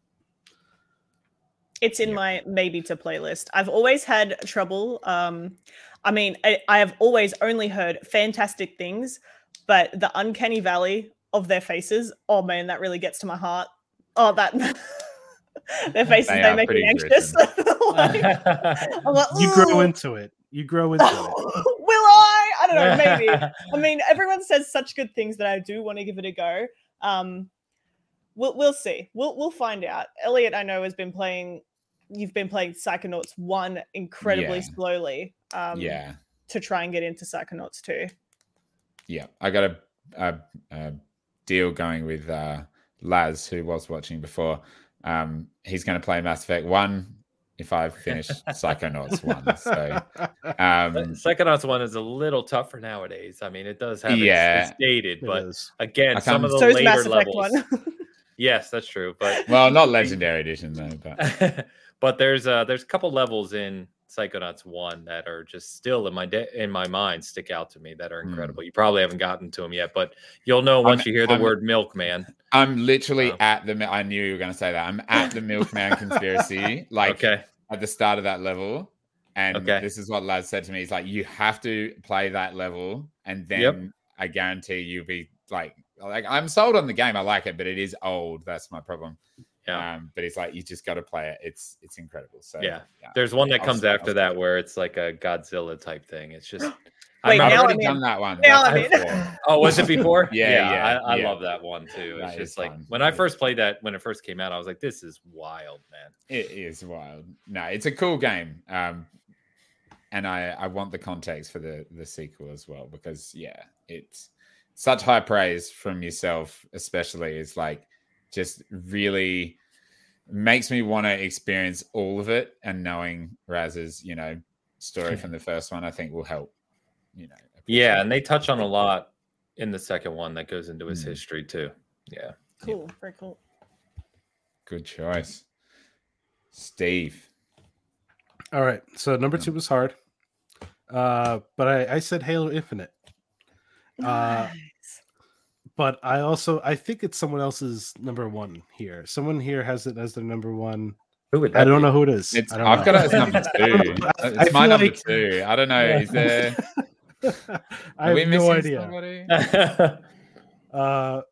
It's in yeah. my maybe to playlist. I've always had trouble um i mean I, I have always only heard fantastic things but the uncanny valley of their faces oh man that really gets to my heart. Oh that their faces they, they make me anxious. like, like, you grow into it. You grow into it. Will I? I don't know. Maybe. I mean, everyone says such good things that I do want to give it a go. Um, we'll we'll see. We'll we'll find out. Elliot, I know, has been playing. You've been playing Psychonauts one incredibly yeah. slowly. Um, yeah. to try and get into Psychonauts 2. Yeah, I got a, a, a deal going with uh, Laz, who was watching before. Um, he's going to play Mass Effect 1 if I finish Psychonauts 1. So, um, Psychonauts 1 is a little tougher nowadays. I mean, it does have Yeah. its, its dated, It but is. again, some of the So later Mass levels. 1. Yes, that's true. But well, not Legendary Edition, though. But but there's uh there's a couple levels in Psychonauts 1 that are just still in my de- in my mind stick out to me that are Hmm. incredible. You probably haven't gotten to them yet, but you'll know once I'm- you hear the I'm- word milkman. I'm literally Oh. at the. I knew you were going to say that. I'm at the Milkman conspiracy, like okay. at the start of that level. And Okay. this is what Laz said to me. He's like, you have to play that level, and then Yep. I guarantee you'll be like, like I'm sold on the game. I like it, but it is old. That's my problem. Yeah. Um, but he's like, you just got to play it. It's it's incredible. So Yeah. There's one that I'll comes s- I'll after s- that where it's like a Godzilla type thing. It's just I Wait, I've now remember- already done in. that one. Now That's I'm in. before. Oh, was it before? Yeah, yeah, I, I yeah. love that one too. It's That just like fun. when I first played that when it first came out, I was like, "This is wild, man." It is wild. No, it's a cool game. Um, and I I want the context for the the sequel as well because yeah, it's such high praise from yourself, especially. is like just really makes me want to experience all of it, and knowing Raz's you know story from the first one, I think will help. You know. Yeah, and they touch on a lot in the second one that goes into his Mm. history too. Yeah. Cool. Very cool. Good choice, Steve. All right. So number two was hard. Uh, but I, I said Halo Infinite. Uh, Nice. But I also I think it's someone else's number one here. Someone here has it as their number one. Who would I don't know who it is. It's I don't I've know. got it as number two. It's I my number like- two. I don't know. Yeah. Is there? I Are have we no idea. Uh, but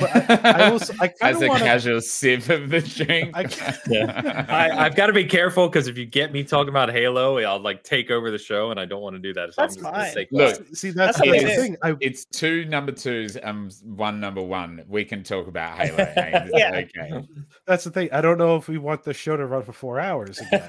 I, I also I kind As a want to. casual sip of the drink. I ca- I, I've got to be careful because if you get me talking about Halo, I'll like take over the show, and I don't want to do that. So That's I'm just gonna fine. stay Look, quiet. See, that's, That's the thing. I, it's two number twos and one number one. We can talk about Halo. Haynes. Yeah. Okay. that's the thing. I don't know if we want the show to run for four hours again.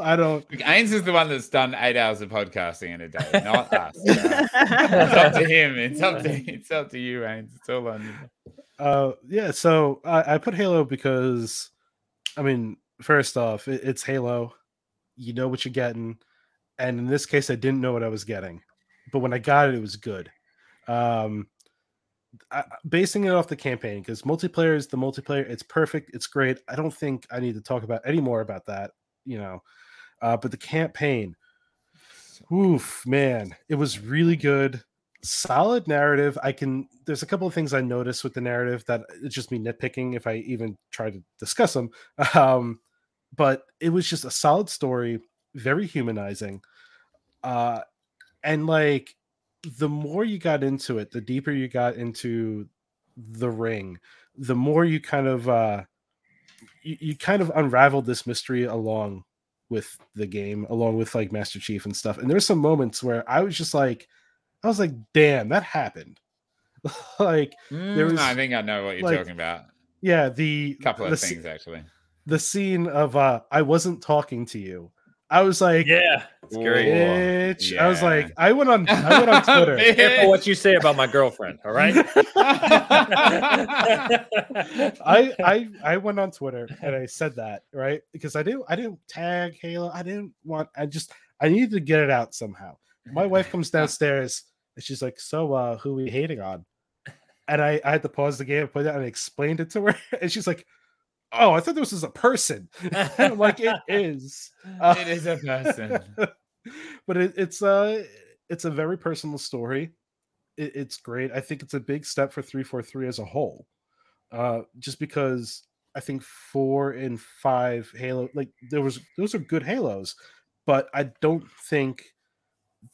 I don't. Ains is the one that's done eight hours of podcasting in a day, not us. it's up to him. It's up to it's up to you, Ains. It's on. Uh, yeah. So I, I put Halo because, I mean, first off, it, it's Halo. You know what you're getting, and in this case, I didn't know what I was getting, but when I got it, it was good. Um, I, basing it off the campaign because multiplayer is the multiplayer. It's perfect. It's great. I don't think I need to talk about any more about that. You know, uh, but the campaign, oof, man, it was really good. Solid narrative. I can. There's a couple of things I noticed with the narrative that it's just me nitpicking if I even try to discuss them. Um, but it was just a solid story, very humanizing. Uh, and like the more you got into it, the deeper you got into the ring, the more you kind of uh you, you kind of unraveled this mystery along with the game, along with like Master Chief and stuff. And there's some moments where I was just like, I was like, damn, that happened. like, There was, I think I know what you're like, talking about. yeah, the couple the, of sce- things actually. the scene of uh I wasn't talking to you. I was like, Yeah, it's great. Whoa. bitch. I was like, I went on I went on Twitter. Bitch. Careful what you say about my girlfriend. All right. I I I went on Twitter and I said that right because I didn't I didn't tag Halo. I didn't want. I just I needed to get it out somehow. My wife comes downstairs and she's like, "So, uh, who are we hating on?" And I I had to pause the game and put that and I explained it to her, and she's like, "Oh, I thought this was a person." I'm like, "It is." Uh, it is a person. but it, it's uh it's a very personal story. It, it's great. I think it's a big step for 343 as a whole. Uh just because I think 4 and 5 Halo like there was those are good Halos, but I don't think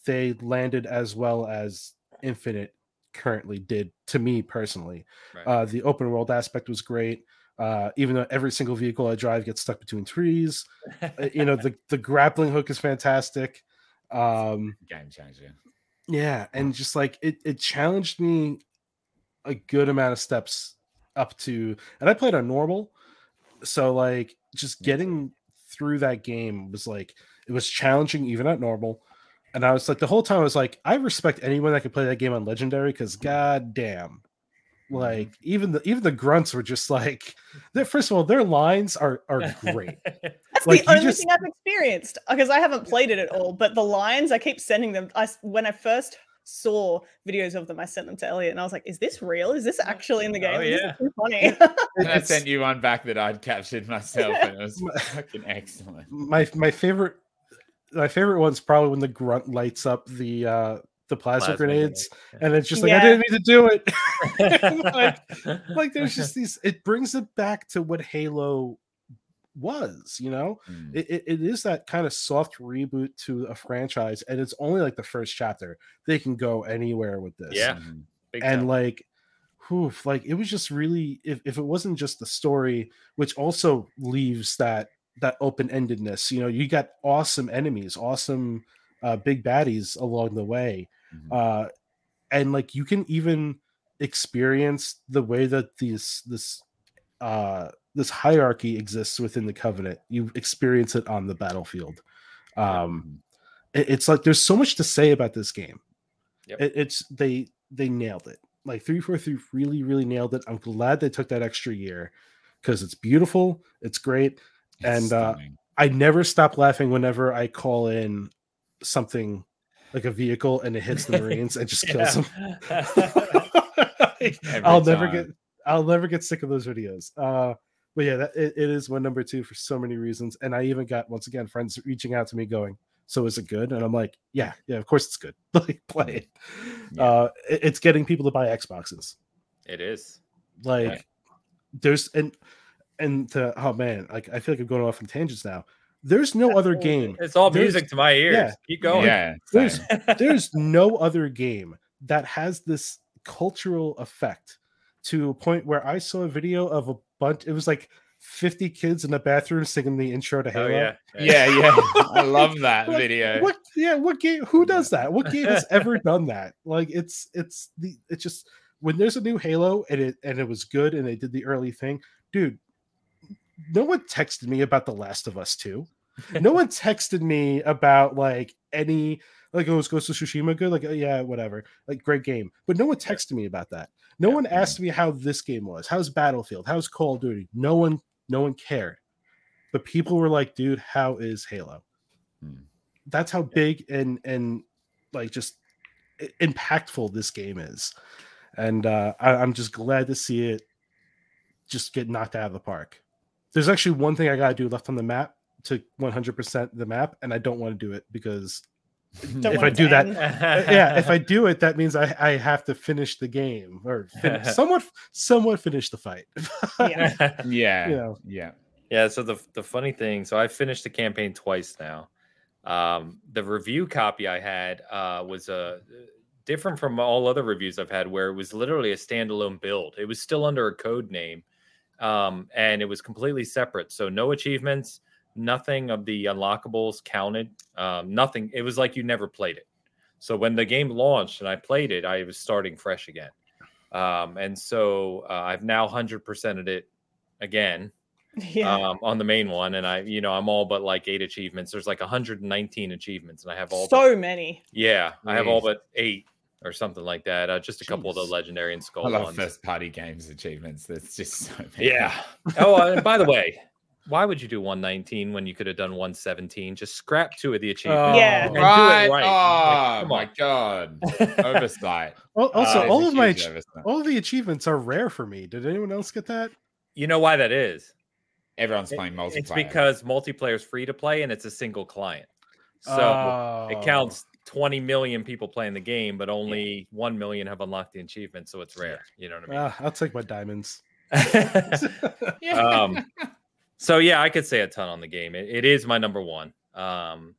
they landed as well as Infinite currently did to me personally. Right. Uh the open world aspect was great. Uh, even though every single vehicle I drive gets stuck between trees, uh, you know the the grappling hook is fantastic um Game changer. yeah and just like it it challenged me a good amount of steps up to and i played on normal so like just getting through that game was like it was challenging even at normal and I was like, the whole time I was like, I respect anyone that can play that game on legendary because god damn, mm-hmm. like even the even the grunts were just like, first of all, their lines are are great. That's Like, the only just- thing I've experienced uh, because I haven't played it at all. But the lines, I keep sending them. I when I first saw videos of them, I sent them to Elliot, and I was like, "Is this real? Is this actually in the oh, game? Oh, This is yeah. too funny." And I sent you one back that I'd captured myself, and it was fucking excellent. my my favorite my favorite one's probably when the grunt lights up the uh the plasma, Plasma grenades grenade, and it's just like i didn't need to do it like, like there's just these it brings it back to what halo was you know Mm. it, it, it is that kind of soft reboot to a franchise and it's only like the first chapter they can go anywhere with this Yeah. Mhm. Big and time. like whew, like it was just really if, if it wasn't just the story which also leaves that that open-endedness you know you got awesome enemies awesome uh big baddies along the way Mhm. uh and like you can even experience the way that these this uh this hierarchy exists within the covenant. You experience it on the battlefield. Um it- it's like there's so much to say about this game. Yep. it, it's they they nailed it. Like 343 really really nailed it. I'm glad they took that extra year because it's beautiful it's great and, uh, i never stop laughing whenever i call in something like a vehicle and it hits the marines and just kills them. I'll never get i'll never get sick of those videos. Uh but yeah that it, it is my number two for so many reasons and i even got once again friends reaching out to me going so is it good? And i'm like yeah yeah of course it's good. Like play it. Yeah. uh it- it's getting people to buy xboxes. It is. like Yeah. there's and and to oh man like i feel like i'm going off on tangents now there's no other game It's all There's- music to my ears. yeah. Keep going. Yeah, there's there's no other game that has this cultural effect to a point where I saw a video of a bunch. It was like 50 kids in a bathroom singing the intro to oh, Halo. Oh yeah. yeah, yeah. I love that Like, video. What? Yeah. What game? Who does that? What game has ever done that? Like it's it's the it's just when there's a new Halo and it and it was good and they did the early thing, dude. No one texted me about The Last of Us 2. No one texted me about like any like oh, was Ghost of Tsushima good? Like, oh, yeah, whatever. Like, great game. But no one texted me about that. No Yeah. one asked me how this game was. How's Battlefield? How's Call of Duty? No one, no one cared. But people were like, dude, how is Halo? Hmm. That's how big and and like just impactful this game is. And uh I, I'm just glad to see it just get knocked out of the park. There's actually one thing I gotta do left on the map to 100% the map, and I don't want to do it because Don't If I do to that- uh, yeah, if I do it, that means I, I have to finish the game or fin- somewhat somewhat finish the fight. Yeah. yeah, you know, yeah. Yeah, so the the funny thing, so I finished the campaign twice now. Um, the review copy I had uh, was uh, different from all other reviews I've had, where it was literally a standalone build. It was still under a code name, um, and it was completely separate. So no achievements, nothing of the unlockables counted, um, nothing. It was like you never played it. So when the game launched and I played it, I was starting fresh again. Um, and so uh, I've now hundred percented it again yeah. um, on the main one, and I, you know, I'm all but like eight achievements. There's like 119 achievements, and I have all. but, so many. yeah, I have all but eight or something like that. Uh, just a couple of the legendary and skull I love ones. first party games achievements. There's just so many. Yeah. oh, uh, and by the way, why would you do 119 when you could have done 117? Just scrap two of the achievements. Yeah. and Right. right. Oh Like, my on. god. Oversight. Al- also Uh, all of my oversight. all of the achievements are rare for me. Did anyone else get that? You know why that is? Everyone's It- playing multiplayer. It's because multiplayer is free to play and it's a single client. So Oh. it counts 20 million people playing the game, but only 1 million have unlocked the achievement. So it's rare. You know what I mean? Ah, I'll take my diamonds. um, so yeah, I could say a ton on the game. It, it is my number one. Um,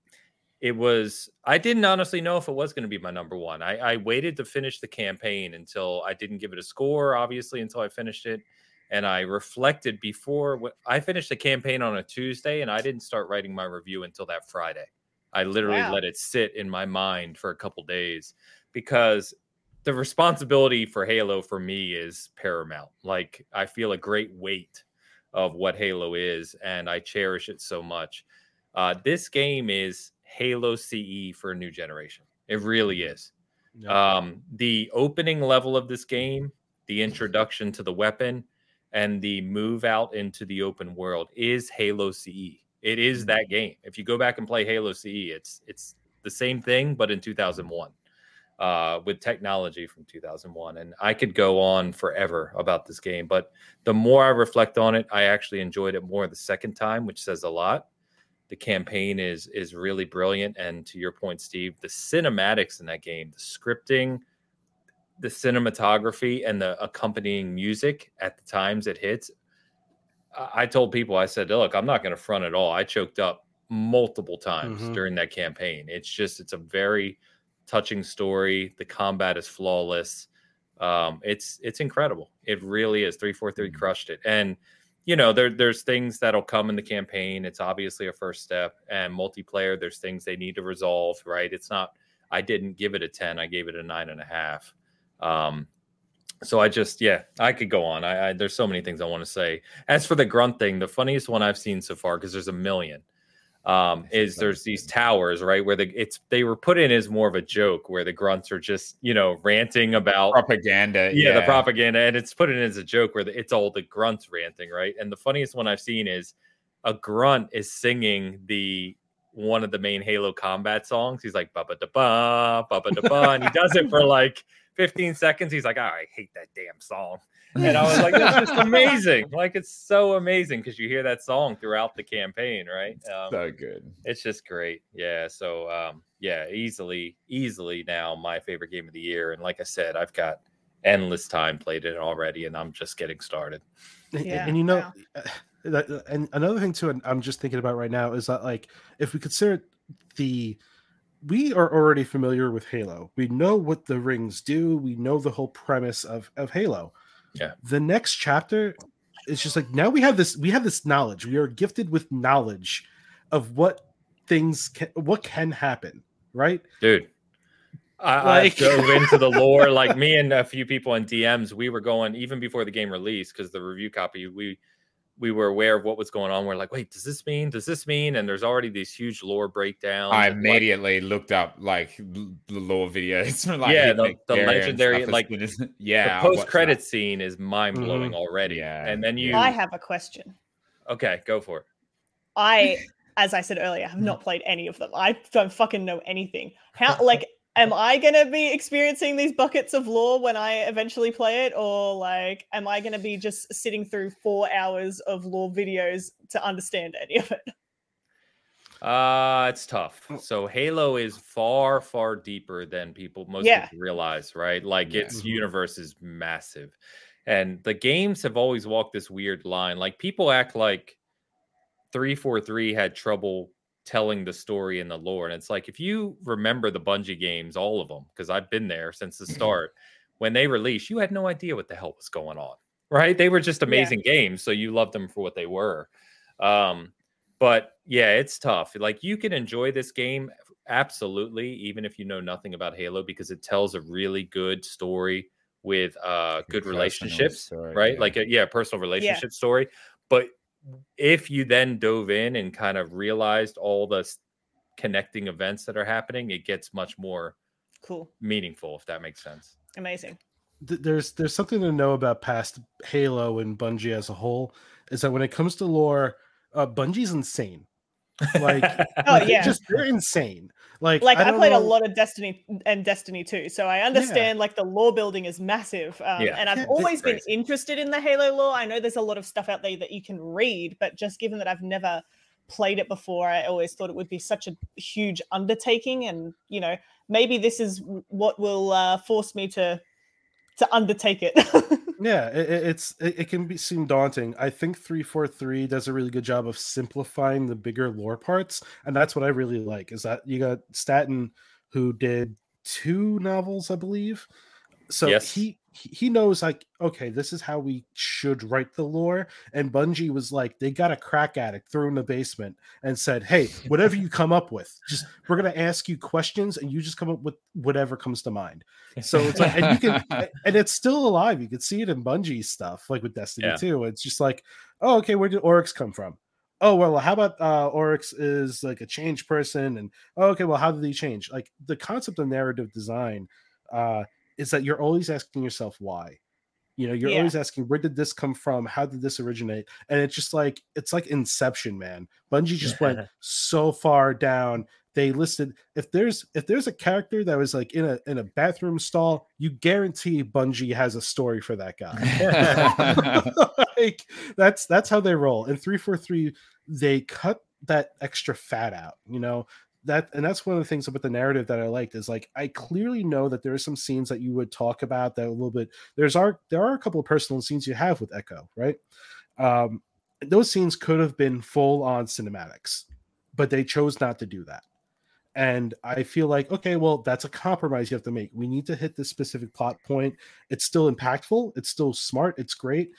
it was. I didn't honestly know if it was going to be my number one. I, I waited to finish the campaign until I didn't give it a score, obviously, until I finished it, and I reflected before. I finished the campaign on a Tuesday, and I didn't start writing my review until that Friday. I literally Wow. let it sit in my mind for a couple days because the responsibility for Halo for me is paramount. Like I feel a great weight of what Halo is, and I cherish it so much. Uh, this game is Halo CE for a new generation. It really is. Yep. Um, the opening level of this game, the introduction to the weapon, and the move out into the open world is Halo CE. It is that game. If you go back and play Halo CE, it's it's the same thing, but in 2001 uh, with technology from 2001. And I could go on forever about this game, but the more I reflect on it, I actually enjoyed it more the second time, which says a lot. The campaign is is really brilliant, and to your point, Steve, the cinematics in that game, the scripting, the cinematography, and the accompanying music at the times it hits. I told people, I said, look, I'm not going to front at all. I choked up multiple times Mhm. during that campaign. It's just, it's a very touching story. The combat is flawless. Um, it's it's incredible. It really is. Three four three Mhm. crushed it. And you know, there there's things that'll come in the campaign. It's obviously a first step. And multiplayer, there's things they need to resolve. Right? It's not. I didn't give it a ten. I gave it a nine and a half. Um, so I just yeah, I could go on. I, I there's so many things I want to say. As for the grunt thing, the funniest one I've seen so far because there's a million um is there's these towers right where the it's they were put in as more of a joke where the grunts are just you know ranting about Propaganda. yeah, the propaganda and it's put in as a joke where the, it's all the grunts ranting right and the funniest one i've seen is a grunt is singing the one of the main halo combat songs he's like ba ba da ba ba ba da ba and he does it for like 15 seconds he's like oh, i hate that damn song and i was like that's just amazing like it's so amazing because you hear that song throughout the campaign right um, so good. it's just great. Yeah. So um yeah, easily, easily now my favorite game of the year. And like I said, I've got endless time played it already and I'm just getting started. And- Yeah, and you know wow. uh, that, uh, and another thing too and i'm just thinking about right now is that like if we consider the we are already familiar with halo we know what the rings do we know the whole premise of of halo Yeah. the next chapter is just like now we have this we have this knowledge we are gifted with knowledge of what things can what can happen right Dude. I, Like- I dove into the lore. Like me and a few people in DMs, we were going even before the game released because the review copy we we were aware of what was going on. We're like, wait, does this mean? Does this mean? And there's already these huge lore breakdowns. I and, like, immediately looked up like l- the lore videos. from, like, Yeah, the- the legendary, like, soon as- the yeah, post credit scene is mind blowing mm-hmm. already. Yeah, And then you I have a question. okay, go for it. I, as I said earlier, have mm-hmm. not played any of them. I don't fucking know anything. How like am I gonna be experiencing these buckets of lore when I eventually play it, or like am I gonna be just sitting through four hours of lore videos to understand any of it? Uh it's tough. Oh. So Halo is far, far deeper than people most Yeah. people realize, right? Like Yeah. its Mhm. universe is massive. And the games have always walked this weird line. Like people act like 343 had trouble telling the story and the lore. And it's like if you remember the Bungie games, all of them, because I've been there since the start, when they released, you had no idea what the hell was going on. Right? They were just Yeah. amazing games, so you loved them for what they were. Um, but yeah, it's tough. Like you can enjoy this game absolutely, even if you know nothing about Halo, because it tells a really good story with uh good relationships, story, right? yeah. Like a yeah, personal relationship story. But if you then dove in and kind of realized all the connecting events that are happening, it gets much more Cool, meaningful, if that makes sense. amazing. there's there's something to know about past Halo and Bungie as a whole is that when it comes to lore, uh, Bungie's insane. Like, Oh like, yeah. just they're insane. Like, like I, don't played a lot of Destiny and Destiny 2, so I understand like the lore building is massive. Um, Yeah. and I've Yeah, always been interested in the Halo lore. I know there's a lot of stuff out there that you can read, but just given that I've never played it before, I always thought it would be such a huge undertaking. And you know, maybe this is what will uh, force me to to undertake it. Yeah, it, it- it's it, it can be seem daunting. I think three four three does a really good job of simplifying the bigger lore parts, and that's what I really like. Is that you got Staten who did two novels, I believe. So Yes. he he he knows like okay, this is how we should write the lore. And Bungie was like, they got a crack addict threw in the basement and said, "Hey, whatever you come up with, just we're gonna ask you questions, and you just come up with whatever comes to mind." So it's like, and you can, and it's still alive. You can see it in Bungie stuff, like with Destiny Yeah. 2. It's just like, oh, okay, where did Oryx come from? oh well how about uh oryx is like a changed person and oh, okay well how did he change like the concept of narrative design uh is that you're always asking yourself why you know you're Yeah. always asking where did this come from how did this originate and it's just like it's like inception man bungie just went so far down they listed if there's if there's a character that was like in a in a bathroom stall you guarantee bungie has a story for that guy like that's that's how they roll. In 343, they cut that extra fat out, you know. That and that's one of the things about the narrative that I liked is like I clearly know that there are some scenes that you would talk about that a little bit. There's are there are a couple of personal scenes you have with Echo, right? Um, those scenes could have been full on cinematics, but they chose not to do that. And I feel like, okay, well, that's a compromise you have to make. We need to hit this specific plot point. It's still impactful, it's still smart, it's great.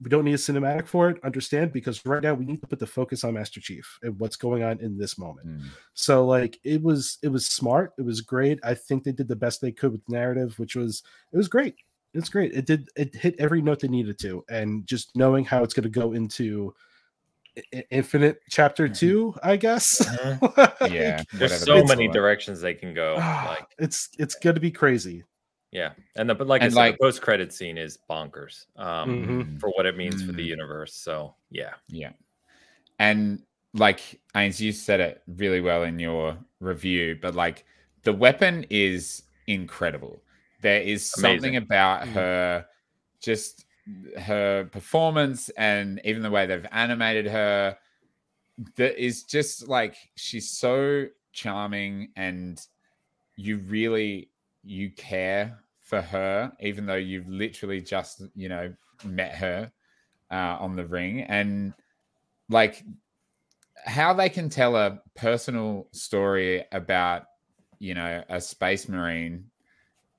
We don't need a cinematic for it, understand? Because right now we need to put the focus on Master Chief and what's going on in this moment. Mm. So like it was it was smart, it was great. I think they did the best they could with the narrative, which was it was great. It's great. It did it hit every note they needed to, and just knowing how it's going to go into I- I- Infinite Chapter Mhm. Two, I guess. Mhm. yeah. There's so many directions they can go. Like, it's it's going to be crazy. Yeah, and the but like I said, like- the post credit scene is bonkers um, Mhm. for what it means for the Mm. universe. So yeah, Yeah. And like Ains, you said it really well in your review, but like the weapon is incredible. There is something Amazing. about Mm. her just her performance and even the way they've animated her that is just like she's so charming and you really you care for her even though you've literally just you know met her uh, on the ring. And like how they can tell a personal story about you know a space marine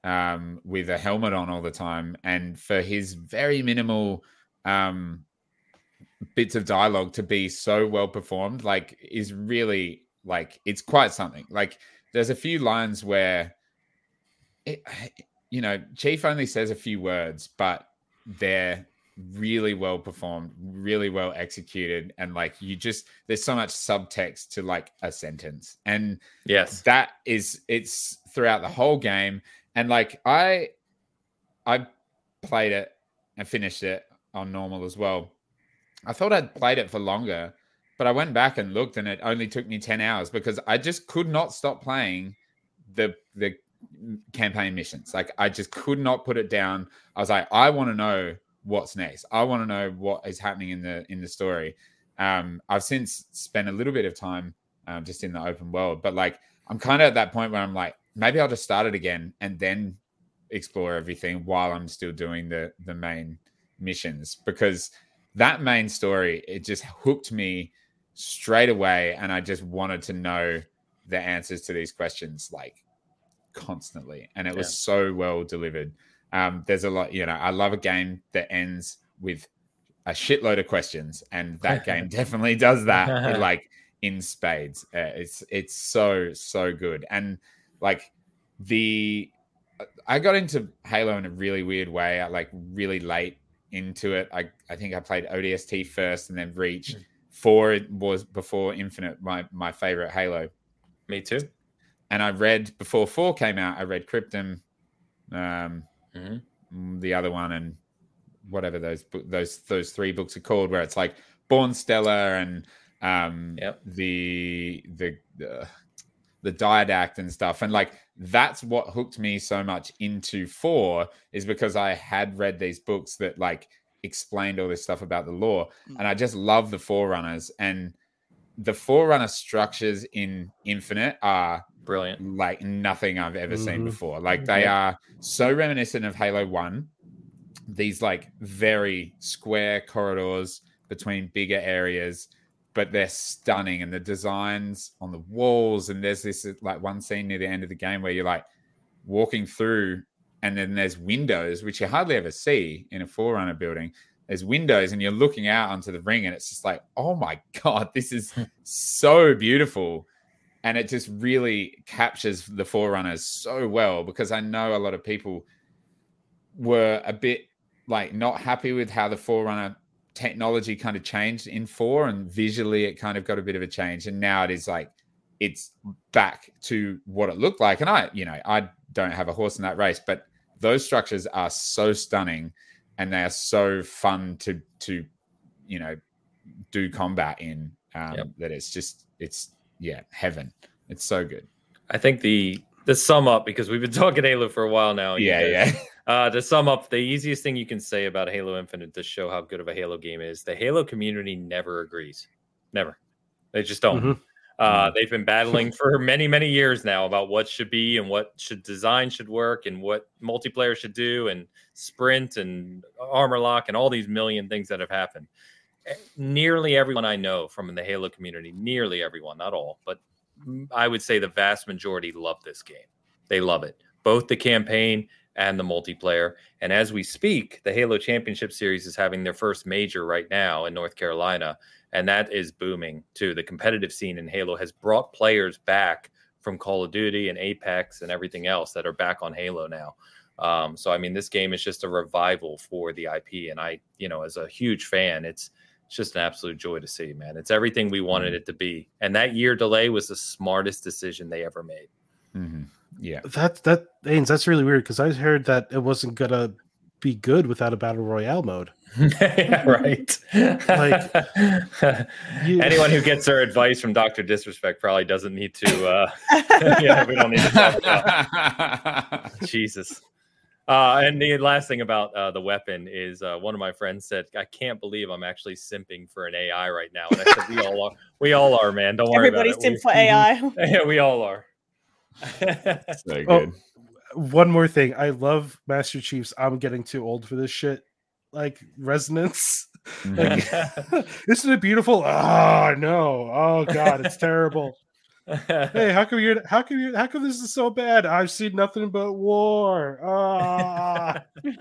um with a helmet on all the time and for his very minimal um bits of dialogue to be so well performed like is really like it's quite something. Like there's a few lines where it, you know chief only says a few words but they're really well performed really well executed. And like you just there's so much subtext to like a sentence. And yes, that is it's throughout the whole game. And like i i played it and finished it on normal as well. I thought i'd played it for longer but i went back and looked and it only took me 10 hours because i just could not stop playing the the campaign missions. Like i just could not put it down. I was like i want to know what's next. I want to know what is happening in the in the story. Um i've since spent a little bit of time um, just in the open world but like i'm kind of at that point where i'm like maybe i'll just start it again and then explore everything while i'm still doing the the main missions because that main story it just hooked me straight away and i just wanted to know the answers to these questions like constantly and it was so well delivered. Um there's a lot you know i love a game that ends with a shitload of questions and that game definitely does that like in spades. Uh, it's it's so so good. And like the i got into halo in a really weird way I, like really late into it. I i think i played odst first and then reach. Mm. four was before infinite my my favorite halo. Me too. And I read before four came out. I read Cryptum, um, Mhm. mm, the other one, and whatever those those those three books are called, where it's like Bornstellar and um, Yep. the the the the Didact and stuff, and like that's what hooked me so much into four is because I had read these books that like explained all this stuff about the lore, Mm. and I just love the Forerunners and the Forerunner structures in Infinite are Brilliant. like nothing I've ever seen Mhm. before. Like they Yeah. are so reminiscent of Halo 1. These like very square corridors between bigger areas, but they're stunning and the designs on the walls and there's this like one scene near the end of the game where you're like walking through and then there's windows which you hardly ever see in a Forerunner building. There's windows and you're looking out onto the ring and it's just like, "Oh my god, this is so beautiful." And it just really captures the forerunners so well because i know a lot of people were a bit like not happy with how the forerunner technology kind of changed in four, and visually it kind of got a bit of a change, and now it is like it's back to what it looked like. And I, you know, I don't have a horse in that race, but those structures are so stunning, and they are so fun to to you know do combat in um, yep. that it's just it's yeah heaven. It's so good. I think the the sum up because we've been talking Halo for a while now. Yeah, yeah. Uh, to sum up, the easiest thing you can say about Halo Infinite to show how good of a Halo game is, the Halo community never agrees. Never. They just don't. Mm-hmm. Uh, mm-hmm. they've been battling for many, many years now about what should be and what should design should work and what multiplayer should do and sprint and armor lock and all these million things that have happened. Eh, nearly everyone I know from the Halo community, nearly everyone, not all, but I would say the vast majority love this game. They love it, both the campaign and the multiplayer. And as we speak, the Halo Championship Series is having their first major right now in North Carolina, and that is booming too. The competitive scene in Halo has brought players back from Call of Duty and Apex and everything else that are back on Halo now. Um, so I mean, this game is just a revival for the IP, and I, you know, as a huge fan, it's it's just an absolute joy to see, man. It's everything we wanted mm-hmm. it to be. And that year delay was the smartest decision they ever made. Mm-hmm. Yeah. That that Ains, that's really weird because I heard that it wasn't gonna be good without a battle royale mode. yeah, right. like you... anyone who gets their advice from Doctor Disrespect probably doesn't need to. uh Yeah, we don't need to talk about. Jesus. Uh, and the last thing about uh, the weapon is uh, one of my friends said, "I can't believe I'm actually simping for an AI right now." And I said, "We all are. We all are, man. Don't worry Everybody's about it. Everybody's simp for AI. yeah, we all are." so good. Oh, one more thing. I love Master Chief's. I'm getting too old for this shit. Like resonance. Like, mm-hmm. isn't it beautiful? Oh no! Oh god, it's terrible hey, how come you're how come you how come this is so bad? I've seen nothing but war. Ah.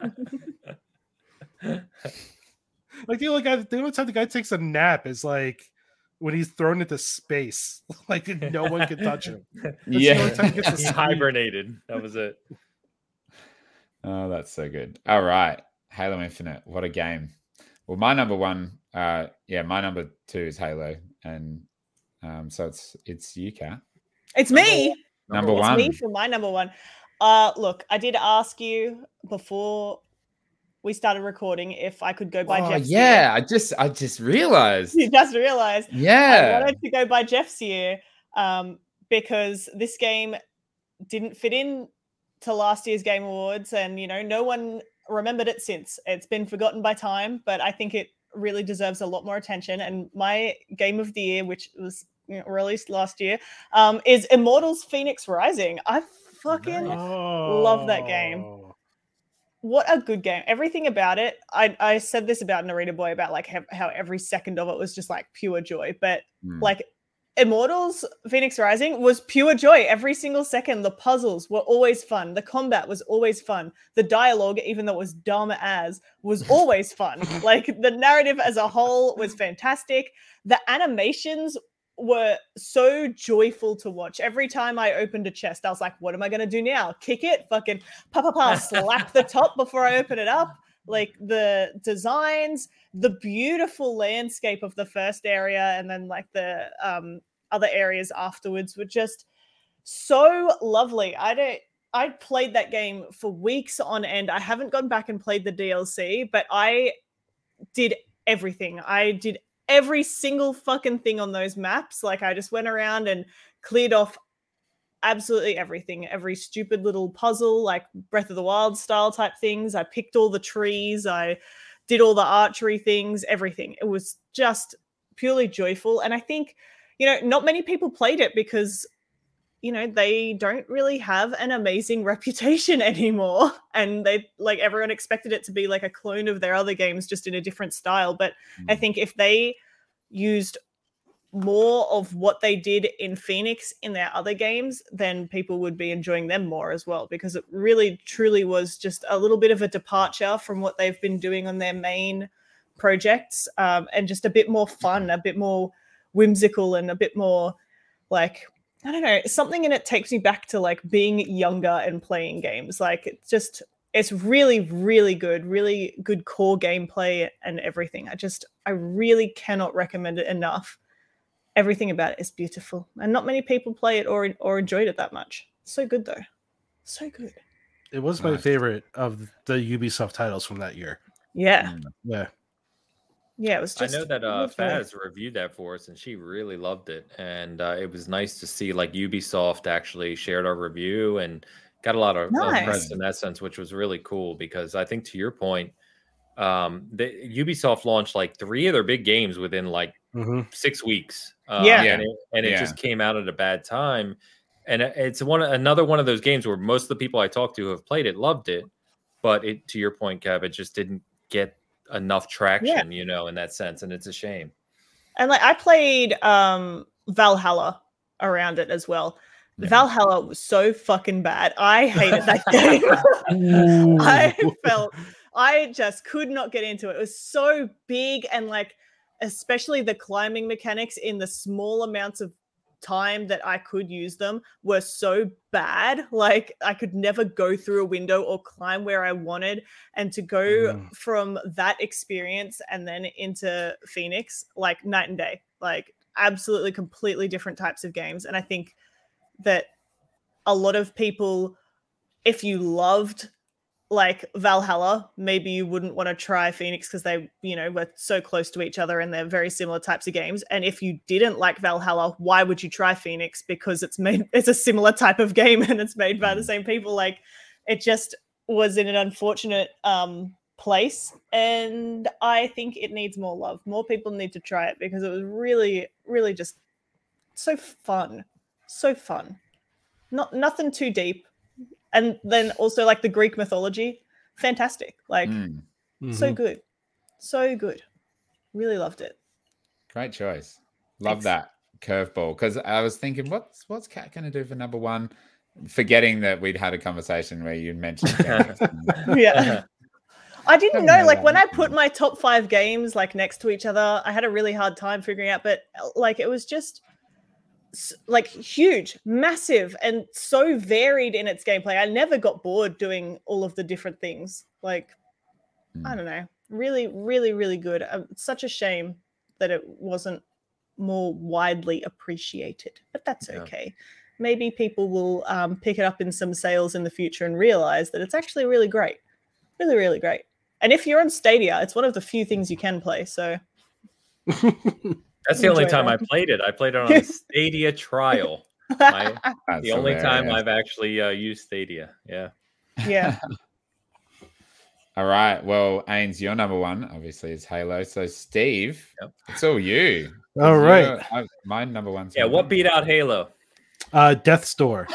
like the only guy the only time the guy takes a nap is like when he's thrown into space. like no one can touch him. That's yeah, he, he hibernated. That was it. Oh, that's so good. All right, Halo Infinite. What a game. Well, my number one, uh, yeah, my number two is Halo, and um, so it's it's you, Kat. It's me. Number, it's one. me for my number one. Uh, look, I did ask you before we started recording if I could go by oh, Jeff's Yeah, year. I just I just realized. You just realized. Yeah. I wanted to go by Jeff's year um, because this game didn't fit in to last year's Game Awards, and you know, no one remembered it since. It's been forgotten by time, but I think it really deserves a lot more attention. And my game of the year, which was you know, released last year, um, is Immortals Fenyx Rising. I fucking oh. love that game. Oh. What a good game. Everything about it. I, I said this about Narita Boy about like how, how every second of it was just like pure joy. But mm. like Immortals Fenyx Rising was pure joy every single second. The puzzles were always fun. The combat was always fun. The dialogue, even though it was dumb as, was always fun. like the narrative as a whole was fantastic. The animations were so joyful to watch. Every time I opened a chest, I was like, what am I going to do now? Kick it? Fucking pa pa pa, slap the top before I open it up like the designs the beautiful landscape of the first area and then like the um other areas afterwards were just so lovely. I don't I played that game for weeks on end. I haven't gone back and played the DLC, but I did everything. I did every single fucking thing on those maps. Like I just went around and cleared off absolutely everything. Every stupid little puzzle, like Breath of the Wild style type things. I picked all the trees. I did all the archery things, everything. It was just purely joyful. And I think you know, not many people played it because you know they don't really have an amazing reputation anymore. And they like everyone expected it to be like a clone of their other games just in a different style. But mm. i think if they used more of what they did in fenyx in their other games, then people would be enjoying them more as well. Because it really truly was just a little bit of a departure from what they've been doing on their main projects um, and just a bit more fun, a bit more whimsical and a bit more like I don't know, something in it takes me back to like being younger and playing games. Like it's just it's really really good really good core gameplay and everything i just i really cannot recommend it enough everything about it is beautiful and not many people play it or or enjoyed it that much so good though so good It was my Nice. favorite of the Ubisoft titles from that year. yeah Mm. Yeah. Yeah it was just I know that uh. Faz reviewed that for us, and she really loved it. And uh, it was nice to see like Ubisoft actually shared our review and got a lot of, of press in that sense, which was really cool. Because I think to your point, um, the, Ubisoft launched like three of their big games within like hmm six weeks. Uh, Yeah. and it, and it Yeah. just came out at a bad time. And it's one another one of those games where most of the people I talked to who have played it loved it, but it to your point, Kev, it just didn't get enough traction, you know, in that sense, and it's a shame. and like i played um valhalla around it as well Yeah. valhalla was so fucking bad i hated that game I felt I just could not get into it. It was so big and like especially the climbing mechanics in the small amounts of time that I could use them were so bad. Like I could never go through a window or climb where I wanted. And to go Mm. from that experience and then into Fenyx, like night and day, like absolutely completely different types of games. And I think that a lot of people, if you loved like Valhalla, maybe you wouldn't want to try Fenyx because they, you know, were so close to each other and they're very similar types of games. And if you didn't like Valhalla, why would you try Fenyx? Because it's made it's a similar type of game and it's made by the Mm. same people. Like it just was in an unfortunate um place and I think it needs more love. More people need to try it because it was really, really just so fun. So fun. Not nothing too deep. And then also like the Greek mythology, fantastic. Like Mm. so Mhm. good. So good. Really loved it. Great choice. Love Thanks. that curveball because I was thinking, what's what's Cat going to do for number one? Forgetting that we'd had a conversation where you mentioned. Yeah. I didn't know, like when I put my top five games like next to each other, I had a really hard time figuring out, but uh, like it was just s- like huge, massive, and so varied in its gameplay. I never got bored doing all of the different things. Like, I Mm. don't know, really, really, really good. Um, such a shame that it wasn't more widely appreciated, but that's Yeah. okay. Maybe people will um, pick it up in some sales in the future and realize that it's actually really great. Really, really great. And if you're on Stadia, it's one of the few things you can play. So That's the only Enjoy time I played it. I played it on a Stadia trial. I, That's the only time. I've actually uh, used Stadia. Yeah. yeah, All right. Well, Ains, your number one obviously is Halo. So, Steve, Yep. it's all you. All You're- right. I, my number one's Yeah. What beat out Halo? Uh, Death's Door.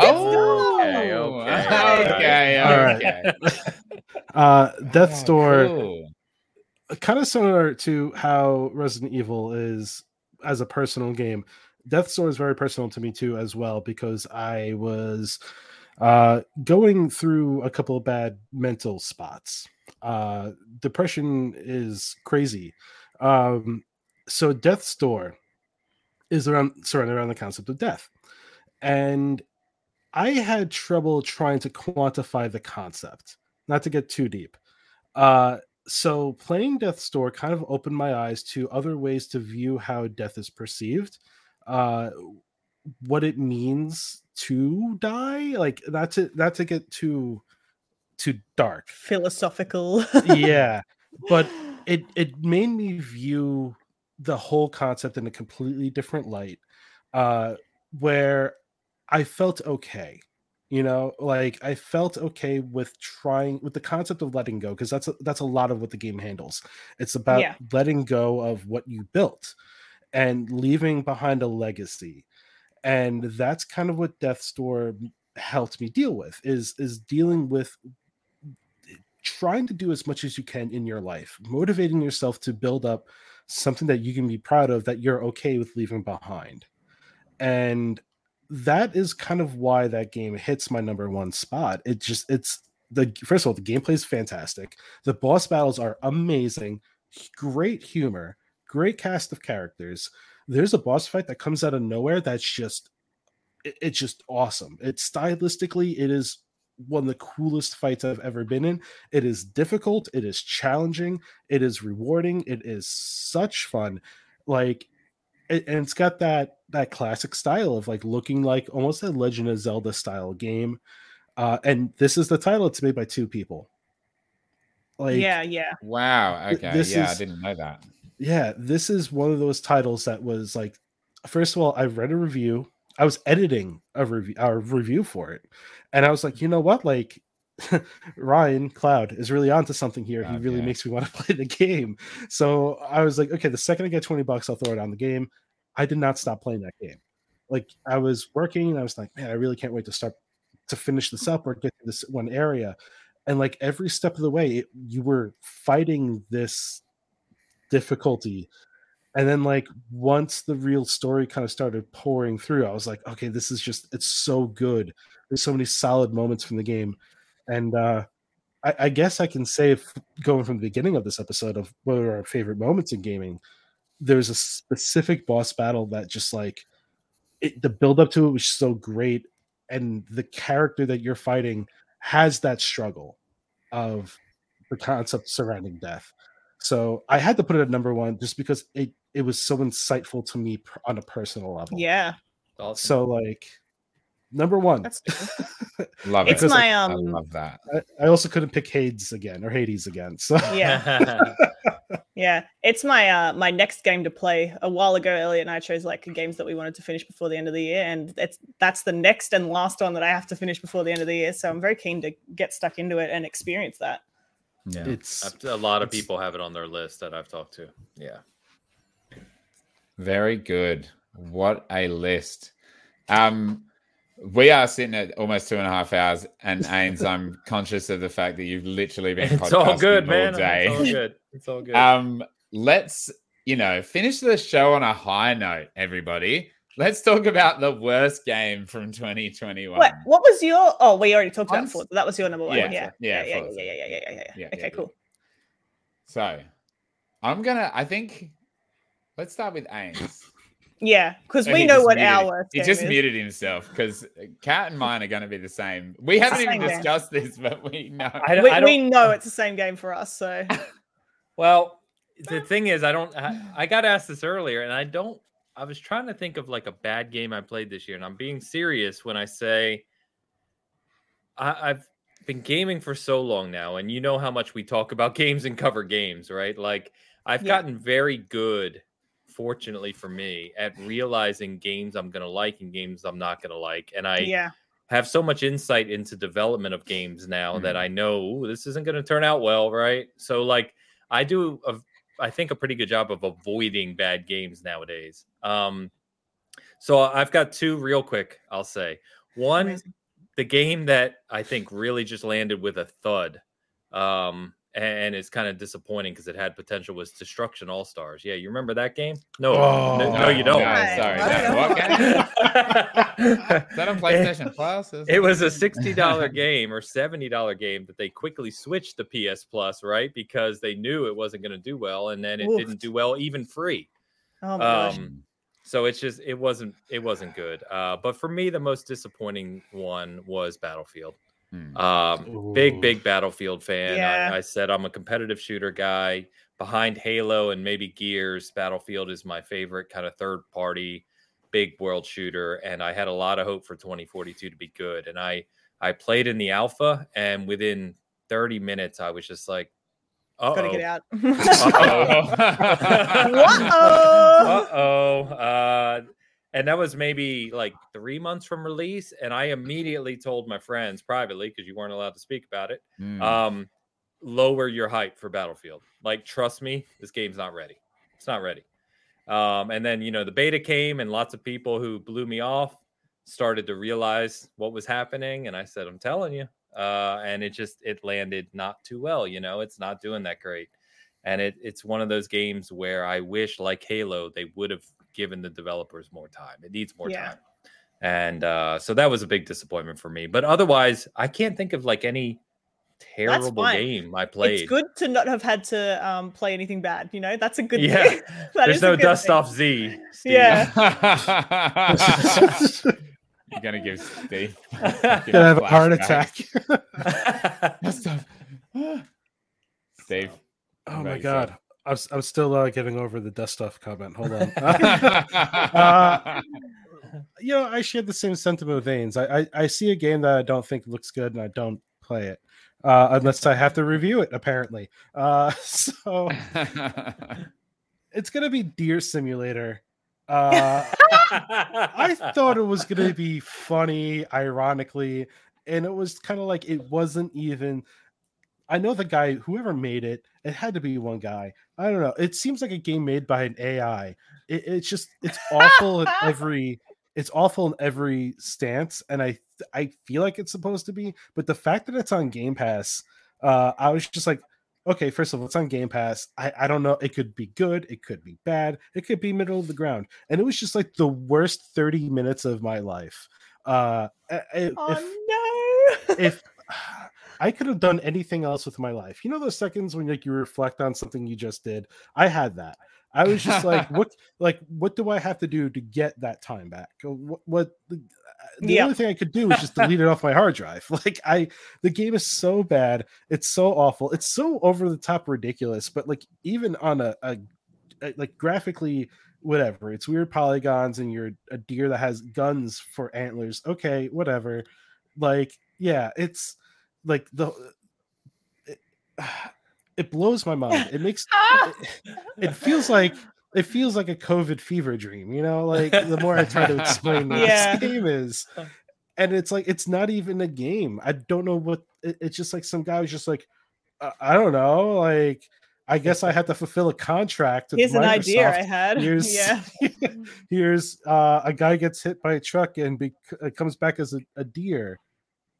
Oh, Okay, okay, okay. okay. All right. okay. Uh, Death's Oh, Door. cool. Kind of similar to how Resident Evil is as a personal game. Death's Door is very personal to me too, as well, because I was uh, going through a couple of bad mental spots. Uh, depression is crazy. Um, so Death's Door is around surrounded around the concept of death, and I had trouble trying to quantify the concept. Not to get too deep. Uh, so playing Death's Door kind of opened my eyes to other ways to view how death is perceived, uh, what it means to die. Like not to not to get too too dark. philosophical. yeah, but it it made me view the whole concept in a completely different light, uh, where I felt okay you know like i felt okay with trying with the concept of letting go because that's a, that's a lot of what the game handles it's about Yeah. letting go of what you built and leaving behind a legacy and that's kind of what Death's Door helped me deal with is is dealing with trying to do as much as you can in your life motivating yourself to build up something that you can be proud of that you're okay with leaving behind and that is kind of why that game hits my number one spot. It just it's the first of all, the gameplay is fantastic. The boss battles are amazing, great humor, great cast of characters. There's a boss fight that comes out of nowhere that's just it- it's just awesome. It's stylistically, it is one of the coolest fights I've ever been in. It is difficult, it is challenging, it is rewarding, it is such fun. Like it, and it's got that that classic style of like looking like almost a Legend of Zelda style game. Uh, and this is the title. It's made by two people. Like yeah, yeah. Wow. Okay. This yeah, is, I didn't know that. Yeah, this is one of those titles that was like. First of all, I read a review. I was editing a review, our review for it, and I was like, you know what, like Ryan Cloud is really onto something here. he really makes me want to play the game. So I was like, okay, the second I get 20 bucks, I'll throw it on the game. I did not stop playing that game. Like I was working and I was like, man, I really can't wait to start to finish this up or get to this one area. And like every step of the way, it, you were fighting this difficulty. And then like once the real story kind of started pouring through, I was like, okay, this is just it's so good. There's so many solid moments from the game and uh, I, I, guess I can say, going from the beginning of this episode of what are our favorite moments in gaming, there's a specific boss battle that just like it, the build up to it was so great, and the character that you're fighting has that struggle of the concept surrounding death. So I had to put it at number one just because it it was so insightful to me on a personal level. Yeah. Awesome. So like number one. That's love it's it. my um. I love that. I, I, also couldn't pick Hades again or Hades again. So yeah, yeah. It's my uh my next game to play. A while ago, Elliot and I chose like games that we wanted to finish before the end of the year, and it's that's the next and last one that I have to finish before the end of the year. So I'm very keen to get stuck into it and experience that. Yeah, it's a lot of people have it on their list that I've talked to. Yeah. Very good. What a list. Um, we are sitting at almost two and a half hours, and Ains, I'm conscious of the fact that you've literally been. It's all good, all man. Day. It's all good. It's all good. Um, let's you know finish the show on a high note, everybody. Let's talk about the worst game from 2021. What, what was your? Oh, we already talked about Forza. That was your number one. Yeah, yeah, yeah, yeah, yeah, yeah, yeah, yeah, yeah, yeah, yeah. Okay, cool. So, I'm gonna. I think. Let's start with Ains. Yeah, because we know what muted, our he just is. muted himself because Cat and mine are going to be the same. We haven't even discussed game. this, but we know. I we, I we, know it's the same game for us. So, well, the thing is, I don't. I, I got asked this earlier, and I don't. I was trying to think of like a bad game I played this year, and I'm being serious when I say I, I've been gaming for so long now, and you know how much we talk about games and cover games, right? Like I've yeah. gotten very good fortunately for me, at realizing games I'm going to like and games I'm not going to like. And I yeah. have so much insight into development of games now mm-hmm. that I know this isn't going to turn out well, right? So like I do a, I think a pretty good job of avoiding bad games nowadays. Um so I've got two real quick, I'll say. One Amazing. the game that I think really just landed with a thud um and it's kind of disappointing because it had potential was Destruction All Stars. Yeah, you remember that game? No, oh, no, no, you don't. sorry, no. what game? Is that on PlayStation Plus? It was a sixty dollar game or seventy dollar game that they quickly switched to PS Plus, right? Because they knew it wasn't going to do well, and then it Oof. didn't do well even free. Oh my um, gosh. So it's just it wasn't it wasn't good. Uh, but for me, the most disappointing one was Battlefield. Hmm. Um, big, big Battlefield fan. Yeah. I, I, said I'm a competitive shooter guy. Behind Halo and maybe Gears, Battlefield is my favorite kind of third party big world shooter. And I had a lot of hope for 2042 to be good. And I I played in the alpha, and within 30 minutes, I was just like, uh-oh. Gotta get out. Uh-oh. Uh-oh. Uh, and that was maybe like three months from release and i immediately told my friends privately because you weren't allowed to speak about it mm. um, lower your hype for battlefield. Like trust me this game's not ready. It's not ready. Um, and then you know the beta came and lots of people who blew me off started to realize what was happening and i said i'm telling you uh, and it just it landed not too well you know? It's not doing that great. And it, it's one of those games where i wish like halo they would have given the developers more time. It needs more yeah. time. And uh, so that was a big disappointment for me. But otherwise, I can't think of like any terrible game I played. It's good to not have had to um, play anything bad. You know, that's a good yeah. thing. There's no dust thing. off Z. Steve. Yeah. You're gonna give Steve. You're Gonna have a heart attack. Steve. Steve. oh my about god. I'm, I'm still uh, getting over the dust stuff comment. Hold on. Uh, you know, I share the same sentiment with Ains. I, I I see a game that I don't think looks good, and I don't play it uh, unless I have to review it. Apparently, uh, so it's gonna be Deer Simulator. Uh, I thought it was gonna be funny, ironically, and it was kind of like it wasn't even. I know the guy, whoever made it, it had to be one guy. I don't know. It seems like a game made by an AI. It, it's just it's awful in every it's awful in every stance, and I I feel like it's supposed to be, but the fact that it's on Game Pass, uh, I was just like, okay, first of all, it's on Game Pass. I, I don't know. It could be good. It could be bad. It could be middle of the ground. And it was just like the worst 30 minutes of my life. Uh, Oh if, no. if I could have done anything else with my life, you know, those seconds when like you reflect on something you just did, I had that. I was just like, what, like, what do I have to do to get that time back? What, what uh, the, Yeah. only thing I could do was just delete it off my hard drive. Like, I, the game is so bad, it's so awful, it's so over the top ridiculous. But like, even on a, a, a like graphically, whatever, it's weird polygons, and you're a deer that has guns for antlers. Okay, whatever. Like, yeah, it's like the. It, it blows my mind. It makes it, it feels like it feels like a COVID fever dream, you know. Like the more I try to explain what Yeah. this game is, and it's like it's not even a game. I don't know what it, it's just like. Some guy was just like, uh, I don't know. Like, I guess I had to fulfill a contract. Here's an idea I had. Here's yeah. here's uh, a guy gets hit by a truck and be- uh, comes back as a, a deer,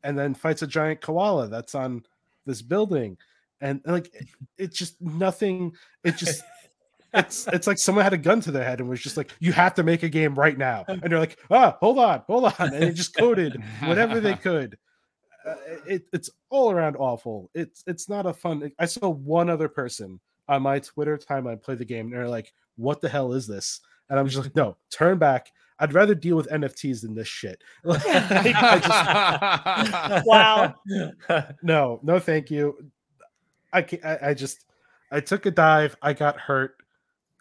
and then fights a giant koala that's on this building, and like it, it's just nothing. It just it's it's like someone had a gun to their head and was just like, "You have to make a game right now," and they're like, "Ah, hold on, hold on," and it just coded whatever they could. Uh, it, it's all around awful. It's it's not a fun. I saw one other person on my Twitter timeline play the game, and they're like, "What the hell is this?" And I'm just like, "No, turn back. I'd rather deal with NFTs than this shit." Like, I just- Wow. no, no, thank you. I can I, I just I took a dive. I got hurt,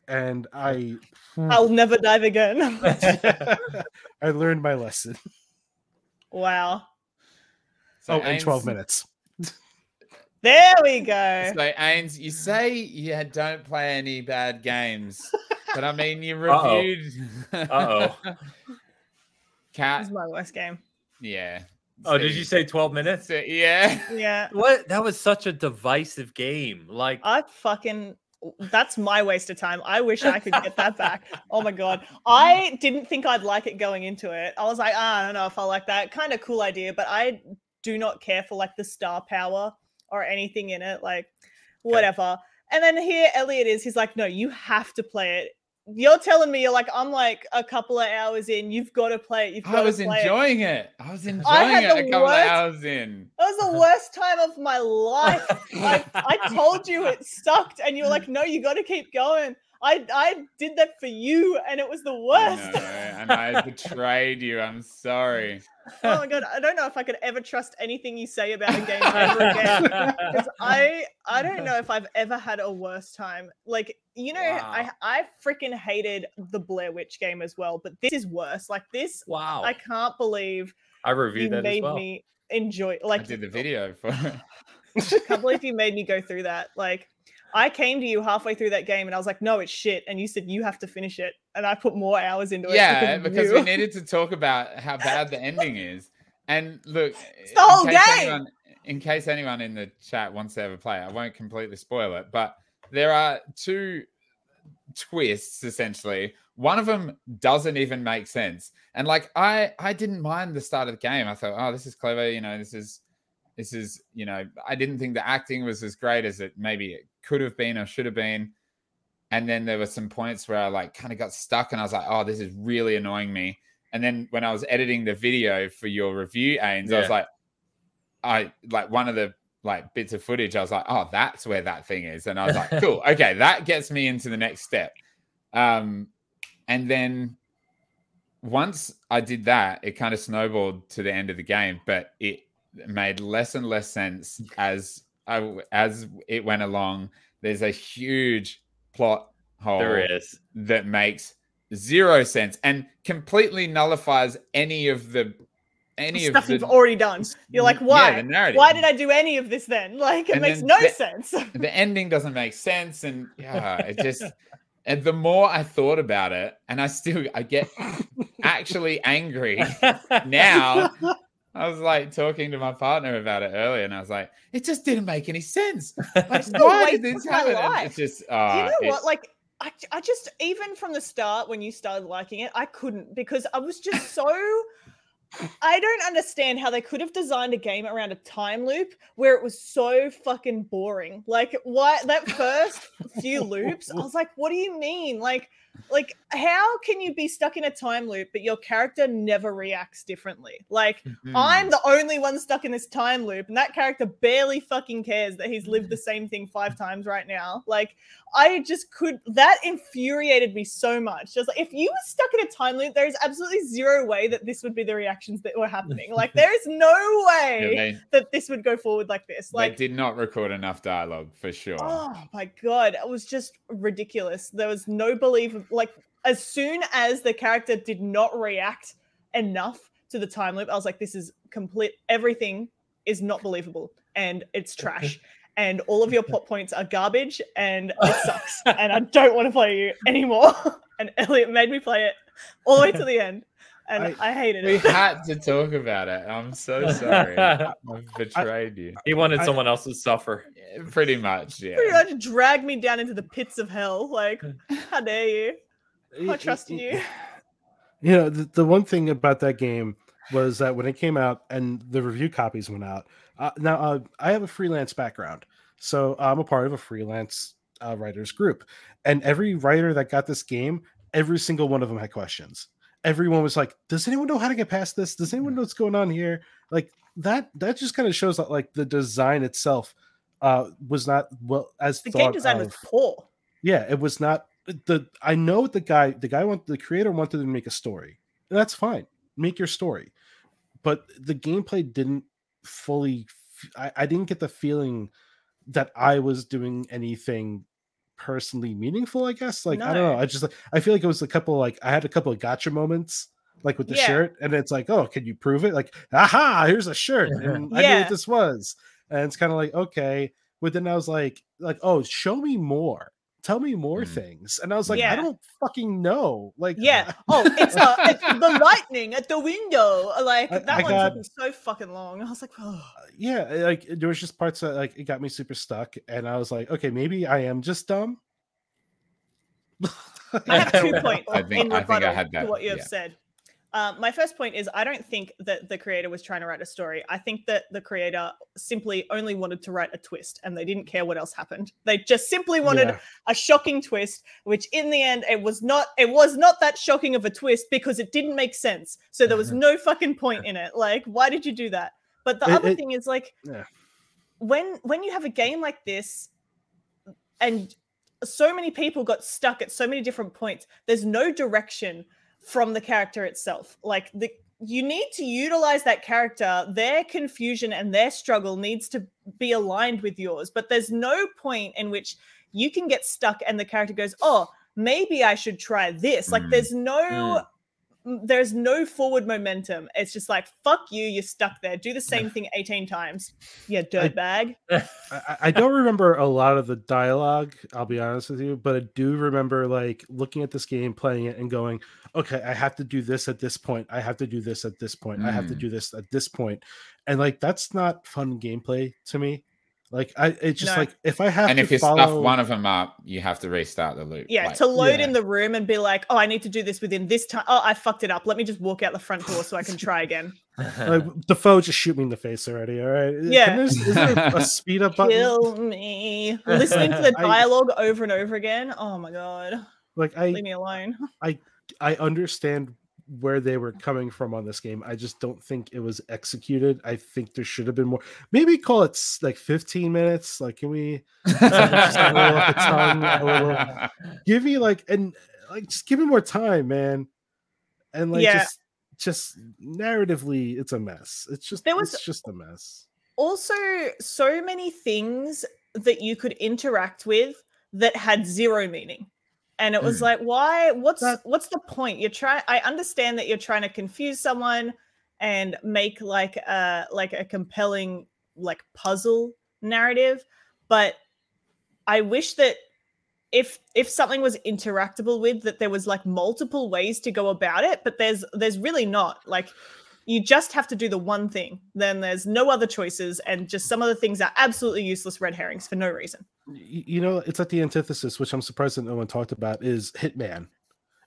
and I I'll never dive again. I learned my lesson. wow. So oh, in 12 minutes. There we go. So, Ains, you say you don't play any bad games, but I mean, you Uh-oh. reviewed. Uh-oh. This is my worst game. Yeah. oh, did you say 12 minutes? So, yeah. Yeah. What? That was such a divisive game. Like, I fucking that's my waste of time. I wish I could get that back. Oh my god. I didn't think I'd like it going into it. I was like, ah, I don't know if I like that. Kind of cool idea, but I do not care for like the star power or anything in it. Like, whatever. And then here Elliot is, he's like, no, you have to play it. You're telling me you're like, I'm like a couple of hours in, you've got to play it. You've got I was to play enjoying it. I was enjoying had it a couple worst- of hours in. That was the worst time of my life. I, I told you it sucked, and you were like, "No, you got to keep going." I I did that for you, and it was the I worst. know, and I betrayed you. I'm sorry. Oh my god, I don't know if I could ever trust anything you say about a game ever again. Because I I don't know if I've ever had a worse time. Like you know, I Wow. I freaking hated the Blair Witch game as well, but this is worse. Like this, wow. I can't believe I you reviewed that as made well. me enjoy. I Like did the video for. I can't believe you made me go through that. Like, I came to you halfway through that game and I was like, no, it's shit. And you said you have to finish it. And I put more hours into it. Yeah, because we needed to talk about how bad the ending is. And look, the in whole case game. Anyone, in case anyone in the chat wants to ever play, I won't completely spoil it, but there are two twists essentially. One of them doesn't even make sense. And like I I didn't mind the start of the game. I thought, "Oh, this is clever, you know, this is this is, you know, I didn't think the acting was as great as it maybe it could have been or should have been. And then there were some points where I like kind of got stuck and I was like, oh, this is really annoying me. And then when I was editing the video for your review, Ains, I was like, I like one of the like bits of footage, I was like, oh, that's where that thing is. And I was like, cool, okay, that gets me into the next step. Um, and then once I did that, it kind of snowballed to the end of the game, but it made less and less sense as I, as it went along. There's a huge plot hole There is. that makes zero sense and completely nullifies any of the any of stuff the you've already done. You're like, yeah, why? the narrative. Why did I do any of this then? Like, it And makes no the- sense. the ending doesn't make sense and yeah it just and the more i thought about it and i still i get actually angry now i was like talking to my partner about it earlier and i was like it just didn't make any sense like why did this happen it's just you uh, know it- what? Like, I, I just even from the start when you started liking it, I couldn't because I was just so. I don't understand how they could have designed a game around a time loop where it was so fucking boring. Like, why that first few loops? I was like, what do you mean? Like, like how can you be stuck in a time loop but your character never reacts differently? Like, I'm Hmm. the only one stuck in this time loop, and that character barely fucking cares that he's lived the same thing five times right now. Like, I just could that infuriated me so much. Just like if you were stuck in a time loop, there is absolutely zero way that this would be the reactions that were happening. Like, there is no Yeah, way they, that this would go forward like this. they Like, did not record enough dialogue for sure Oh my god, it was just ridiculous. There was no belief like as soon as the character did not react enough to the time loop, I was like, this is complete everything is not believable and it's trash. And all of your plot points are garbage and it sucks. and I don't want to play you anymore. and Elliot made me play it all the way to the end. And I, I- hated it. we had to talk about it i'm so sorry i've betrayed you he wanted I- someone else to suffer. Yeah, pretty much yeah Pretty much dragged me down into the pits of hell. Like, how dare you? I It- trust it- you. You know, the, the one thing about that game was that when it came out and the review copies went out. Uh, now, uh, I have a freelance background, so I'm a part of a freelance uh, writers group, and every writer that got this game, every single one of them had questions. Everyone was like, "Does anyone know how to get past this? Does anyone know what's going on here?" Like that. That just kind of shows that like the design itself uh, was not well as The thought game design was of poor. yeah it was not the i know the guy the guy want the creator wanted to make a story and that's fine make your story but the gameplay didn't fully f- I, I didn't get the feeling that i was doing anything personally meaningful i guess like i don't know i just like i feel like it was a couple like i had a couple of gotcha moments like with the Yeah. shirt and it's like oh can you prove it? Like aha here's a shirt and i knew what this was and it's kind of like okay but then i was like like oh show me more tell me more Mm. things and i was like i don't fucking know like Yeah. Oh, it's, uh, it's the lightning at the window. Like I- that I one got- took me so fucking long. I was like, oh. yeah like there was just parts that like it got me super stuck and i was like okay maybe i am just dumb I have two points I think- in I think I rebuttal had that, to what you have yeah. said. Um, my first point is I don't think that the creator was trying to write a story. I think that the creator simply only wanted to write a twist and they didn't care what else happened. They just simply wanted Yeah. a shocking twist, which in the end it was not it was not that shocking of a twist because it didn't make sense. So there was no fucking point in it. Like, why did you do that? But the It- other it- thing is like Yeah. when when you have a game like this and so many people got stuck at so many different points, there's no direction from the character itself. Like the you need to utilize that character, their confusion and their struggle needs to be aligned with yours. But there's no point in which you can get stuck and the character goes, "Oh, maybe I should try this." Like Mm. there's no m- there's no forward momentum. It's just like, "Fuck you, you're stuck there. Do the same thing 18 times." Yeah, dirtbag. I, I- I don't remember a lot of the dialogue i'll be honest with you but i do remember like looking at this game playing it and going okay i have to do this at this point i have to do this at this point i have to Mm. do this at this point. point and like that's not fun gameplay to me like i it's just No. like if i have and to if you follow stuff one of them up you have to restart the loop Yeah, like- to load Yeah. in the room and be like, oh, I need to do this within this time. Oh, I fucked it up. Let me just walk out the front door so I can try again. like the foe just shoot me in the face already all right Yeah. there's- is there a speed up button Kill me. Listening to the I- dialogue over and over again. Oh my god. like i Leave me alone. I I understand where they were coming from on this game. I just don't think it was executed. I think there should have been more. Maybe call it like 15 minutes. Like, can we just a little off the tongue, a little- give me like and like just give me more time, man? and like Yeah. just just narratively, it's a mess. It's just There was- it's just a mess. also so many things that you could interact with that had zero meaning and it was Mm. like why? What's what's the point? You're trying i understand that you're trying to confuse someone and make like a like a compelling like puzzle narrative but i wish that if if something was interactable with that there was like multiple ways to go about it but there's there's really not. Like you just have to do the one thing then there's no other choices and just some of the things are absolutely useless red herrings for no reason you know it's like the antithesis which i'm surprised that no one talked about is hitman.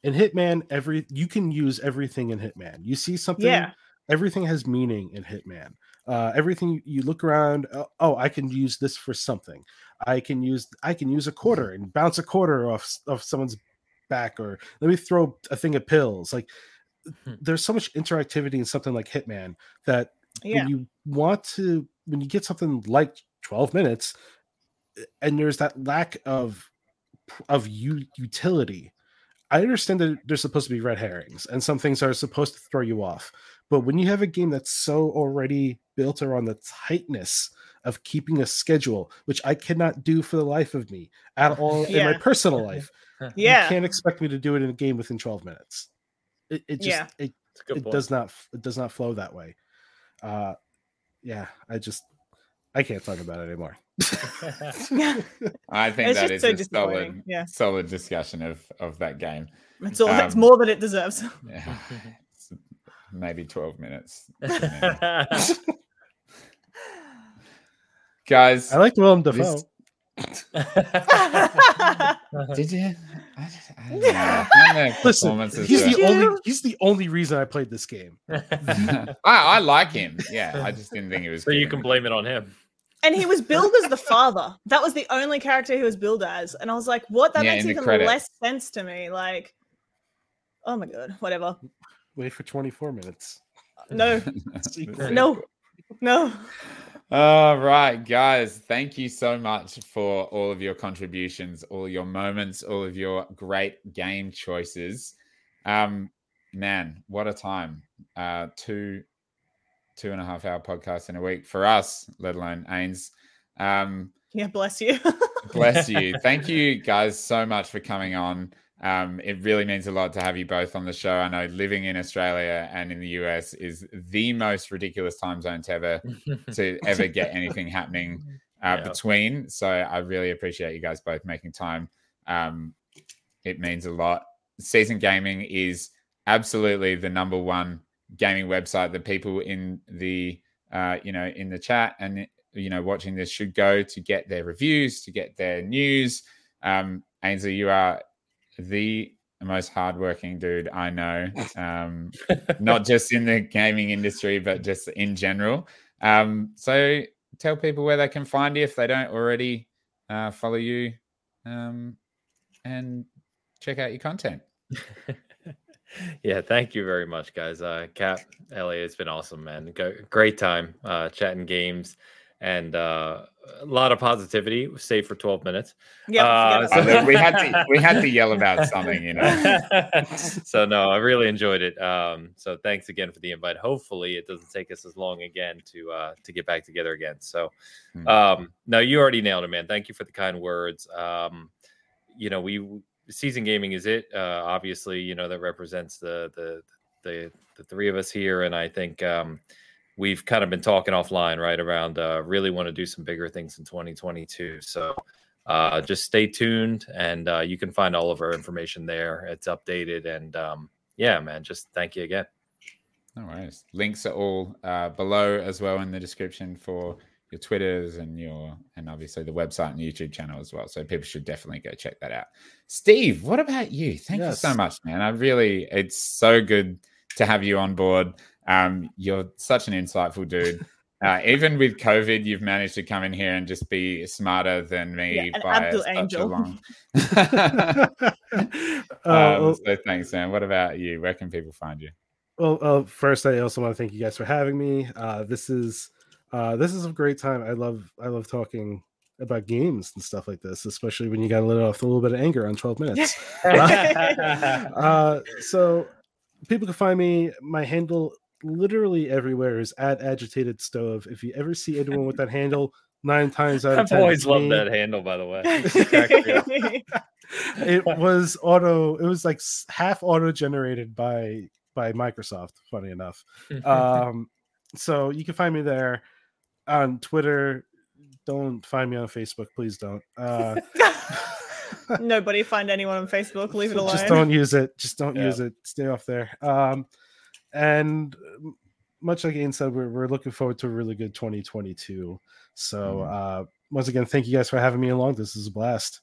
In hitman every you can use everything in hitman. You see something yeah. everything has meaning in hitman. Uh, everything you- you look around uh, oh i can use this for something. I can use i can use a quarter and bounce a quarter off s- off someone's back or let me throw a thing of pills. Like Hmm. there's so much interactivity in something like hitman that yeah. when you want to when you get something like 12 minutes and there's that lack of of u- utility. I understand that there's supposed to be red herrings and some things are supposed to throw you off but when you have a game that's so already built around the tightness of keeping a schedule which i cannot do for the life of me at all in my personal life you yeah. can't expect me to do it in a game within 12 minutes. It, it just Yeah. it It's a good it point. does not it does not flow that way. Uh yeah i just i can't talk about it anymore I think It's that just so a solid, yeah. solid discussion of of that game. it's all it's Um, more than it deserves Yeah, maybe twelve minutes, guys. i like willem this- dafoe Did you? I, just- I don't know. I found their listen he's were- the only you? he's the only reason i played this game I, I like him. Yeah, I just didn't think it was. so you can blame it on him. And he was billed as the father. That was the only character he was billed as. And i was like what? That Yeah, makes even credits. less sense to me. Like oh my god whatever. Wait for 24 minutes. No. No. No. All right, guys. Thank you so much for all of your contributions, all your moments, all of your great game choices. Um, man, what a time! Uh, two, two and a half hour podcast in a week for us, let alone Ains. Um, yeah bless you bless you. Thank you guys so much for coming on. Um, it really means a lot to have you both on the show. I know living in Australia and in the US is the most ridiculous time zone to ever to ever get anything happening uh, Yeah. between. So I really appreciate you guys both making time. Um, it means a lot. Seasoned Gaming is absolutely the number one gaming website that people in the uh, you know in the chat and you know watching this should go to get their reviews, to get their news. Um, Ainsley, you are the most hardworking dude I know. Um, not just in the gaming industry, but just in general. Um, so tell people where they can find you if they don't already uh, follow you, um, and check out your content. yeah, thank you very much, guys. Uh, Cap, Elliot, it's been awesome, man. Go, great time uh, chatting games and uh, a lot of positivity, save for 12 minutes. yeah Uh, forget I about know it. we had to we had to yell about something, you know. so no, I really enjoyed it. Um, so thanks again for the invite. Hopefully, it doesn't take us as long again to uh, to get back together again. So, Hmm. um, no, you already nailed it, man. Thank you for the kind words. Um, you know, we seasoned gaming is it. Uh, obviously, you know that represents the the the the three of us here, and I think um, we've kind of been talking offline, right? Around uh, really want to do some bigger things in 2022. So uh, just stay tuned, and uh, you can find all of our information there. It's updated, and um, yeah, man, just thank you again. No worries. Links are all uh, below as well in the description for your Twitters and your and obviously the website and YouTube channel as well. So people should definitely go check that out. Steve, what about you? Thank you so much, man. I really it's so good to have you on board. Um, you're such an insightful dude. Uh, even with COVID, you've managed to come in here and just be smarter than me Yeah, by such a angel. long. uh, um, so thanks, Sam. What about you? Where can people find you? well, uh, first i also want to thank you guys for having me uh this is uh this is a great time i love i love talking about games and stuff like this especially when you got to let off a little bit of anger on 12 minutes uh, so people can find me. My handle literally everywhere is at agitated stove. If you ever see anyone with that handle, nine times out of I've ten, always it's loved me. that handle, by the way. It cracks me up. it was auto it was like half auto generated by by microsoft funny enough um so you can find me there on twitter don't find me on facebook please don't uh Nobody find anyone on Facebook. Leave it alone. just don't use it just don't Yeah. use it stay off there um and much like ian said we're, we're looking forward to a really good 2022 so Mhm. uh once again thank you guys for having me along this is a blast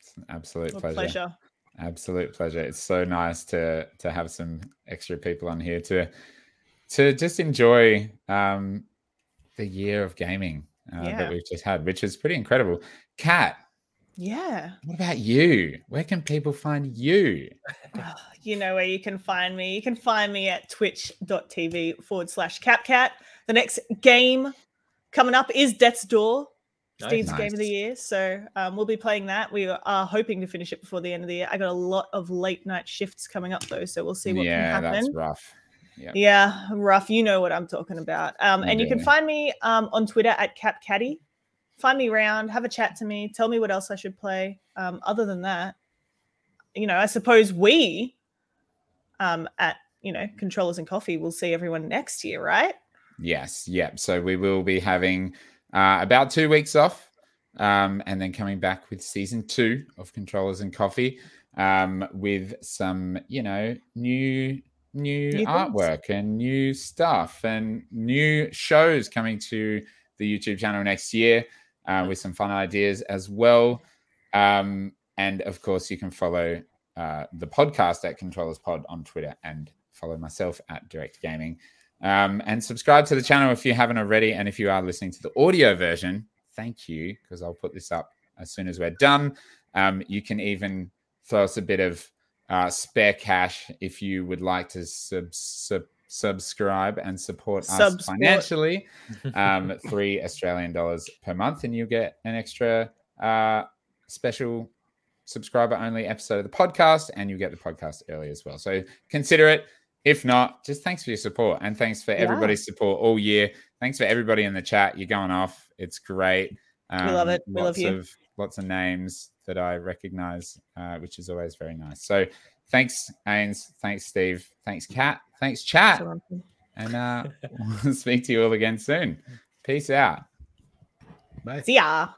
It's an absolute Well, pleasure. pleasure. Absolute pleasure. It's so nice to to have some extra people on here to to just enjoy um the year of gaming uh, Yeah. that we've just had, which is pretty incredible. Kat, Yeah. what about you? Where can people find you? Oh, you know where you can find me. You can find me at twitch.tv forward slash capcat. The next game coming up is Death's Door, Nice. Steve's game of the year. So um, we'll be playing that. We are hoping to finish it before the end of the year. I got a lot of late night shifts coming up though, so we'll see what yeah, can happen. that's rough. Yeah. Yeah, rough. You know what I'm talking about. Um, and you can find me um, on Twitter at CapCaddy. Find me around, have a chat to me, tell me what else I should play. Um, other than that, you know, I suppose we um, at you know controllers and coffee will see everyone next year, right? Yes, yep. So we will be having uh, about two weeks off, um, and then coming back with season two of Controllers and Coffee, um, with some, you know, new new, things. artwork and new stuff and new shows coming to the YouTube channel next year, uh, with some fun ideas as well. Um, and of course, you can follow uh, the podcast at Controllers Pod on Twitter and follow myself at Direct Gaming. Um, and subscribe to the channel if you haven't already. And if you are listening to the audio version, thank you, because I'll put this up as soon as we're done. Um, you can even throw us a bit of uh, spare cash if you would like to sub- sub- subscribe and support us financially. Um, three Australian dollars per month, and you get an extra uh, special subscriber only episode of the podcast, and you get the podcast early as well. So consider it. If not, just thanks for your support and thanks for Yeah. everybody's support all year. Thanks for everybody in the chat. You're going off. It's great. Um, We love it. We love you. Of, lots of names that I recognize, uh, which is always very nice. So thanks, Ains. Thanks, Steve. Thanks, Kat. Thanks, chat. And uh, we'll speak to you all again soon. Peace out. bye see ya.